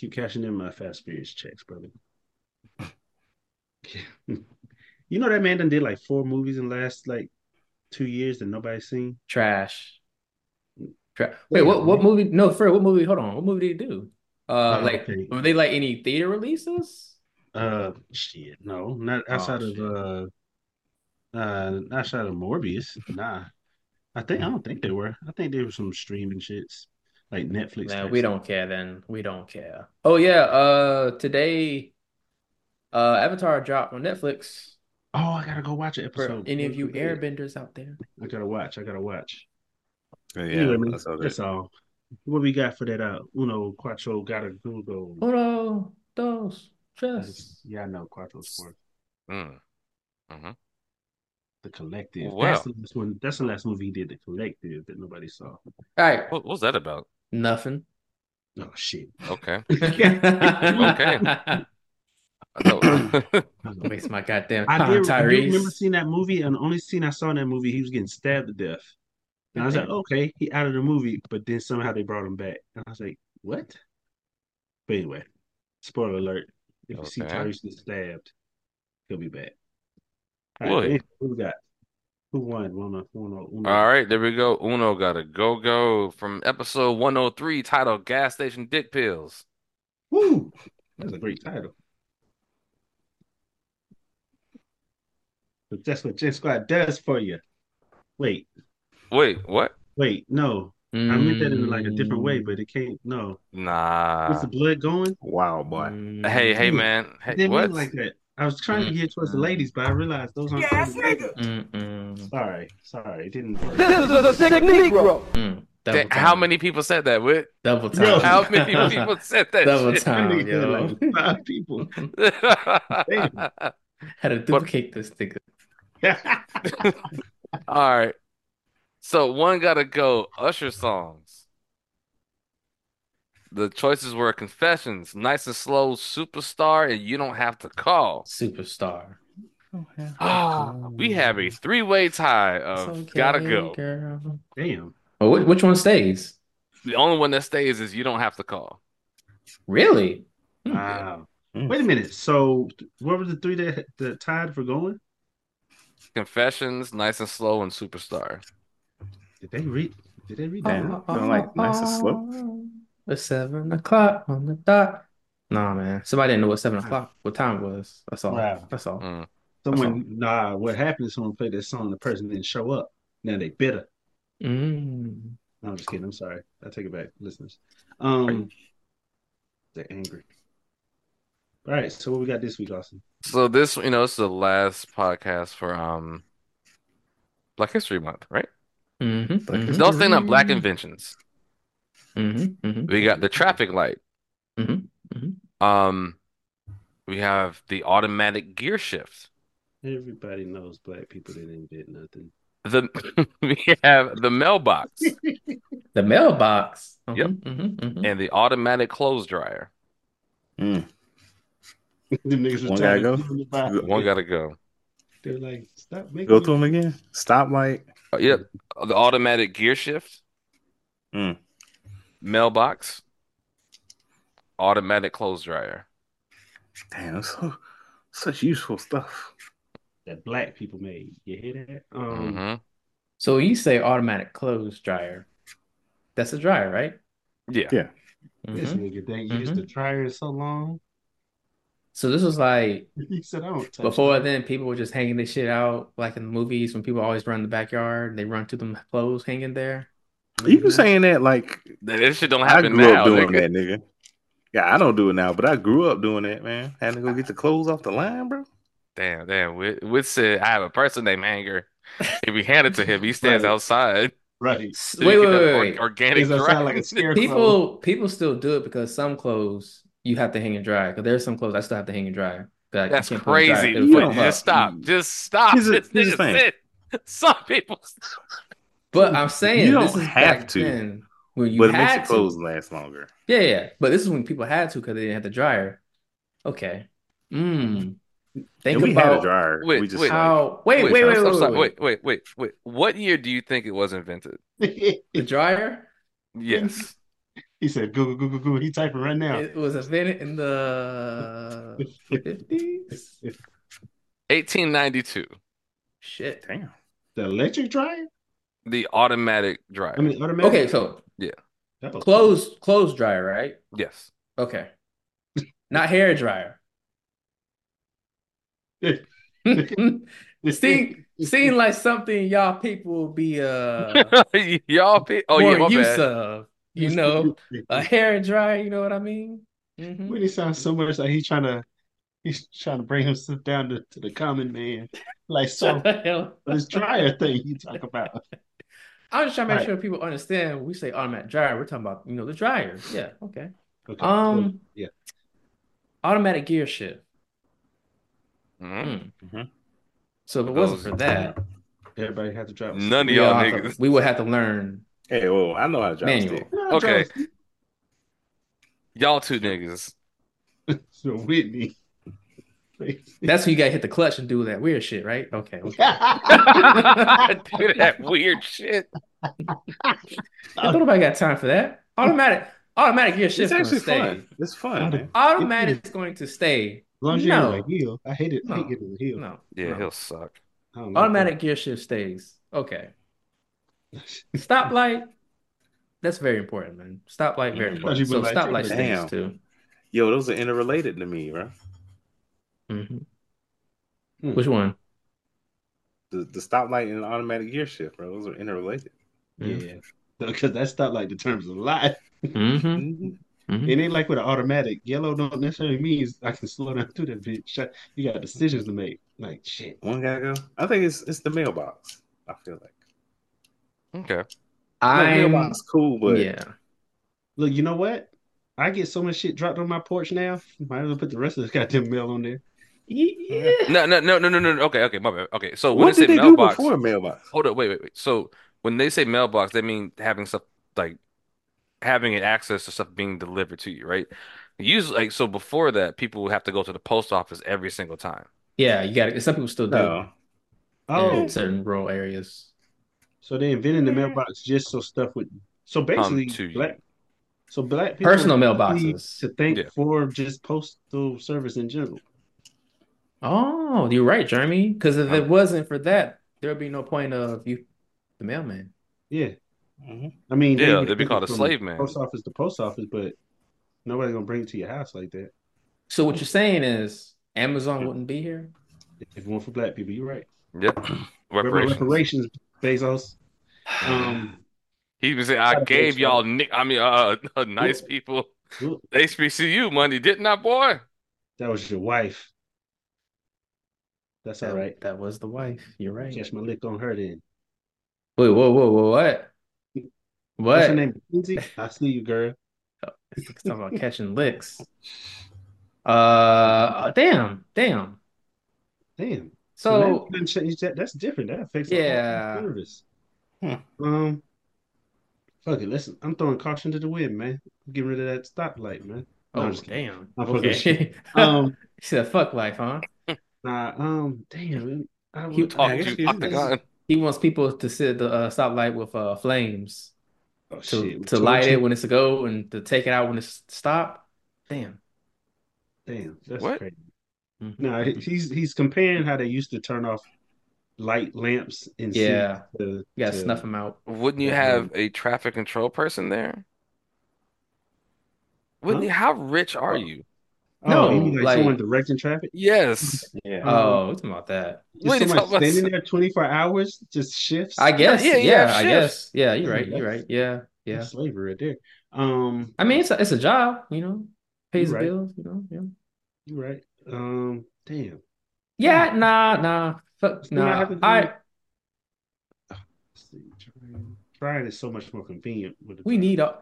keep cashing in my Fast Furious checks, brother. [LAUGHS] you know that man done did like four movies in the last like two years that nobody's seen. Trash. Tra- Wait, what what movie? No, Fred, what movie? Hold on. What movie did he do? Uh Oh, like okay. were they like any theater releases? Uh, shit, no, not Oh, outside of uh, uh, not outside of Morbius. Nah, I think I don't think they were. I think they were some streaming shits like Netflix. Man, we stuff. don't care then. We don't care. Oh yeah, uh today uh Avatar dropped on Netflix. Oh, I gotta go watch an For episode. any of you before we go to bed. airbenders out there. I gotta watch. I gotta watch. Yeah, anyway, man, I that's all. What we got for that? Uh, Uno Quattro gotta Google. Uno, dos, tres. Yeah, I know Quattro Sport. Mm. hmm The Collective. Wow. That's the last one. That's the last movie he did. The Collective that nobody saw. All right. What, what's that about? Nothing. Oh shit. Okay. okay. [LAUGHS] Okay. I know. [COUGHS] [COUGHS] Waste my goddamn I time, did, I did remember seeing that movie, and the only scene I saw in that movie, he was getting stabbed to death. And I was like, okay, he out of the movie, but then somehow they brought him back. And I was like, what? But anyway, spoiler alert. If you see Okay. Tyrese get stabbed, he'll be back. All right, Would. anyway, who we got? Who won? Uno, Uno, Uno. All right, there we go. Uno got a go go from episode 103 titled Gas Station Dick Pills. Woo! That's a great title. But that's what Jant Squad does for you. Wait, Wait, what? wait, no. I meant that in like a different way, but it can't. No. Nah. Is the blood going? Wow, boy. Hey, hey, Dude, man. I Hey, didn't what? mean like that. I was trying to get towards the ladies, but I realized those aren't. Yes, for the ladies. Mm-mm. Sorry, sorry, it didn't work. This is a sick Negro. Mm, double Th- How many people said that, Whit? Double Yo. time. How many [LAUGHS] people said that Double shit? time, yo. like five people. [LAUGHS] Had to duplicate this sticker. [LAUGHS] All right. So one gotta go. Usher songs. The choices were Confessions, Nice and Slow, Superstar, and You Don't Have to Call. Superstar. Ah, we have a three-way tie of gotta go. Girl. Damn. Oh, wh- which one stays? The only one that stays is You Don't Have to Call. Really? Wow. Hmm. Wait a minute. So what were the three that that tied for going? Confessions, Nice and Slow, and Superstar. Did they read? Did they read Damn, that? feeling like nice and slow. It's seven o'clock on the dot. Nah, man. Somebody didn't know what seven o'clock, what time it was. That's all. Wow. That's all. Mm. Someone, nah. What happened is someone played that song. The person didn't show up. Now they bitter. Mm. No, I'm just kidding. I'm sorry. I take it back, listeners. Um, they're angry. All right. So what we got this week, Austin? So this, you know, it's the last podcast for um Black History Month, right? Mm-hmm. mm-hmm. Don't think of Black inventions. Mm-hmm. Mm-hmm. We got the traffic light. Mm-hmm. Mm-hmm. Um, we have the automatic gear shift. Everybody knows black people didn't invent nothing. The [LAUGHS] we have the mailbox. [LAUGHS] The mailbox. Yep. Mm-hmm. Mm-hmm. and the automatic clothes dryer. [LAUGHS] Them niggas One gotta go? do One gotta go. They're like, stop making Go me- through them again. Stoplight. Uh, Yep, the automatic gear shift, Mm. Mailbox, automatic clothes dryer. Damn, so such useful stuff. that black people made. You hear that? Um, hmm So you say automatic clothes dryer. That's a dryer, right? Yeah. Yeah. This Mhm. nigga they used the dryer so long. So this was like [LAUGHS] He said, "I don't touch before that." then, people were just hanging this shit out, like in the movies when people always run in the backyard, they run to them clothes hanging there. You saying that like that? This shit don't happen I happen grew now, up doing nigga. that, nigga. Yeah, I don't do it now, but I grew up doing that, man. Had to go get the clothes off the line, bro. Damn, damn. With, Whit said, I have a person named Hanger. If we hand it to him, he stands Right. outside. Right. So Wait, wait, wait, wait. organic dry. like a scarecrow? People people still do it because some clothes you have to hang and dry. Because there's some clothes I still have to hang and dry. Like, you That's can't put 'em dry. crazy. You fuck don't them Just stop. Just stop. Here's a- This here's the nigga thing. [LAUGHS] Some people. But I'm saying You this don't is have back to, then when you but it makes had your to. clothes last longer. Yeah, yeah. But this is when people had to because they didn't have the dryer. Okay. Mm. Think and we had a about dryer. Wait, we just wait. how. Wait, wait, wait, I'm- wait, wait, wait. wait, wait, wait, wait. What year do you think it was invented? [LAUGHS] The dryer. Yes. he said, "Google, Google, Google." He typing right now. It was invented in the 50s. 1892. Shit. damn. The electric dryer. The automatic dryer. I mean, automatic. Okay, so yeah. Clothes clothes dryer, right? Yes. Okay. Not hair dryer. [LAUGHS] Seem seem like something y'all people will be uh [LAUGHS] Y'all be oh yeah, my use bad. of. You know, a hair dryer, you know what I mean? Mhm. When he sounds so much like he's trying to, he's trying to bring himself down to, to the common man. Like so, Shut the hell. this dryer thing you talk about. I'm just trying to make Right. sure people understand when we say automatic dryer, we're talking about, you know, the dryer. Yeah, okay. Okay. Um yeah. automatic gear shift. Mhm. Hmm. So if it wasn't for that, Everybody had to drive. None of y'all all have to- niggas. we would have to learn Hey, whoa, I know how to drive manual. stick. Okay. [LAUGHS] Y'all two niggas. So Whitney. [LAUGHS] That's when you gotta hit the clutch and do that weird shit, right? Okay. okay. [LAUGHS] Do that weird shit. Don't nobody got time for that. Automatic automatic gear shift It's actually stay. fun. It's fun, man. Automatic's going to stay. As long as you No. ain't a heel. I hate it. I No. hate getting a heel. No. Yeah, no. he'll suck. I don't Automatic gear shift stays. Okay. [LAUGHS] Stoplight. That's very important, man. Stoplight, very. You important. So like stoplight stays too. Yo, those are interrelated to me, bro. Hmm Hmm. Which one? The the stoplight and the automatic gear shift, bro. Those are interrelated. Mm. Yeah. Because that stoplight determines a lot. Mm-hmm. Mhm. hmm It ain't like with an automatic. Yellow don't necessarily means I can slow down [LAUGHS] through that bitch. Shut- You got decisions to make. Like shit. One gotta go. I think it's it's the mailbox. I feel like Okay. Like, I'm mailbox cool, but yeah. Look, you know what? I get so much shit dropped on my porch now. Might as well put the rest of this goddamn mail on there. Yeah. No, no, no, no, no, no. no. Okay, okay, my bad. Okay, so when What they say did they do mailbox, before mailbox? hold up, wait, wait, wait. So when they say mailbox, they mean having stuff like having an access to stuff being delivered to you, right? Usually, like, so before that, people would have to go to the post office every single time. Yeah, you got to Some people still do No. Oh, in certain rural areas. so they invented the mailbox just so stuff would. So basically, to you. black. So black people Personal need mailboxes. to thank Yeah. for just postal service in general. Oh, you're right, Jeremy. Because if it wasn't for that, there would be no point of you, the mailman. Yeah, Mm-hmm. I mean, they Yeah, would they'd be take called it a from slave man. Post office to post office, but nobody's gonna bring it to your house like that. So what you're saying is Amazon wouldn't be here? If it weren't for black people, you're right. Yep. [CLEARS THROAT] Reparations, Reparations. Bezos. Um, He even said, "I Gotta gave extra. y'all, nick. I mean, uh, uh, [LAUGHS] nice people, look, HBCU money, didn't I, boy?" that was your wife. That's all That, right. that was the wife. You're right. Catch my lick on her then. Wait, whoa, whoa, whoa, what? What's her name? Lindsay? I see you, girl. It's [LAUGHS] talking about catching licks. Uh, damn, damn. Damn. So now you couldn't change that. That's different. That affects the whole Yeah. service. Um, fuck it. Listen, I'm throwing caution to the wind, man. I'm getting rid of that stoplight, man. No, I'm Oh, just damn. I'm Okay. [LAUGHS] you. Um, He said, "Fuck life, huh?" Nah, um, damn. I He, would Talk I to you- Octagon. he wants people to sit at the uh, stoplight with uh, flames oh, to shit. to light Torture. it when it's a go and to take it out when it's stop. Damn. Damn, that's What? crazy. Mhm. No, he's he's comparing how they used to turn off light lamps and cities Yeah. to, You gotta to- snuff them out. Wouldn't you have a traffic control person there? Wouldn't Huh? you? How rich are you? Oh, you No, mean like, like- someone directing traffic? Yes. [LAUGHS] Yeah. Oh, we're talking about that. Just What someone talking about? standing there 24 hours, just shifts? I guess. yeah, Yeah, you have I shifts. guess. Yeah, you're right. You're right. Yeah, yeah. That's slavery right there. Um, I mean, it's a, it's a job, you know, pays the right. bills, you know. Yeah. you're right. Um, damn. Yeah, nah, nah, fuck, nah. having I Let's see, trying, trying is so much more convenient with the we need a.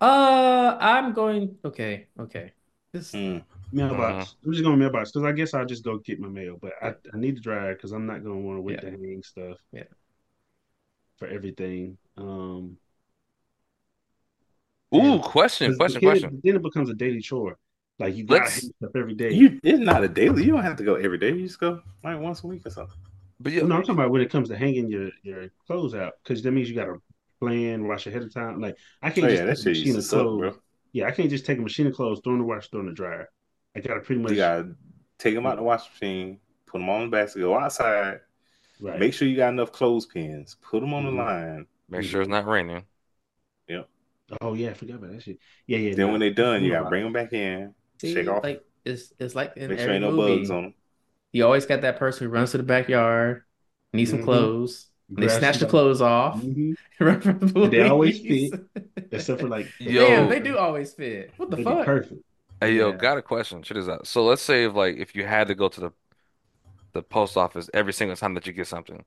Uh, I'm going. Okay, okay. This Mm. Mailbox. I'm just going mailbox because I guess I'll just go get my mail, but I, I need to drive because I'm not gonna want to wait Yeah. to hang stuff. Yeah. For everything. Um, Ooh, Yeah. question, 'cause question, then, question. Then it becomes a daily chore. Like you gotta hang stuff every day. You it's not a daily. You don't have to go every day. You just go like once a week or something. But yeah, Well, no, I'm talking about when it comes to hanging your your clothes out because that means you got to plan, wash ahead of time. Like I can't Oh, just yeah, that take a machine used of to suck, clothes. bro. Yeah, I can't just take a machine of clothes, throw in the wash, throw in the dryer. I gotta pretty much You gotta take them out the washing machine, put them on the basket, go outside. right. Make sure you got enough clothespins. Put them on Mhm. the line. make sure it's not raining. Yep. Oh yeah, I forgot about that shit. Yeah, yeah. Then nah. when they're done, you gotta bring them back in, see, shake off, like it's it's like in make sure every ain't no bugs on them. You always got that person who runs to the backyard, needs some Mhm. clothes. and They snatch the clothes off. Mhm. [LAUGHS] run from the They always fit, Except for like [LAUGHS] Yo. Damn, they do always fit. What the They fuck? perfect. Hey, yo, Yeah. got a question. Check this out. So let's say if like if you had to go to the the post office every single time that you get something,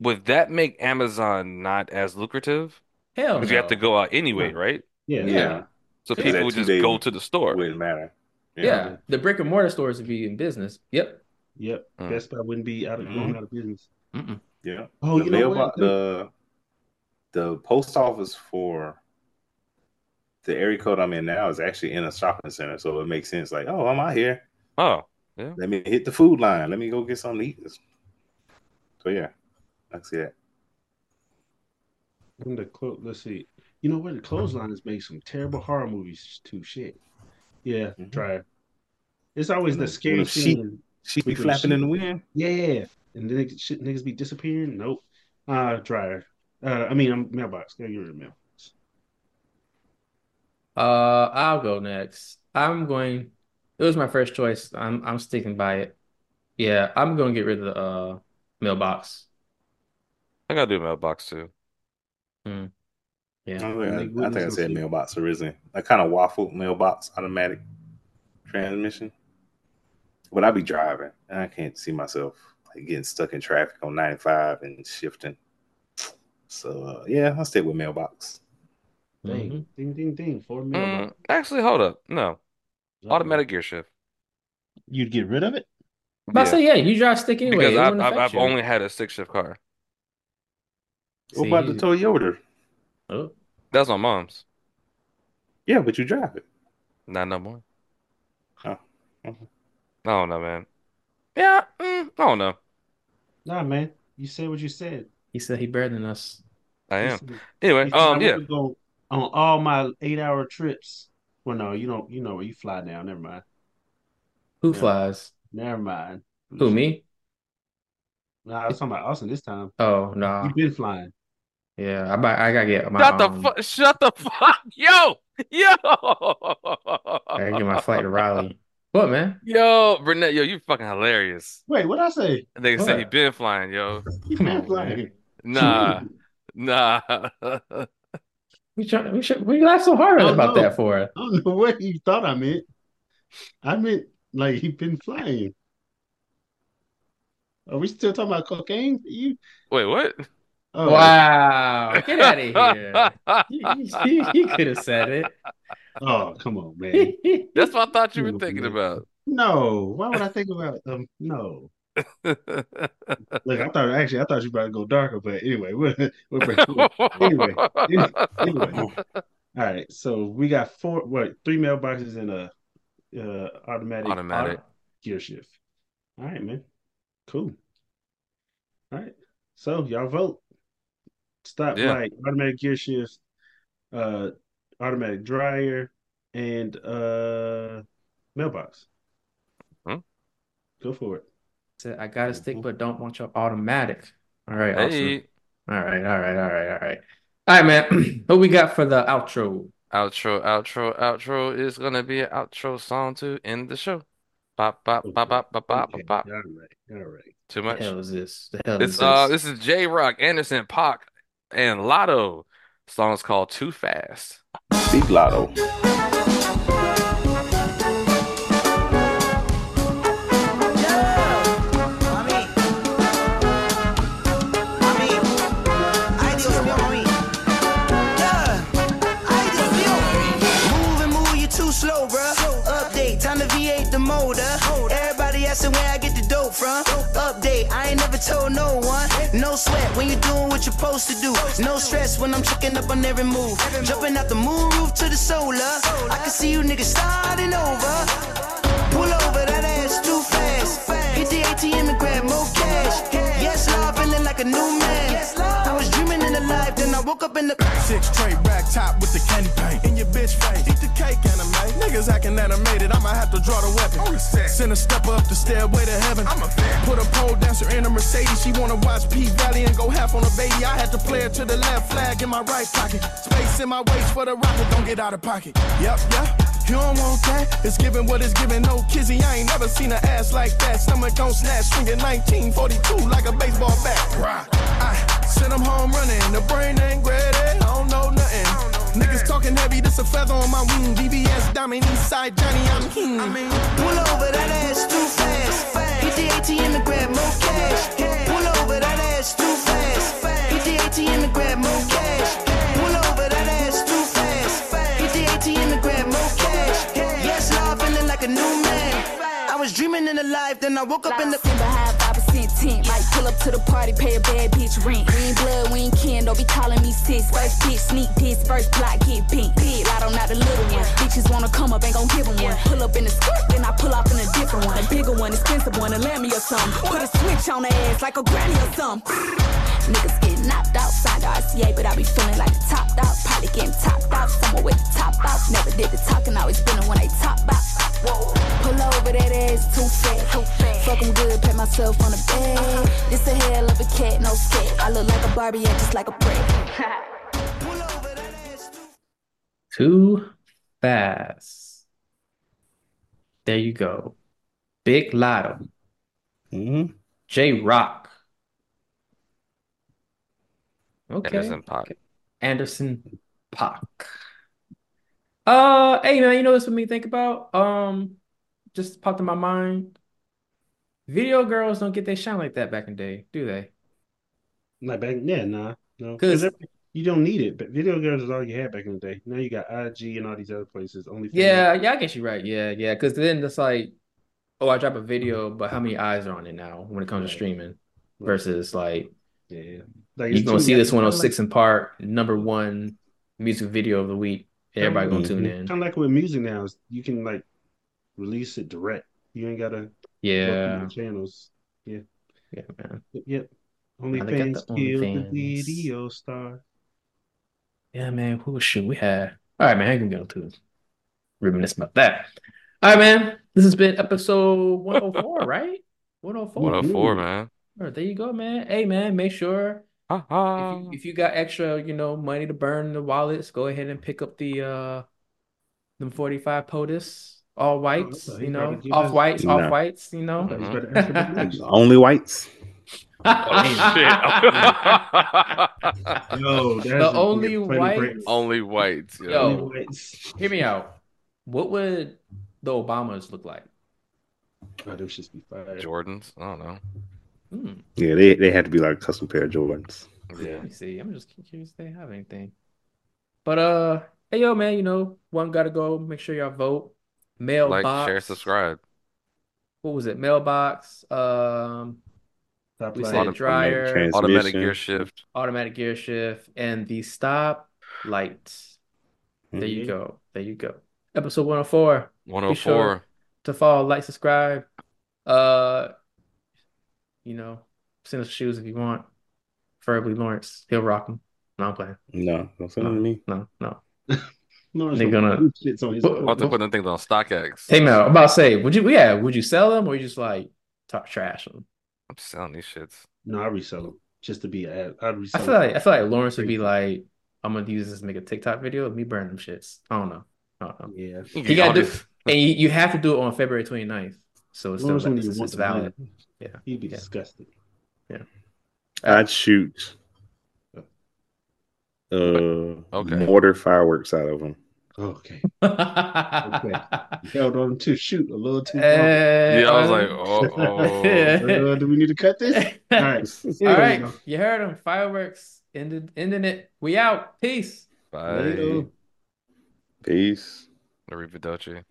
would that make Amazon not as lucrative? Hell Because you have to no. go out anyway, No. right? Yeah, Yeah. So Yeah. people That would two just day go to the store. Wouldn't matter. Yeah. the brick and mortar stores would be in business. Yep. Yep. Mm. Best Buy wouldn't be out of going Mhm. out of business. Mm-mm. Yeah. Oh, the you know what? mailbox, the the post office for the area code I'm in now is actually in a shopping center, so it makes sense. Like, oh, I'm out here. Oh, yeah. Let me hit the food line. Let me go get something to eat. So yeah, I see that. And the clo- let's see. You know what? The clothesline has made some terrible horror movies too. Shit. Yeah, Mhm. try. it. It's always the When scary the scene. She be with the flapping in the wind. Yeah, and then it, shit, niggas be disappearing. Nope. Uh, dryer. Uh, I mean, I'm mailbox. Gotta get rid of mailbox. Uh, I'll go next. I'm going. It was my first choice. I'm I'm sticking by it. Yeah, I'm going to get rid of the uh mailbox. I gotta do a mailbox too. Hmm. I Yeah. think Nick I, I, think I Williams said on mailbox originally. I kind of waffled mailbox automatic transmission, but I be driving and I can't see myself like getting stuck in traffic on 95 and shifting. So uh, yeah, I'll stick with mailbox. Dang. Mhm. Ding, ding, ding. Four Mm, actually, hold up. No, automatic gear shift. You'd get rid of it? But I say, yeah, you drive stick anyway. Because it I've, wouldn't I've, affect I've you. only had a six shift car. What See, about the you- Toyota? Oh, That's my mom's. Yeah, but you drive it. Not no more. Oh. I don't know, man. Yeah, mm, I don't know. Nah, man. You said what you said. he said he better than us. I You am. said- Anyway, you said I um, yeah. wanna go on all my eight hour trips. Well, no, you don't. You know where you fly now. Never mind. Who Yeah. flies? Never mind. Who me? Nah, I was talking about Austin this time. Oh no. You've been flying. Yeah, I might, I gotta get my Shut the fuck! Shut the fuck! [LAUGHS] Yo, yo, I gotta get my flight to Raleigh. What man? yo, Burnett, yo, you fucking hilarious. Wait, what I say? They say he What? been flying, yo. You Come been flying. man. Nah, nah. [LAUGHS] We try, we should, we laugh so hard I about know. that for. I don't know [LAUGHS] what you thought I meant. I meant like he been flying. Are we still talking about cocaine? You? Wait, what? Oh, Wow, get out of [LAUGHS] here. You, you, you could have said it. oh, come on, man. [LAUGHS] That's what I thought you were thinking about. No, why would I think about um? No, [LAUGHS] look, I thought actually I thought you about to go darker, but anyway, we're, we're anyway, anyway, anyway. All right, so we got four, what, three mailboxes and a uh, automatic Automatic. gear shift. All right, man, cool. All right, so y'all vote. Stop Yeah. light, automatic gear shift, uh, automatic dryer, and uh, mailbox. Hmm? Go for it. Said, I got a stick, but don't want your automatic. All right, awesome. Hey, All right, all right, all right, all right. All right, man. [CLEARS THROAT] what we got for the outro? outro, outro, outro is gonna be an outro song to end the show. Bop, bop, bop, bop, bop, bop, Okay, bop. all right, all right. Too The much. hell is this? The hell is It's uh, this? this is Jay Rock, Anderson, Paak, and Latto. Song is called Too Fast. Big Latto. Asking where I get the dope from. Update, I ain't never told no one. No sweat when you doing what you're supposed to do. No stress when I'm checking up on every move. Jumping out the moon roof to the solar. I can see you niggas starting over. Pull over, that ass too fast. Hit the ATM and grab more cash. Yes, love, feeling like a new man. I was in the life, then I woke up in the Six tray rack top with the candy paint in your bitch face. Eat the cake anime. Niggas acting animated. I'ma have to draw the weapon. Oh, Send a stepper up the stairway to heaven. I'm a fan. Put a pole dancer in a Mercedes. She wanna watch P Valley and go half on a baby. I had to play it to the left flag in my right pocket. Space in my waist for the rocket. Don't get out of pocket. Yep, yep. You don't want that? It's giving what it's giving. No kizzy, I ain't never seen an ass like that. Stomach on snatch, swinging 1942 like a baseball bat. Right. I send 'em home running. The brain ain't ready. I don't know nothing. Niggas talking heavy, this a feather on my wing. VVS diamond, east side Johnny, I'm king. I mean, Pull over, that ass too fast. Hit the ATM and grab more cash. Pull over, that ass too fast. Hit the ATM and grab more cash. Pull over, that ass too fast. Hit the ATM and grab more cash. Yes, love, feeling like a new man. I was dreaming in the life, then I woke up in the. Behind 5% Might pull up to the party, pay a bad bitch rent. We ain't blood, we ain't kin, don't be calling me sis. First bitch, sneak this, first block, get bent. Big, I don't not the little one. Bitches wanna come up, ain't gon' give 'em one. Pull up in the skirt, then I pull off one, one, a Lammy or something. Put a switch on the ass like a granny or something. Niggas get knocked outside the RCA, but I be feeling like the top dog. Probably getting topped out somewhere with the top out. Never did the talking, always spinning when they top out. Pull over that ass too fat. Fuck 'em good, pat myself on the bed. This a hell of a cat, no scat. I look like a Barbie, and just like a prat. Too fast. There you go. Big Latto. Mm-hmm. Jay Rock. Okay. Anderson, Paak. Anderson Paak. Uh, hey man, you know this what me think about? Um, just popped in my mind. Video girls don't get their shine like that back in the day, do they? Like back, yeah, nah, no, 'Cause- because you don't need it. But video girls is all you had back in the day. Now you got IG and all these other places. Only Yeah, yeah, I guess you're right. Yeah, yeah. Because then it's like, oh, I drop a video, but how many eyes are on it now when it comes to streaming versus like Yeah. Like you're gonna see this kinda 106 & Park, number one music video of the week. Everybody gonna tune in. Kind of like with music now, is you can like release it direct. You ain't gotta Yeah. the channels. Yeah, yeah, man. Yep. Now they got OnlyFans the killed the video star. Yeah, man. Who should we have? All right, man. I can go to reminisce about that. All right, man. This has been episode 104, [LAUGHS] right? 104. 104, man. All right, there you go, man. Hey, man. Make sure if you, if you got extra, you know, money to burn in the wallets, go ahead and pick up the uh, them 45 POTUS, all whites, Oh, you know, off whites, off whites, you know. He's better ask for the next. Only whites. [LAUGHS] Yo, that's the only funny white. Only whites. Yo. Yo, hear me out. What would the Obamas look like? Oh, them shits be fire. Jordans. I don't know. Hmm. Yeah, they they had to be like a custom pair of Jordans. Yeah. Let me see. I'm just curious if they have anything. But uh, hey yo, man, you know, one gotta go. Make sure y'all vote. Mailbox. Like, share, subscribe. What was it? Mailbox. Um, Stop we light. said Auto- dryer, Automatic gear shift. automatic gear shift, and the stop lights. There you Mhm. go. There you go. Episode 104. Be 104. sure to follow, like, subscribe. Uh, you know, send us shoes if you want. Preferably Lawrence. He'll rock them. No, I'm playing. No, don't send them to me. No, no. [LAUGHS] Lawrence They're gonna- put shits on his What- own. About to put them things on StockX. Hey, Mel, I'm about to say, would you, yeah, would you sell them or you just like talk trash them? I'm selling these shits. No, I resell them just to be ad. I'd I resell feel like I feel like Lawrence would be like, I'm gonna use this to make a TikTok video of me burning them shits. I don't know. I don't know. Yeah. You gotta do, and you, you have to do it on February 29th. So it's still like, wouldn't it's, it's valid. Yeah. it. He'd be Yeah. disgusted. Yeah. I'd shoot uh Okay. mortar fireworks out of them. Okay. [LAUGHS] Okay. You held on to shoot a little too long. Eh, Yeah, I was uh, like, oh, oh. Uh, do we need to cut this? [LAUGHS] All right. All right, you heard him. Fireworks ended, ending it. We out. Peace. Bye. Later. Peace. Arrivederci.